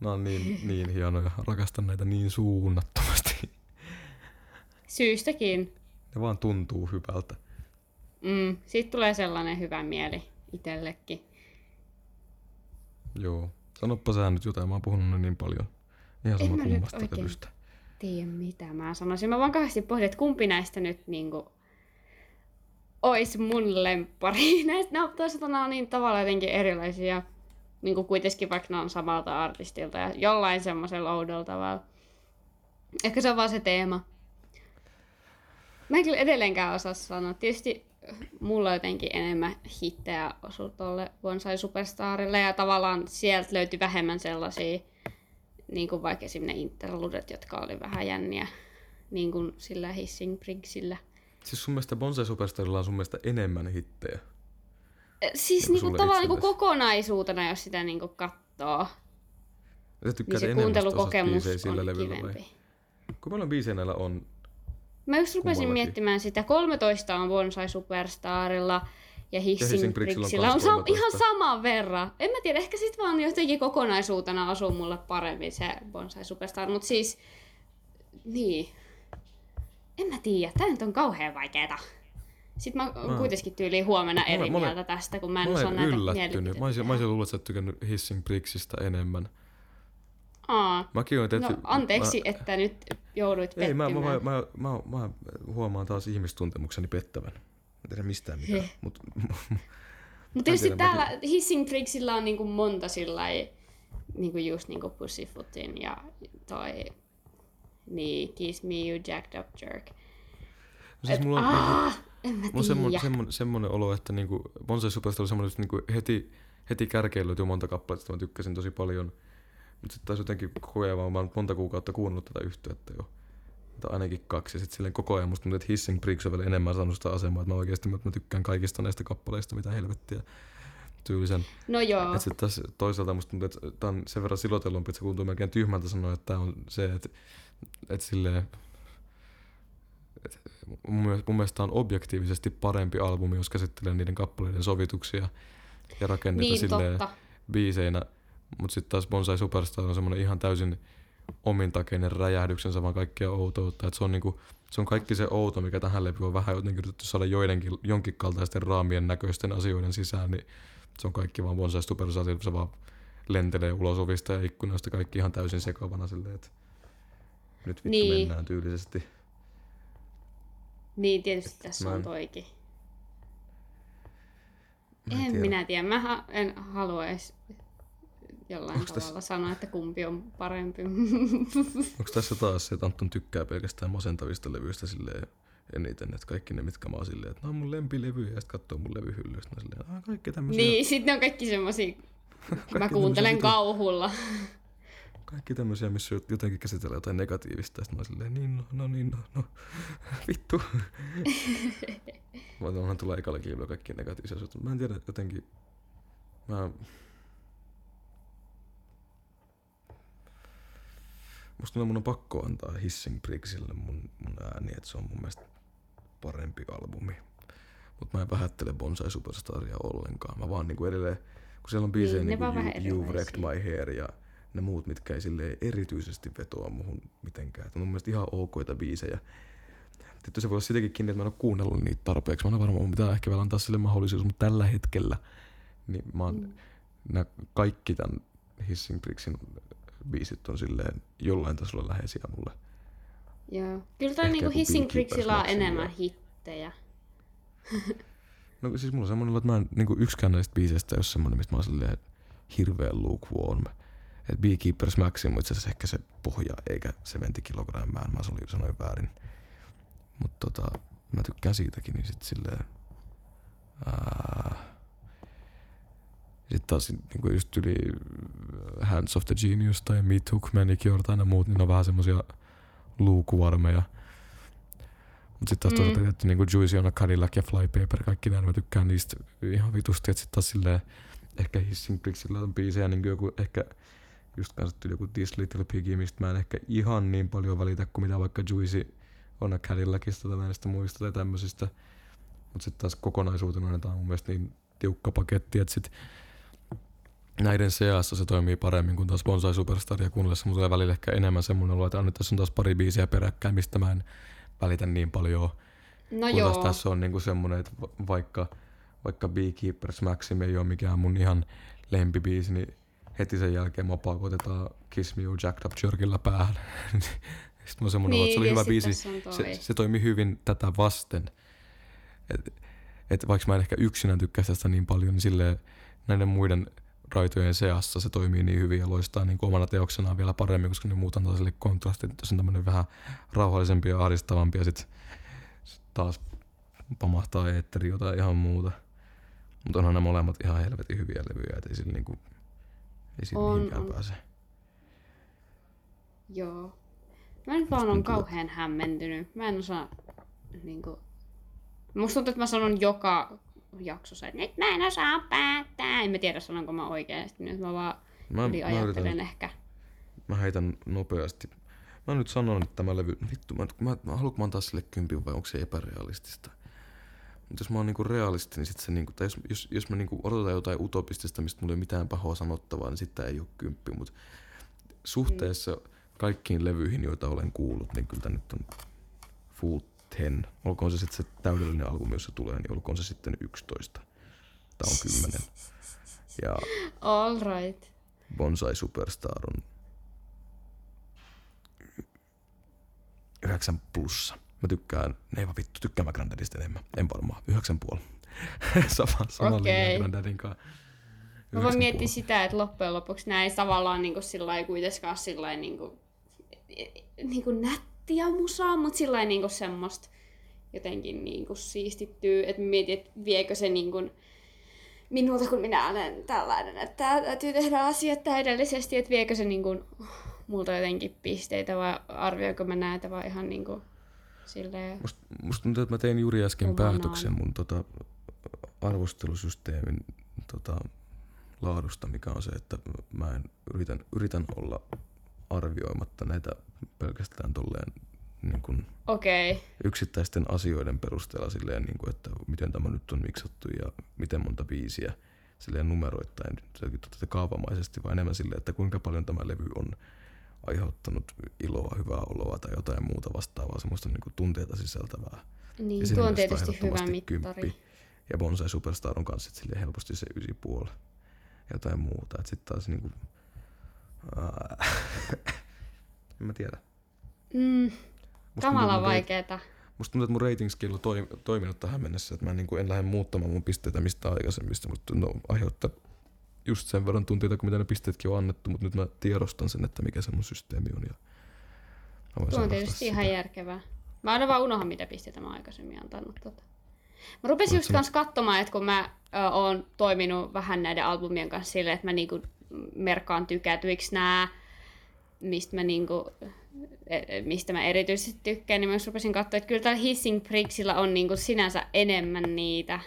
B: Nämä on niin, niin hienoja, rakastan näitä niin suunnattomasti.
C: syystäkin.
B: Ne vaan tuntuu hyvältä.
C: Mm, siitä tulee sellainen hyvä mieli itsellekin.
B: Joo. Sanoppa sä nyt jotain, mä oon puhunut niin paljon. Ihan sama kummasta levystä.
C: Tiedä mitä mä sanoisin. Mä vaan kahdesti pohdin, että kumpi näistä nyt niinku ois mun lemppari. Näistä ne on toisaalta nämä on niin tavallaan jotenkin erilaisia. Niinku kuitenkin vaikka ne on samalta artistilta ja jollain semmoisella oudolla tavalla. Ehkä se on vaan se teema. Mä en kyllä edelleenkään osaa sanoa. Tietysti mulla jotenkin enemmän hittejä osui tolle Bonsai Superstarille ja tavallaan sieltä löytyi vähemmän sellaisia niin kuin vaikka esim. ne interludet, jotka oli vähän jänniä, niin kuin sillä Hissing Briggsillä.
B: Siis sun mielestä Bonsai Superstarilla on sun mielestä enemmän hittejä?
C: Siis
B: Niin
C: niin
B: sulle
C: tavallaan niin
B: itsellesi.
C: kokonaisuutena, jos sitä niin kuin katsoo,
B: Sä
C: niin se kuuntelukokemus
B: sillä
C: on
B: vai?
C: kivempi.
B: Kuinka paljon biisejä näillä on?
C: Mä just rupesin miettimään sitä. 13 on Bonsai Superstarilla ja Hissing,
B: Briggsillä on
C: on, sam-
B: 13.
C: ihan saman verran. En mä tiedä, ehkä sit vaan jotenkin kokonaisuutena asuu mulle paremmin se Bonsai Superstar, mutta siis, niin. En mä tiedä, tää nyt on kauhean vaikeeta. Sitten mä
B: Mä-
C: kuitenkin tyyliin huomenna eri
B: mä
C: mieltä tästä, kun mä en
B: Mä
C: osaa näitä
B: yllättynyt. Mä olisin, mä olisin luullut, että sä tykännyt Hissing Briggsistä enemmän.
C: Aa,
B: Mäkin olen tehty...
C: no anteeksi,
B: Mä,
C: että nyt jouduit
B: ei, mä,
C: pettymään.
B: mä, mä, mä, mä, mä, huomaan taas ihmistuntemukseni pettävän. Mä tiedä mistään mitään. Mut,
C: Mutta tietysti
B: tiedä, mäkin-
C: täällä Hissing Briggsillä on niinku monta sillä niinku just niinku Pussyfootin ja toi niin, Kiss Me You Jacked Up Jerk.
B: siis mulla on,
C: Ah, en mä
B: mulla on semmonen,
C: tiedä.
B: semmonen, semmonen olo, että niinku Bonsai Superstar on semmonen, että niinku heti, heti kärkeen löytyy monta kappaletta, että mä tykkäsin tosi paljon. Mutta sitten taas jotenkin koko ajan vaan, mä oon monta kuukautta kuunnellut tätä yhtyettä jo. Tai ainakin kaksi. Ja sitten silleen koko ajan musta tuntuu, että Hissing Briggs on vielä enemmän saanut sitä asemaa, että mä oikeasti mä, mä tykkään kaikista näistä kappaleista, mitä helvettiä tyylisen.
C: No joo,
B: Että sitten taas toisaalta musta tuntuu, että tää on sen verran silotellumpi, että se tuntuu melkein tyhmältä sanoa, että tää on se, että, että silleen, mun, mielestä, mun mielestä on objektiivisesti parempi albumi, jos käsittelee niiden kappaleiden sovituksia ja rakennetta
C: niin
B: silleen
C: totta.
B: biiseinä. Mutta sitten taas Bonsai Superstar on semmoinen ihan täysin omintakeinen räjähdyksensä, vaan kaikkia outoutta. Et se, on niinku, se on kaikki se outo, mikä tähän levyyn on vähän jotenkin yritetty saada joidenkin, jonkin kaltaisten raamien näköisten asioiden sisään, niin se on kaikki vaan Bonsai Superstar, se vaan lentelee ulos ovista ja ikkunoista kaikki ihan täysin sekavana silleen, että nyt vittu
C: Niin.
B: mennään tyylisesti.
C: Niin tietysti tässä
B: Mä
C: on
B: en-
C: toikin.
B: Mä en
C: En
B: tiedä.
C: minä tiedä. Mä ha- en halua edes jollain
B: Onks tässä-
C: tavalla sanoa, että kumpi on parempi.
B: Onko tässä taas se, että Anton tykkää pelkästään masentavista levyistä silleen eniten, että kaikki ne, mitkä mä oon silleen, että nämä on mun lempilevyjä, ja sitten katsoo mun levyhyllystä, mä silleen, ah, kaikki tämmöisiä,
C: niin, sitten ne on kaikki semmosia, mä kuuntelen
B: vitun-
C: kauhulla.
B: kaikki tämmöisiä, missä jotenkin käsitellään jotain negatiivista, ja sitten mä oon silleen, niin, no, no niin, no, no, vittu. mä onhan tulee ekalla kilpillä kaikki negatiivisia asioita, mä en tiedä, jotenkin, mä... Musta mun on pakko antaa Hissing Briggsille mun, mun ääni, että se on mun mielestä parempi albumi. Mutta mä en vähättele Bonsai Superstaria ollenkaan. Mä vaan niinku edelleen, kun siellä on biisejä
C: Niin, ne
B: niin, niin
C: vähän
B: you, You've Wrecked. My Hair ja ne muut, mitkä ei silleen erityisesti vetoa muhun mitenkään. Et on mun mielestä ihan okoita biisejä. Tietysti se voi olla sitäkin kiinni, että mä en ole kuunnellut niitä tarpeeksi. Mä en ole varma, mun pitää ehkä vielä antaa sille mahdollisuus, mutta tällä hetkellä niin mä oon,
C: Mm.
B: kaikki tämän Hissing Briggsin biisit on silleen jollain tasolla läheisiä mulle.
C: Joo. Kyllä toi niinku Hissing Briggsillä on enemmän hittejä.
B: No siis mulla on semmonen, että mä en, niin yksikään näistä biiseistä ei ole semmonen, mistä mä oon silleen hirveän lukewarm. Et Beekeepers Maxim on itse asiassa ehkä se pohja, eikä se 70 kilogrammaa. Mä sanoin, sanoin väärin. Mutta tota, mä tykkään siitäkin, niin sit silleen... Ää, sitten taas niin just yli Hands of the Genius tai Me Took Manicure tai ne muut, niin ne on vähän semmosia luukuvarmeja. Mutta sitten taas mm. toisaalta tietty niin Juicy on a Cadillac ja Flypaper, kaikki nämä, mä tykkään niistä ihan vitusti. Että sitten taas silleen, ehkä Hissing Brixillä on biisejä, niin joku ehkä just kanssa joku This Little Piggy, mistä mä en ehkä ihan niin paljon välitä kuin mitä vaikka Juicy on a Cadillacista tai näistä muista tai tämmöisistä. Mutta sitten taas kokonaisuutena tämä on mun mielestä niin tiukka paketti, että sitten näiden seassa se toimii paremmin kuin taas Bonsai Superstaria kuunnellessa. Mulla tulee välillä ehkä enemmän semmoinen olo, että nyt tässä on taas pari biisiä peräkkäin, mistä mä en välitä niin paljon.
C: No
B: kun
C: joo.
B: taas tässä on niinku semmoinen, että va- vaikka, vaikka Beekeepers Maxim ei ole mikään mun ihan lempibiisi, niin heti sen jälkeen mua pakotetaan Kiss Me You Jacked Up Jerkillä päähän. Sitten mä semmoinen niin, että se oli
C: ja
B: hyvä biisi. Se, se toimi hyvin tätä vasten. Et, et vaikka mä en ehkä yksinään tykkää tästä niin paljon, niin silleen näiden muiden raitojen seassa se toimii niin hyvin ja loistaa niin omana teoksenaan vielä paremmin, koska ne muut antaa sille kontrastit, että se on tämmöinen vähän rauhallisempi ja ahdistavampi ja sitten sit taas pamahtaa eetteri jotain ihan muuta. Mutta onhan ne molemmat ihan helvetin hyviä levyjä, et ei sillä niinku, ei sillä
C: On,
B: mihinkään
C: on.
B: pääse.
C: Joo. Mä nyt vaan on kauhean hämmentynyt. Mä en osaa niinku... Musta tuntuu, että mä sanon joka jaksossa, että nyt mä en osaa päättää. En mä tiedä, sanonko mä oikeasti. Nyt mä vaan
B: Mä,
C: mä,
B: mä,
C: ajattelen
B: yritän,
C: ehkä.
B: mä heitän nopeasti. Mä nyt sanon, että tämä levy, vittu, mä, mä, mä haluanko mä antaa sille kympin vai onko se epärealistista? Mutta jos mä oon niinku realisti, niin sit se niinku, tai jos, jos, jos mä niinku odotetaan jotain utopistista, mistä mulla ei ole mitään pahoa sanottavaa, niin sitten ei ole kymppi. Mutta suhteessa kaikkiin levyihin, joita olen kuullut, niin kyllä nyt on full 10. Olkoon se sitten se täydellinen albumi, jos se tulee, niin olkoon se sitten 11. Tää on 10. Ja
C: All right.
B: Bonsai Superstar on 9 plussa. Mä tykkään, ne ei vaan vittu, tykkään mä Grandadista enemmän. En varmaan, 9,5. sama, sama linja Grandadin kanssa.
C: Mä voin
B: 9,5.
C: miettiä sitä, että loppujen lopuksi näin tavallaan niinku sillä lailla kuitenkaan sillä lailla niinku, niinku nättiä musaa, mutta sillä lailla niinku semmoista jotenkin niinku siistittyy, että mietin, että viekö se niinku minulta, kun minä olen tällainen, että täytyy tehdä asiat täydellisesti, että viekö se niinku multa jotenkin pisteitä vai arvioiko mä näitä vai ihan niinku silleen...
B: Musta, musta tuntuu, että mä tein juuri äsken
C: Omanaan.
B: päätöksen mun tota, arvostelusysteemin tota, laadusta, mikä on se, että mä en, yritän, yritän olla arvioimatta näitä pelkästään tolleen niin kuin
C: okay.
B: yksittäisten asioiden perusteella silleen, niin kuin, että miten tämä nyt on miksattu ja miten monta biisiä silleen numeroittain, totta kaavamaisesti, vaan enemmän silleen, että kuinka paljon tämä levy on aiheuttanut iloa, hyvää oloa tai jotain muuta vastaavaa, semmoista niin kuin tunteita sisältävää.
C: niin
B: Ja
C: tuo on tietysti hyvä mittari.
B: Ja Bonsai Superstar on kanssa helposti se ysi puoli ja jotain muuta. Et sit taas niinku... Ää, en mä tiedä.
C: Mm,
B: Musta mun
C: vaikeeta.
B: Musta tuntuu, että mun rating skill on toi, toiminut tähän mennessä, että mä niinku en lähde muuttamaan mun pisteitä mistä aikaisemmista, mutta no, aiheuttaa just sen verran tunteita, kuin mitä ne pisteetkin on annettu, mutta nyt mä tiedostan sen, että mikä se mun systeemi on. Ja
C: Tuo on tietysti ihan
B: sitä.
C: järkevää. Mä aina vaan unohan, mitä pisteitä mä aikaisemmin antanut. Tota. Mä rupesin just kans katsomaan, että kun mä ö, oon toiminut vähän näiden albumien kanssa silleen, että mä niinku merkkaan tykätyiksi nää, mistä mä niinku, e- mistä mä erityisesti tykkään, niin just rupesin katsoa, että kyllä täällä Hissing Prixillä on niinku sinänsä enemmän niitä.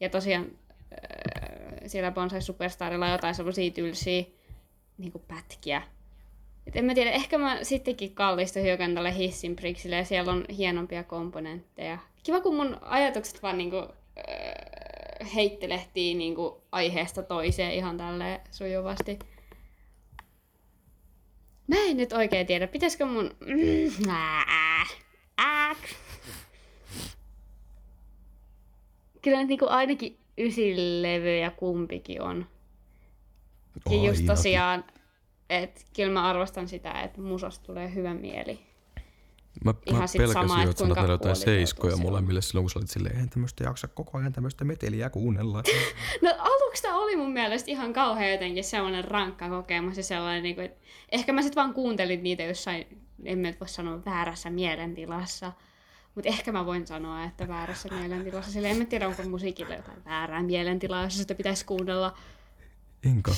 C: Ja tosiaan siellä Bonsai Superstarilla on jotain semmosia tylsiä niinku pätkiä. Et en mä tiedä, ehkä mä sittenkin kallistun hiukan tälle Hissin Prixille ja siellä on hienompia komponentteja. Kiva, kun mun ajatukset vaan niinku, heittelehtii niinku aiheesta toiseen ihan tälleen sujuvasti. Mä en nyt oikein tiedä, pitäisikö mun... Mm, ää, ää. Kyllä nyt niinku ainakin ysilevyjä kumpikin on. Ja just tosiaan, että kyllä mä arvostan sitä, että musasta tulee hyvä mieli.
B: Mä,
C: Ihan
B: mä pelkäsin
C: sama, että kuinka
B: meillä jotain seiskoja molemmille silloin, kun sä olit silleen, en tämmöistä jaksa koko ajan tämmöistä meteliä kuunnella.
C: No aluksi tämä oli mun mielestä ihan kauhean jotenkin sellainen rankka kokemus ja sellainen, niin kuin, että ehkä mä sitten vaan kuuntelin niitä jossain, en mä nyt voi sanoa väärässä mielentilassa, mutta ehkä mä voin sanoa, että väärässä mielentilassa, sillä en mä tiedä, onko musiikilla jotain väärää mielentilaa, jos sitä pitäisi kuunnella.
B: Inka,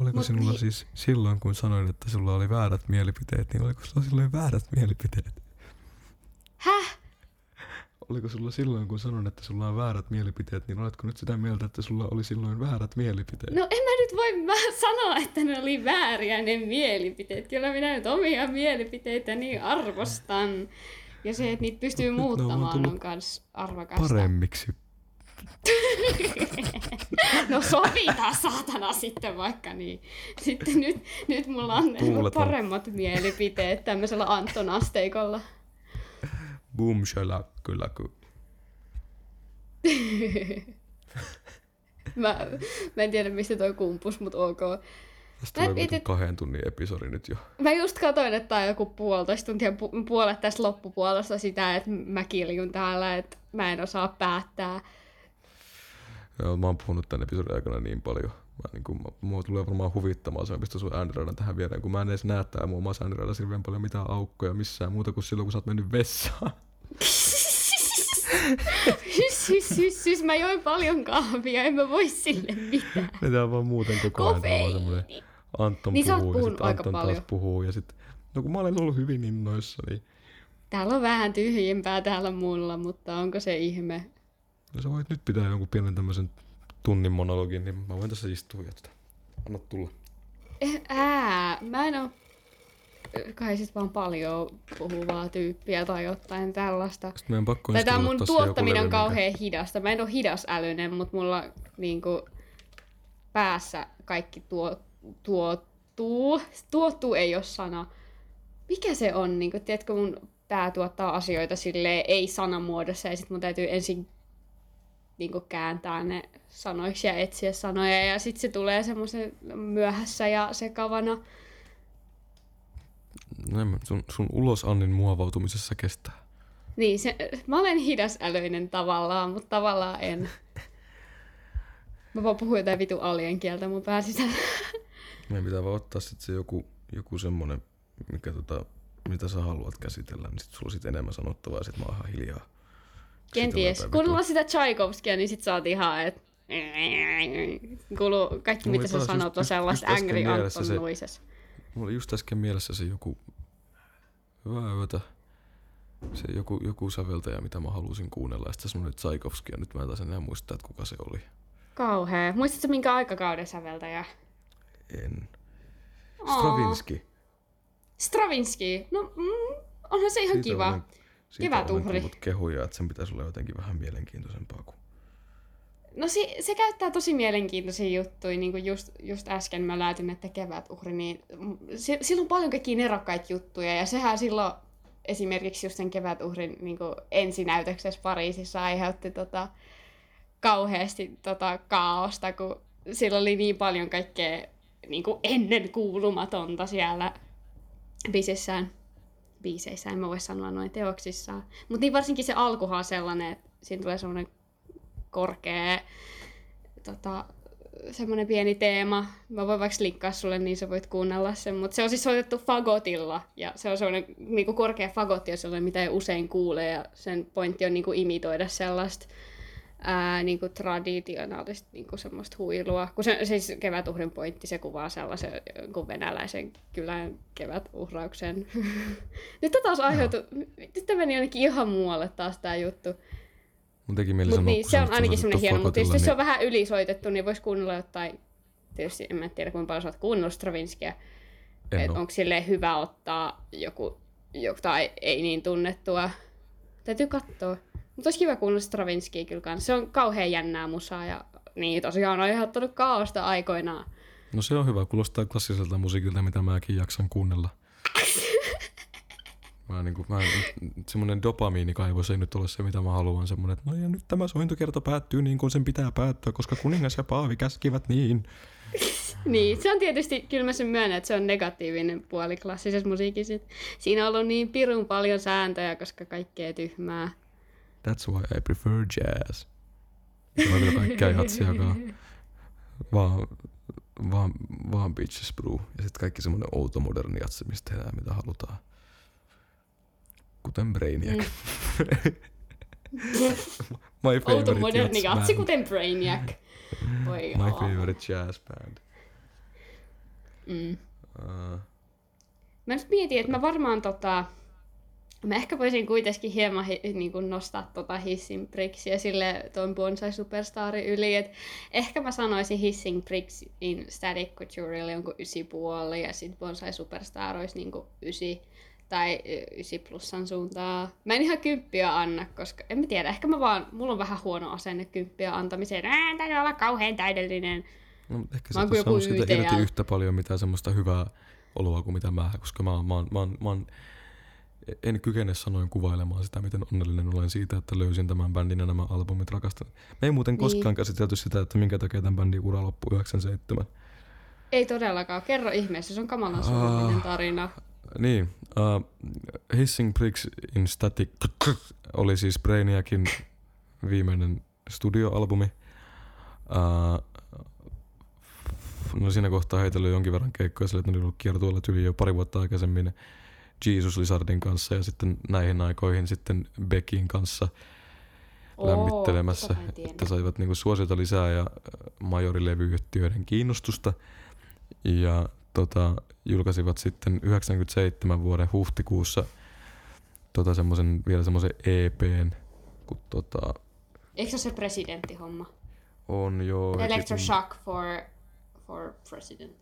B: oliko
C: Mut
B: sinulla
C: niin-
B: siis silloin, kun sanoin, että sulla oli väärät mielipiteet, niin oliko sulla silloin väärät mielipiteet?
C: Häh?
B: Oliko sulla silloin, kun sanoin, että sulla on väärät mielipiteet, niin oletko nyt sitä mieltä, että sulla oli silloin väärät mielipiteet?
C: No en mä nyt voi mä sanoa, että ne oli vääriä ne mielipiteet. Kyllä minä nyt omia mielipiteitäni arvostan. Ja se, että niitä pystyy
B: nyt on
C: muuttamaan,
B: tullut
C: on kans arvokasta.
B: Paremmiksi.
C: No sovitaan saatana sitten vaikka niin. Sitten nyt, nyt mulla on
B: Tuulet on-
C: paremmat mielipiteet tämmöisellä Anton asteikolla.
B: Boom, shala, kyllä, kyllä.
C: Mä, mä en tiedä mistä toi kumpus, mutta ok.
B: Tästä
C: Mä
B: tulee vitun kahden tunnin episodi nyt jo.
C: Mä just katsoin, että tää on joku puolitoista tuntia, pu- puolet tästä loppupuolesta sitä, että mä kiljun täällä, että mä en osaa päättää.
B: Joo, mä oon puhunut tämän episodin aikana niin paljon. Mä, niin kun, mä, mua tulee varmaan huvittamaan se, mistä sun ääniradan tähän viereen, kun mä en edes näe tää muun muassa ääniradassa hirveän paljon mitään aukkoja missään muuta kuin silloin, kun sä oot mennyt vessaan.
C: Hys, hys, hys, hys, mä join paljon kahvia, en mä voi sille mitään.
B: Mitä on vaan muuten koko ajan vaan semmonen Anton
C: Niin
B: puhuu ja sitten Anton taas
C: paljon.
B: puhuu ja sitten No kun mä olen ollut hyvin innoissa, niin
C: Täällä on vähän tyhjimpää täällä mulla, mutta onko se ihme?
B: No sä voit nyt pitää jonkun pienen tämmöisen tunnin monologin, niin mä voin tässä istua ja tota, anna tulla.
C: Eh, Ää, mä en oo kai sit vaan paljon puhuvaa tyyppiä tai jotain tällaista.
B: Sitten meidän pakko
C: Tai tää mun tuottaminen on kauhean hidasta. Mä en oo hidasälyinen, mutta mulla niinku päässä kaikki tuo, tuottuu. Tuottuu ei ole sana. Mikä se on? Niinku, tiedätkö, mun pää tuottaa asioita silleen ei sanamuodossa ja sit mun täytyy ensin niinku kääntää ne sanoiksi ja etsiä sanoja ja sit se tulee semmoisen myöhässä ja sekavana.
B: No en mä- sun, sun ulosannin muovautumisessa kestää.
C: Niin, se, mä olen hidasälöinen tavallaan, mutta tavallaan en. Mä vaan puhun jotain vitu alien kieltä mun pää sisällä.
B: Meidän pitää vaan ottaa sit se joku, joku semmonen, mikä tota, mitä sä haluat käsitellä, niin sit sulla on sit enemmän sanottavaa ja sit mä oon ihan hiljaa.
C: Kenties. Kuunnella sitä Tchaikovskia, niin sit sä oot ihan, et... Kuuluu kaikki,
B: Mulla
C: mitä sanot,
B: just-
C: on sellaista Angry Anton
B: se-
C: noises.
B: Mulla oli just äsken mielessä se joku, hyvää yötä, se joku, joku säveltäjä, mitä mä halusin kuunnella, ja sitten semmonen Tchaikovsky, ja nyt mä en taas enää muista, että kuka se oli.
C: Kauhea. Muistatko minkä aikakauden säveltäjä?
B: En.
C: Aa.
B: Stravinsky.
C: Stravinsky. No, mm, onhan se ihan kiva.
B: Olen, siitä
C: Kevätuhri.
B: olen kuullut kehuja, että sen pitäisi olla jotenkin vähän mielenkiintoisempaa kuin
C: No se, se käyttää tosi mielenkiintoisia juttuja, niin kuin just, just äsken mä läätin, että kevätuhri, niin se, sillä on paljon kaikkia nerokkaita juttuja, ja sehän silloin esimerkiksi just sen kevätuhrin niin kuin ensinäytöksessä Pariisissa aiheutti tota, kauheasti tota, kaaosta, kun sillä oli niin paljon kaikkea niin kuin ennen kuulumatonta siellä biisissään. Biiseissä, en mä voi sanoa noin teoksissaan. Mutta niin varsinkin se alkuhan on sellainen, että siinä tulee sellainen korkea tota, semmoinen pieni teema. Mä voin vaikka linkkaa sulle, niin sä voit kuunnella sen. Mutta se on siis soitettu fagotilla. Ja se on semmoinen niinku korkea fagotti, on sellainen, mitä ei usein kuule. Ja sen pointti on niinku imitoida sellaista ää, niinku traditionaalista niinku semmoista huilua. Kun se, siis kevätuhrin pointti, se kuvaa sellaisen kuin venäläisen kylän kevätuhrauksen. nyt taas aiheutu, nyt tämä meni ainakin ihan muualle taas tämä juttu.
B: Mun teki mieli
C: Mutta
B: sanoa,
C: niin, se on ainakin semmoinen hieno, mutta tietysti se on
B: niin
C: vähän ylisoitettu, niin voisi kuunnella jotain, tietysti en mä tiedä kuinka paljon sä oot kuunnellut Stravinskia, että onko silleen hyvä ottaa joku, jotain ei niin tunnettua. Täytyy katsoa. Mutta olisi kiva kuunnella Stravinskia kyllä kanssa. Se on kauhean jännää musaa ja niin tosiaan on aiheuttanut kaaosta aikoinaan.
B: No se on hyvä, kuulostaa klassiselta musiikilta, mitä mäkin jaksan kuunnella. Mä niinku, mä, semmonen dopamiinikaivo, se ei nyt ole se, mitä mä haluan. Semmonen, että no ja nyt tämä sointukerta päättyy niin kuin sen pitää päättyä, koska kuningas ja paavi käskivät niin.
C: Niin, se on tietysti, kyllä mä sen myönnän, että se on negatiivinen puoli klassisessa musiikissa. Siinä on ollut niin pirun paljon sääntöjä, koska kaikkea tyhmää.
B: That's why I prefer jazz. On vielä kaikkea jatsiakaan. Vaan, vaan, vaan bitches brew. Ja sitten kaikki semmoinen outo moderni jatsi, mistä tehdään mitä halutaan. Kuten Brainiac.
C: Mm.
B: My
C: Outo
B: favorite
C: moderni
B: jazz
C: jatsi, kuten Brainiac. Voi
B: My favorite jazz band.
C: Mm.
B: Uh,
C: Mä nyt mietin, että mä varmaan tota... Mä ehkä voisin kuitenkin hieman hi, niin kuin nostaa tota Hissin Brixiä sille tuon Bonsai Superstarin yli. Et ehkä mä sanoisin Hissing Bricks in Static Couturelle jonkun ysi puoli ja sitten Bonsai Superstar olisi niin kuin ysi tai ysi plussan suuntaa. Mä en ihan kymppiä anna, koska en mä tiedä, ehkä mä vaan, mulla on vähän huono asenne kymppiä antamiseen. Ää, täytyy olla kauhean täydellinen.
B: no, ehkä
C: Mä oon joku
B: siitä irti yhtä paljon mitään semmoista hyvää oloa kuin mitä mä, koska mä, mä, mä, oon- mä, oon- en kykene sanoin kuvailemaan sitä, miten onnellinen olen siitä, että löysin tämän bändin ja nämä albumit rakastan. Me ei muuten
C: Niin.
B: koskaan käsitelty sitä, että minkä takia tämän bändin ura loppui 97.
C: Ei todellakaan, kerro ihmeessä, se on kamalan surullinen
B: Ah.
C: tarina.
B: Niin, uh, Hissing Bricks in Static oli siis Brainiacin viimeinen studioalbumi. Uh, no siinä kohtaa heitellyt jonkin verran keikkoja sille, että ne oli ollut kiertueella tyli jo pari vuotta aikaisemmin Jesus Lizardin kanssa ja sitten näihin aikoihin sitten Beckin kanssa lämmittelemässä,
C: tota
B: että saivat niinku suosiota lisää ja äh, majorilevyyhtiöiden kiinnostusta. Ja tota, julkaisivat sitten 97 vuoden huhtikuussa tota semmosen, vielä semmoisen EPn, kun tota,
C: Eikö se ole se presidenttihomma?
B: on jo...
C: Electroshock for, for president.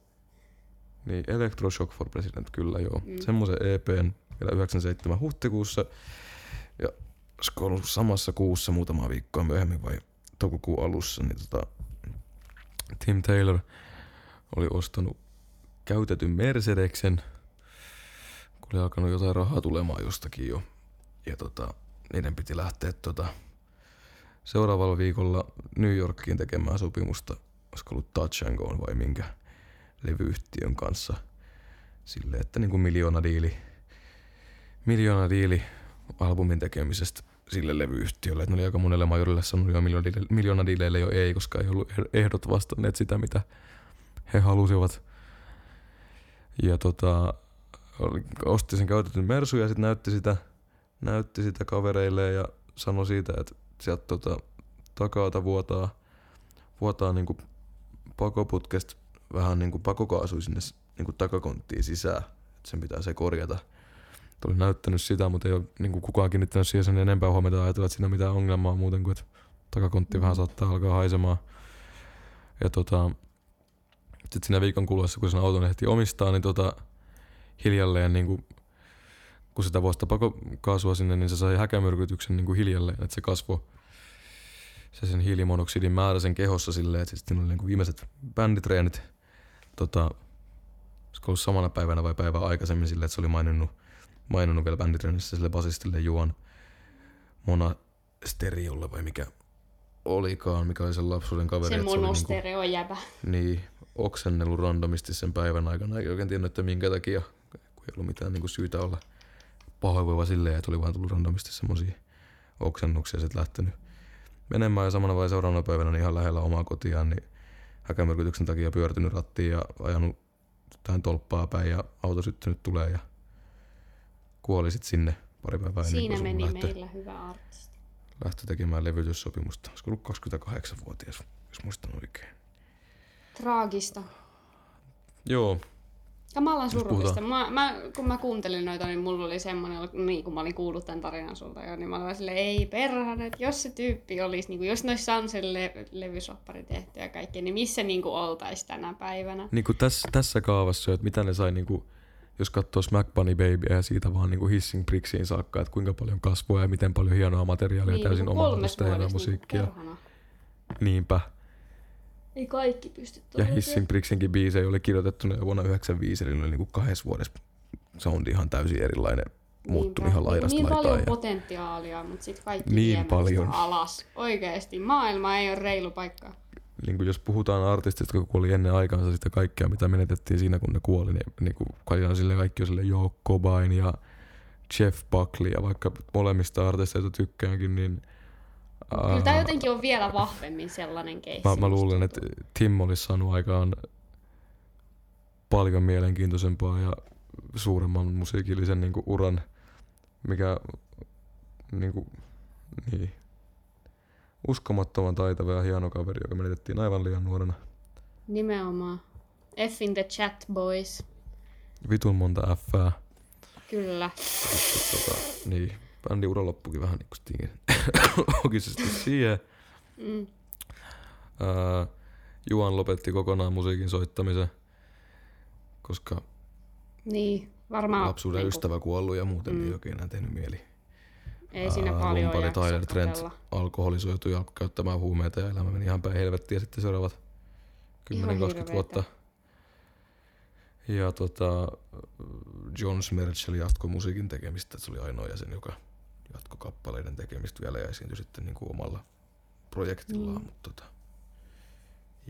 B: Niin, Electroshock for President, kyllä joo.
C: Mm.
B: Mm. Semmoisen EPn vielä 97 huhtikuussa. Ja olisiko ollut samassa kuussa muutama viikkoa myöhemmin vai toukokuun alussa, niin tota, Tim Taylor oli ostanut käytetyn Mercedeksen, kun oli alkanut jotain rahaa tulemaan jostakin jo. Ja tota, niiden piti lähteä tota, seuraavalla viikolla New Yorkiin tekemään sopimusta, olisiko ollut Touch and Go vai minkä levyyhtiön kanssa sille, että niin kuin miljoona diili, miljoona diili albumin tekemisestä sille levyyhtiölle. Että ne oli aika monelle majorille sanonut jo miljoona, diile- miljoona diileille jo ei, koska ei ollut eh- ehdot vastanneet sitä, mitä he halusivat. Ja tota, osti sen käytetyn Mersu ja sitten näytti sitä, näytti sitä kavereille ja sanoi siitä, että sieltä tota, takaa vuotaa, vuotaa niinku pakoputkesta vähän niinku pakokaasui sinne s- niinku takakonttiin sisään. Et sen pitää se korjata. Et Oli näyttänyt sitä, mutta ei ole niinku kukaan kiinnittänyt siihen sen enempää huomiota ja ajatella, että siinä on mitään ongelmaa muuten kuin, että takakontti vähän saattaa alkaa haisemaan. Ja tota, sitten siinä viikon kuluessa, kun sen auton ehti omistaa, niin tota, hiljalleen niinku, kun sitä vuosta pakokaasua sinne, niin se sai häkämyrkytyksen niinku hiljalleen, että se kasvoi se sen hiilimonoksidin määrä sen kehossa silleen, että sitten oli niinku viimeiset bänditreenit tota, ollut samana päivänä vai päivää aikaisemmin silleen, että se oli maininnut, maininnut vielä bänditreenissä sille basistille Juan Monasteriolle vai mikä olikaan, mikä oli sen lapsuuden kaveri.
C: Se
B: oli niinku,
C: monostereo jäbä.
B: niin, oksennellut randomisti sen päivän aikana. Ei oikein tiennyt, että minkä takia, kun ei ollut mitään niinku syytä olla pahoinvoiva silleen, että oli vaan tullut randomisti semmosia oksennuksia sitten lähtenyt menemään ja samana vai seuraavana päivänä niin ihan lähellä omaa kotiaan, niin häkämyrkytyksen takia pyörtynyt rattiin ja ajanut tähän tolppaa päin ja auto syttynyt tulee ja kuoli sitten sinne pari päivää ennen
C: Siinä meni
B: lähtö,
C: meillä hyvä artisti.
B: lähtö tekemään levytyssopimusta. Olisiko ollut 28-vuotias, jos muistan oikein.
C: Traagista.
B: Joo,
C: Kamalan surullista. Mä, mä, kun mä kuuntelin noita, niin mulla oli semmoinen, niin kun mä olin kuullut tämän tarinan sulta jo, niin mä olin silleen, ei perhana, että jos se tyyppi olisi, niin kuin, jos saanut sen le- levysoppari tehty ja kaikki, niin missä niin kuin oltaisi tänä päivänä?
B: niin kuin tässä, tässä kaavassa, että mitä ne sai, niin kuin, jos katsoo Smack Bunny Babyä ja siitä vaan niin kuin Hissing Bricksiin saakka, että kuinka paljon kasvua ja miten paljon hienoa materiaalia
C: niin,
B: täysin
C: niin
B: hienoa
C: vuodessa,
B: musiikkia.
C: Niin.
B: Niinpä.
C: Ei kaikki pysty
B: Ja. Hissing Bricksinkin biisejä oli kirjoitettu jo vuonna 1995, eli ne oli niin kuin kahdessa vuodessa soundi ihan täysin erilainen, muuttunut ihan laidasta
C: niin, niin paljon
B: ja-
C: potentiaalia, mutta sitten kaikki
B: Niin paljon.
C: alas. Oikeesti, maailma ei ole reilu paikka.
B: niin kuin jos puhutaan artistista, jotka kuoli ennen aikaansa sitä kaikkea, mitä menetettiin siinä, kun ne kuoli, niin, niin kuin kaikilla sille kaikki on sille Joe Cobain ja Jeff Buckley, ja vaikka molemmista artisteista tykkäänkin, niin
C: Kyllä tämä jotenkin on vielä vahvemmin sellainen keissi.
B: mä, mä luulen, että. Tim olisi saanut aikaan paljon mielenkiintoisempaa ja suuremman musiikillisen niin kuin uran, mikä niin kuin, niin, uskomattoman taitava ja hieno kaveri, joka menetettiin aivan liian nuorena.
C: Nimenomaan. F in the chat, boys.
B: Vitun monta F.
C: Kyllä.
B: Tota, niin, bändin ura loppukin vähän niin. Loogisesti siihen.
C: Mm.
B: Ää, Juan lopetti kokonaan musiikin soittamisen, koska
C: Niin, varmaan.
B: lapsuuden
C: niinku,
B: ystävä kuollut ja muuten
C: Mm.
B: ei oikein enää tehnyt mieli.
C: Ei siinä
B: Ää,
C: paljon
B: rumpali
C: jaksa
B: Tyler Trent alkoholisoitui ja alkoi käyttämään huumeita ja elämä meni ihan päin helvettiä sitten seuraavat 10-20 vuotta. Ja tota, John Smerchel jatkoi musiikin tekemistä, että se oli ainoa jäsen, joka jatkoi kappaleiden tekemistä vielä ja esiintyi sitten niin kuin omalla projektillaan.
C: Mm.
B: Mutta tota,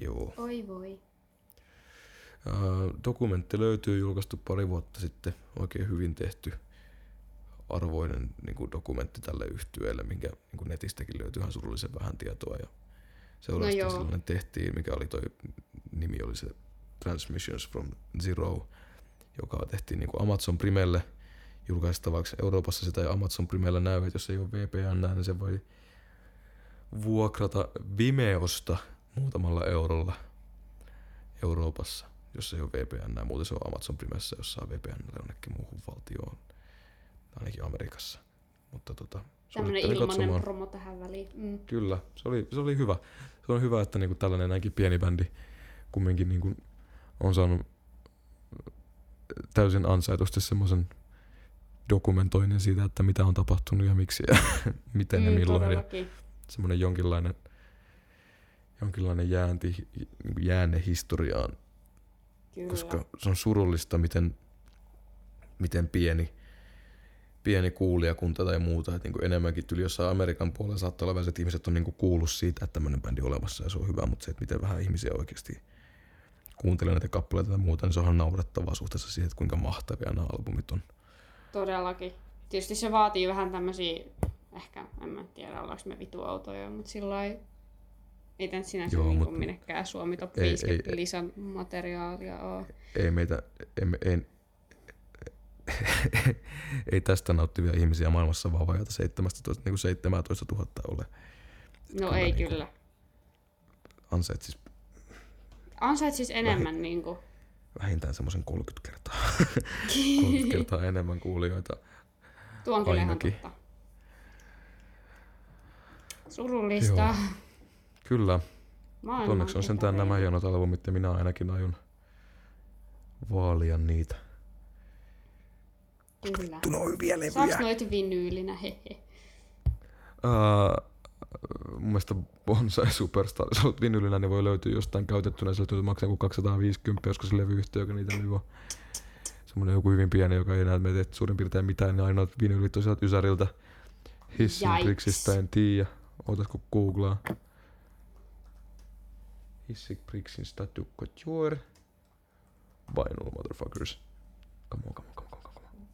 B: joo.
C: Oi voi.
B: Ää, dokumentti löytyy julkaistu pari vuotta sitten, oikein hyvin tehty arvoinen niin kuin dokumentti tälle yhtyeelle, minkä niin kuin netistäkin löytyy ihan surullisen vähän tietoa. Ja seuraavasti
C: No
B: sellainen tehtiin, mikä oli toi nimi oli se Transmissions from Zero, joka tehtiin niin kuin Amazon Primelle julkaistavaksi. Euroopassa sitä ei Amazon Primellä näy, että jos ei ole VPN, niin se voi vuokrata Vimeosta muutamalla eurolla Euroopassa, jos ei ole VPN. Muuten se on Amazon Primessä, jos saa VPN jonnekin muuhun valtioon, ainakin Amerikassa. Mutta tota, suosittelen
C: ilmanen
B: katsomaan.
C: promo tähän väliin. Mm.
B: Kyllä, se oli, se oli hyvä. Se on hyvä, että niinku tällainen näinkin pieni bändi kumminkin niinku on saanut täysin ansaitusti semmoisen dokumentoinnin siitä, että mitä on tapahtunut ja miksi ja miten ja
C: Mm,
B: milloin. Ja semmoinen jonkinlainen, jonkinlainen jäänti, jäänne historiaan,
C: Kyllä.
B: koska se on surullista, miten, miten pieni, pieni kuulijakunta tai muuta, että niinku enemmänkin tyli jossain Amerikan puolella saattaa olla että ihmiset on niinku kuullut siitä, että tämmöinen bändi on olemassa ja se on hyvä, mutta se, että miten vähän ihmisiä oikeasti kuuntelee näitä kappaleita tai muuta, niin se on ihan naurettavaa suhteessa siihen, että kuinka mahtavia nämä albumit on.
C: Todellakin. Tietysti se vaatii vähän tämmösiä, ehkä, en mä tiedä, ollaanko me vitu autoja, mutta sillä ei ei tän sinänsä
B: Joo,
C: niin
B: mut-
C: minnekään Suomi Top
B: ei-
C: 50
B: ei-
C: lisämateriaalia oo.
B: Ei meitä, emme, ei, ei tästä nauttivia ihmisiä maailmassa vaan vajata 17, niin kuin 17 000 ole.
C: No
B: Kyllä
C: ei
B: niinku-
C: kyllä.
B: Ansaitsis
C: Ansait siis enemmän niinku.
B: Vähintään semmoisen 30 kertaa. 30 kertaa enemmän kuulijoita.
C: Tuo on kyllä ihan totta. Surullista.
B: Joo. Kyllä, onneksi on sentään nämä hienot albumit ja minä ainakin aion vaalia niitä.
C: Kyllä.
B: Noin hyviä
C: Saaks noita vinyylinä? Hehe.
B: Uh, mun mielestä Bonsai Superstar, jos olet vinylinä, niin voi löytyä jostain käytettynä, se löytyy maksaa kuin 250, josko se levyyhtiö, joka niitä myy on semmoinen joku hyvin pieni, joka ei enää mene suurin piirtein mitään, niin ainoat vinylit on sieltä Ysäriltä. Hissin
C: Yikes.
B: Brixistä en tiedä. Ootas kun googlaa. Hissin Brixistä du couture. Vinyl motherfuckers. Come on, come on, come on, come on.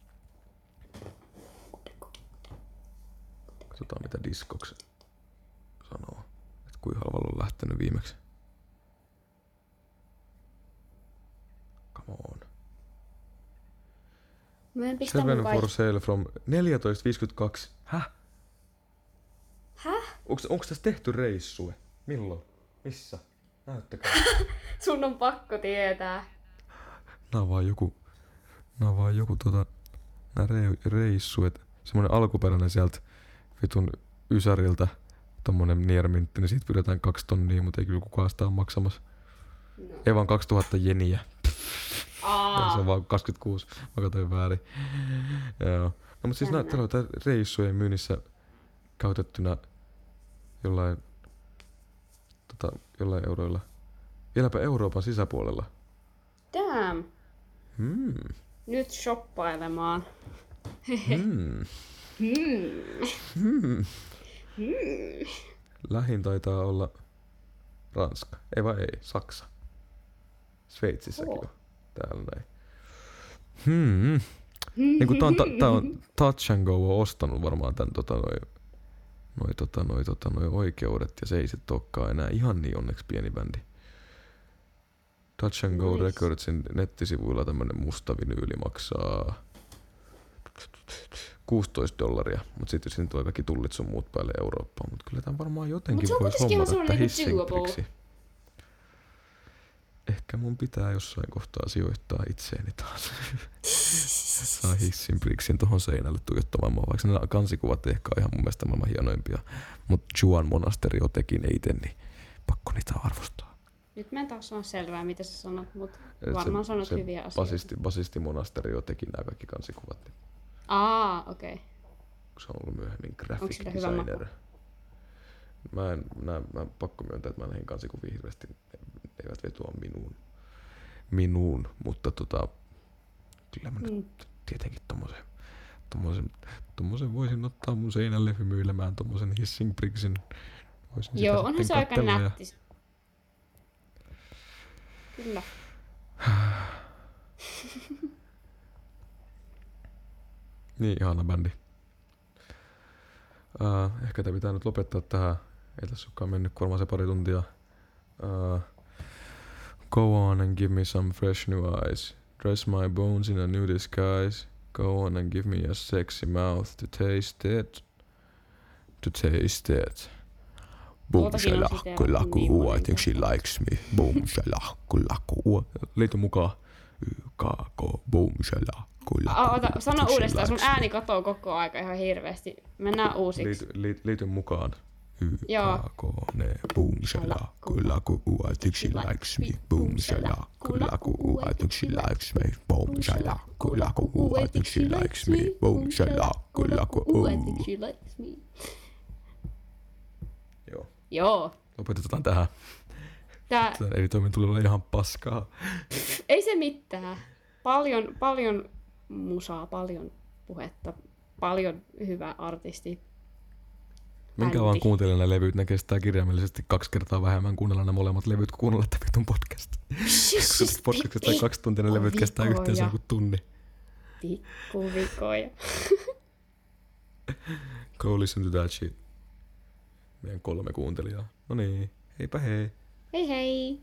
B: Katsotaan mitä Discogs sanoo. Että kuinka halvalla on lähtenyt viimeksi. Come on.
C: Mä en pistä
B: Seven for sale from 14.52. Häh?
C: Häh?
B: Onks, onks tässä tehty reissue? Milloin? Missä? Näyttäkää.
C: Sun on pakko tietää.
B: Nää on vaan joku, nää on vaan joku tota, nää re, reissuet. Semmonen alkuperäinen sieltä vitun Ysäriltä, tommonen niermintti, niin siitä pyydetään kaksi tonnia, mutta ei kyllä kukaan sitä ole maksamassa.
C: No.
B: Ei vaan 2000 jeniä.
C: Aa,
B: Se on vaan 26. Mä katsoin väärin. Joo. No mutta siis nää,
C: Jännä.
B: täällä on tää reissujen myynnissä käytettynä jollain, tota, jollain euroilla. Vieläpä Euroopan sisäpuolella.
C: damn.
B: Hmm.
C: Nyt shoppailemaan.
B: Hmm.
C: Hmm.
B: Hmm. Lähin taitaa olla Ranska. Ei vai ei, Saksa. Sveitsissäkin on. Täällä näin. Hmm. Niin kuin tää on, tää on Touch and Go on ostanut varmaan tän tota noi, noi, tota, noi, tota, noi oikeudet ja se ei sit olekaan enää ihan niin onneksi pieni bändi. Touch and Go
C: Nice.
B: Recordsin nettisivuilla tämmönen musta vinyyli maksaa 16 dollaria, mutta sitten siinä tulee kaikki tullit sun muut päälle Eurooppaan, mutta kyllä tämä varmaan jotenkin
C: se on
B: voisi
C: ihan
B: hommata, että. Hissingbriksi. Ehkä mun pitää jossain kohtaa sijoittaa itseeni taas. Saa Hissinbriksin tohon seinälle tuijottamaan mua, vaikka ne kansikuvat ehkä on ihan mun mielestä maailman hienoimpia. Mutta Juan Monasterio teki ne ite, niin pakko niitä arvostaa.
C: Nyt mä en taas saa selvää, mitä sä sanot, mutta varmaan sanot hyviä asioita.
B: basisti, basisti Monasterio teki nämä kaikki kansikuvat, niin
C: Aa, okei. Okay.
B: se on ollut myöhemmin graphic designer. Mä en, mä, mä pakko myöntää, että mä näihin kansikuviin hirveästi, ne eivät vetoa minuun, minuun mutta tota, kyllä mä nyt
C: Mm.
B: tietenkin tommosen, tommosen, tommosen voisin ottaa mun seinälle hymyilemään tommosen hissing brigsin. Voisin
C: Joo, onhan se aika
B: katsella ja-
C: nätti. Kyllä.
B: Niin, ihana bändi. Uh, ehkä tämä pitää nyt lopettaa tähän. Ei tässä olekaan mennyt se pari tuntia. Uh, go on and give me some fresh new eyes. Dress my bones in a new disguise. Go on and give me a sexy mouth to taste it. To taste it. Boom, shalah,
C: siteerattu
B: kyllä,
C: niin
B: I think she likes me. Boom, shalah, kyllä, kun Liity mukaan. YKK, boom, shalah, kyllä.
C: A, ota, sano uudestaan, sun ääni katoo koko aika ihan hirveästi. Mennään uusiksi.
B: Liity, liity, liity mukaan.
C: Joo.
B: YKK, ne, boom, shala, kyllä, kun I think she likes me. Boom, shala, kyllä, kun I think she likes me. Boom, shala, kyllä, kun I think she likes me. Boom, shala, kyllä, kun
C: Ooh, I think she likes me.
B: Joo,
C: Joo.
B: lopetetaan tähän.
C: Tää,
B: Tän editoimin olla ihan paskaa.
C: ei se mitään. Paljon, paljon musaa, paljon puhetta, paljon hyvä artisti.
B: Minkä vaan kuuntelen ne levyt, ne kestää kirjaimellisesti kaksi kertaa vähemmän kuunnella ne molemmat levyt kuin kuunnella tätä vitun podcast. Koska podcast tai kaksi tuntia ne levyt kestää yhteensä joku tunni.
C: Pikkuvikoja.
B: Go listen to that shit. Meidän kolme kuuntelijaa. No niin, heipä hei.
C: Hei hei!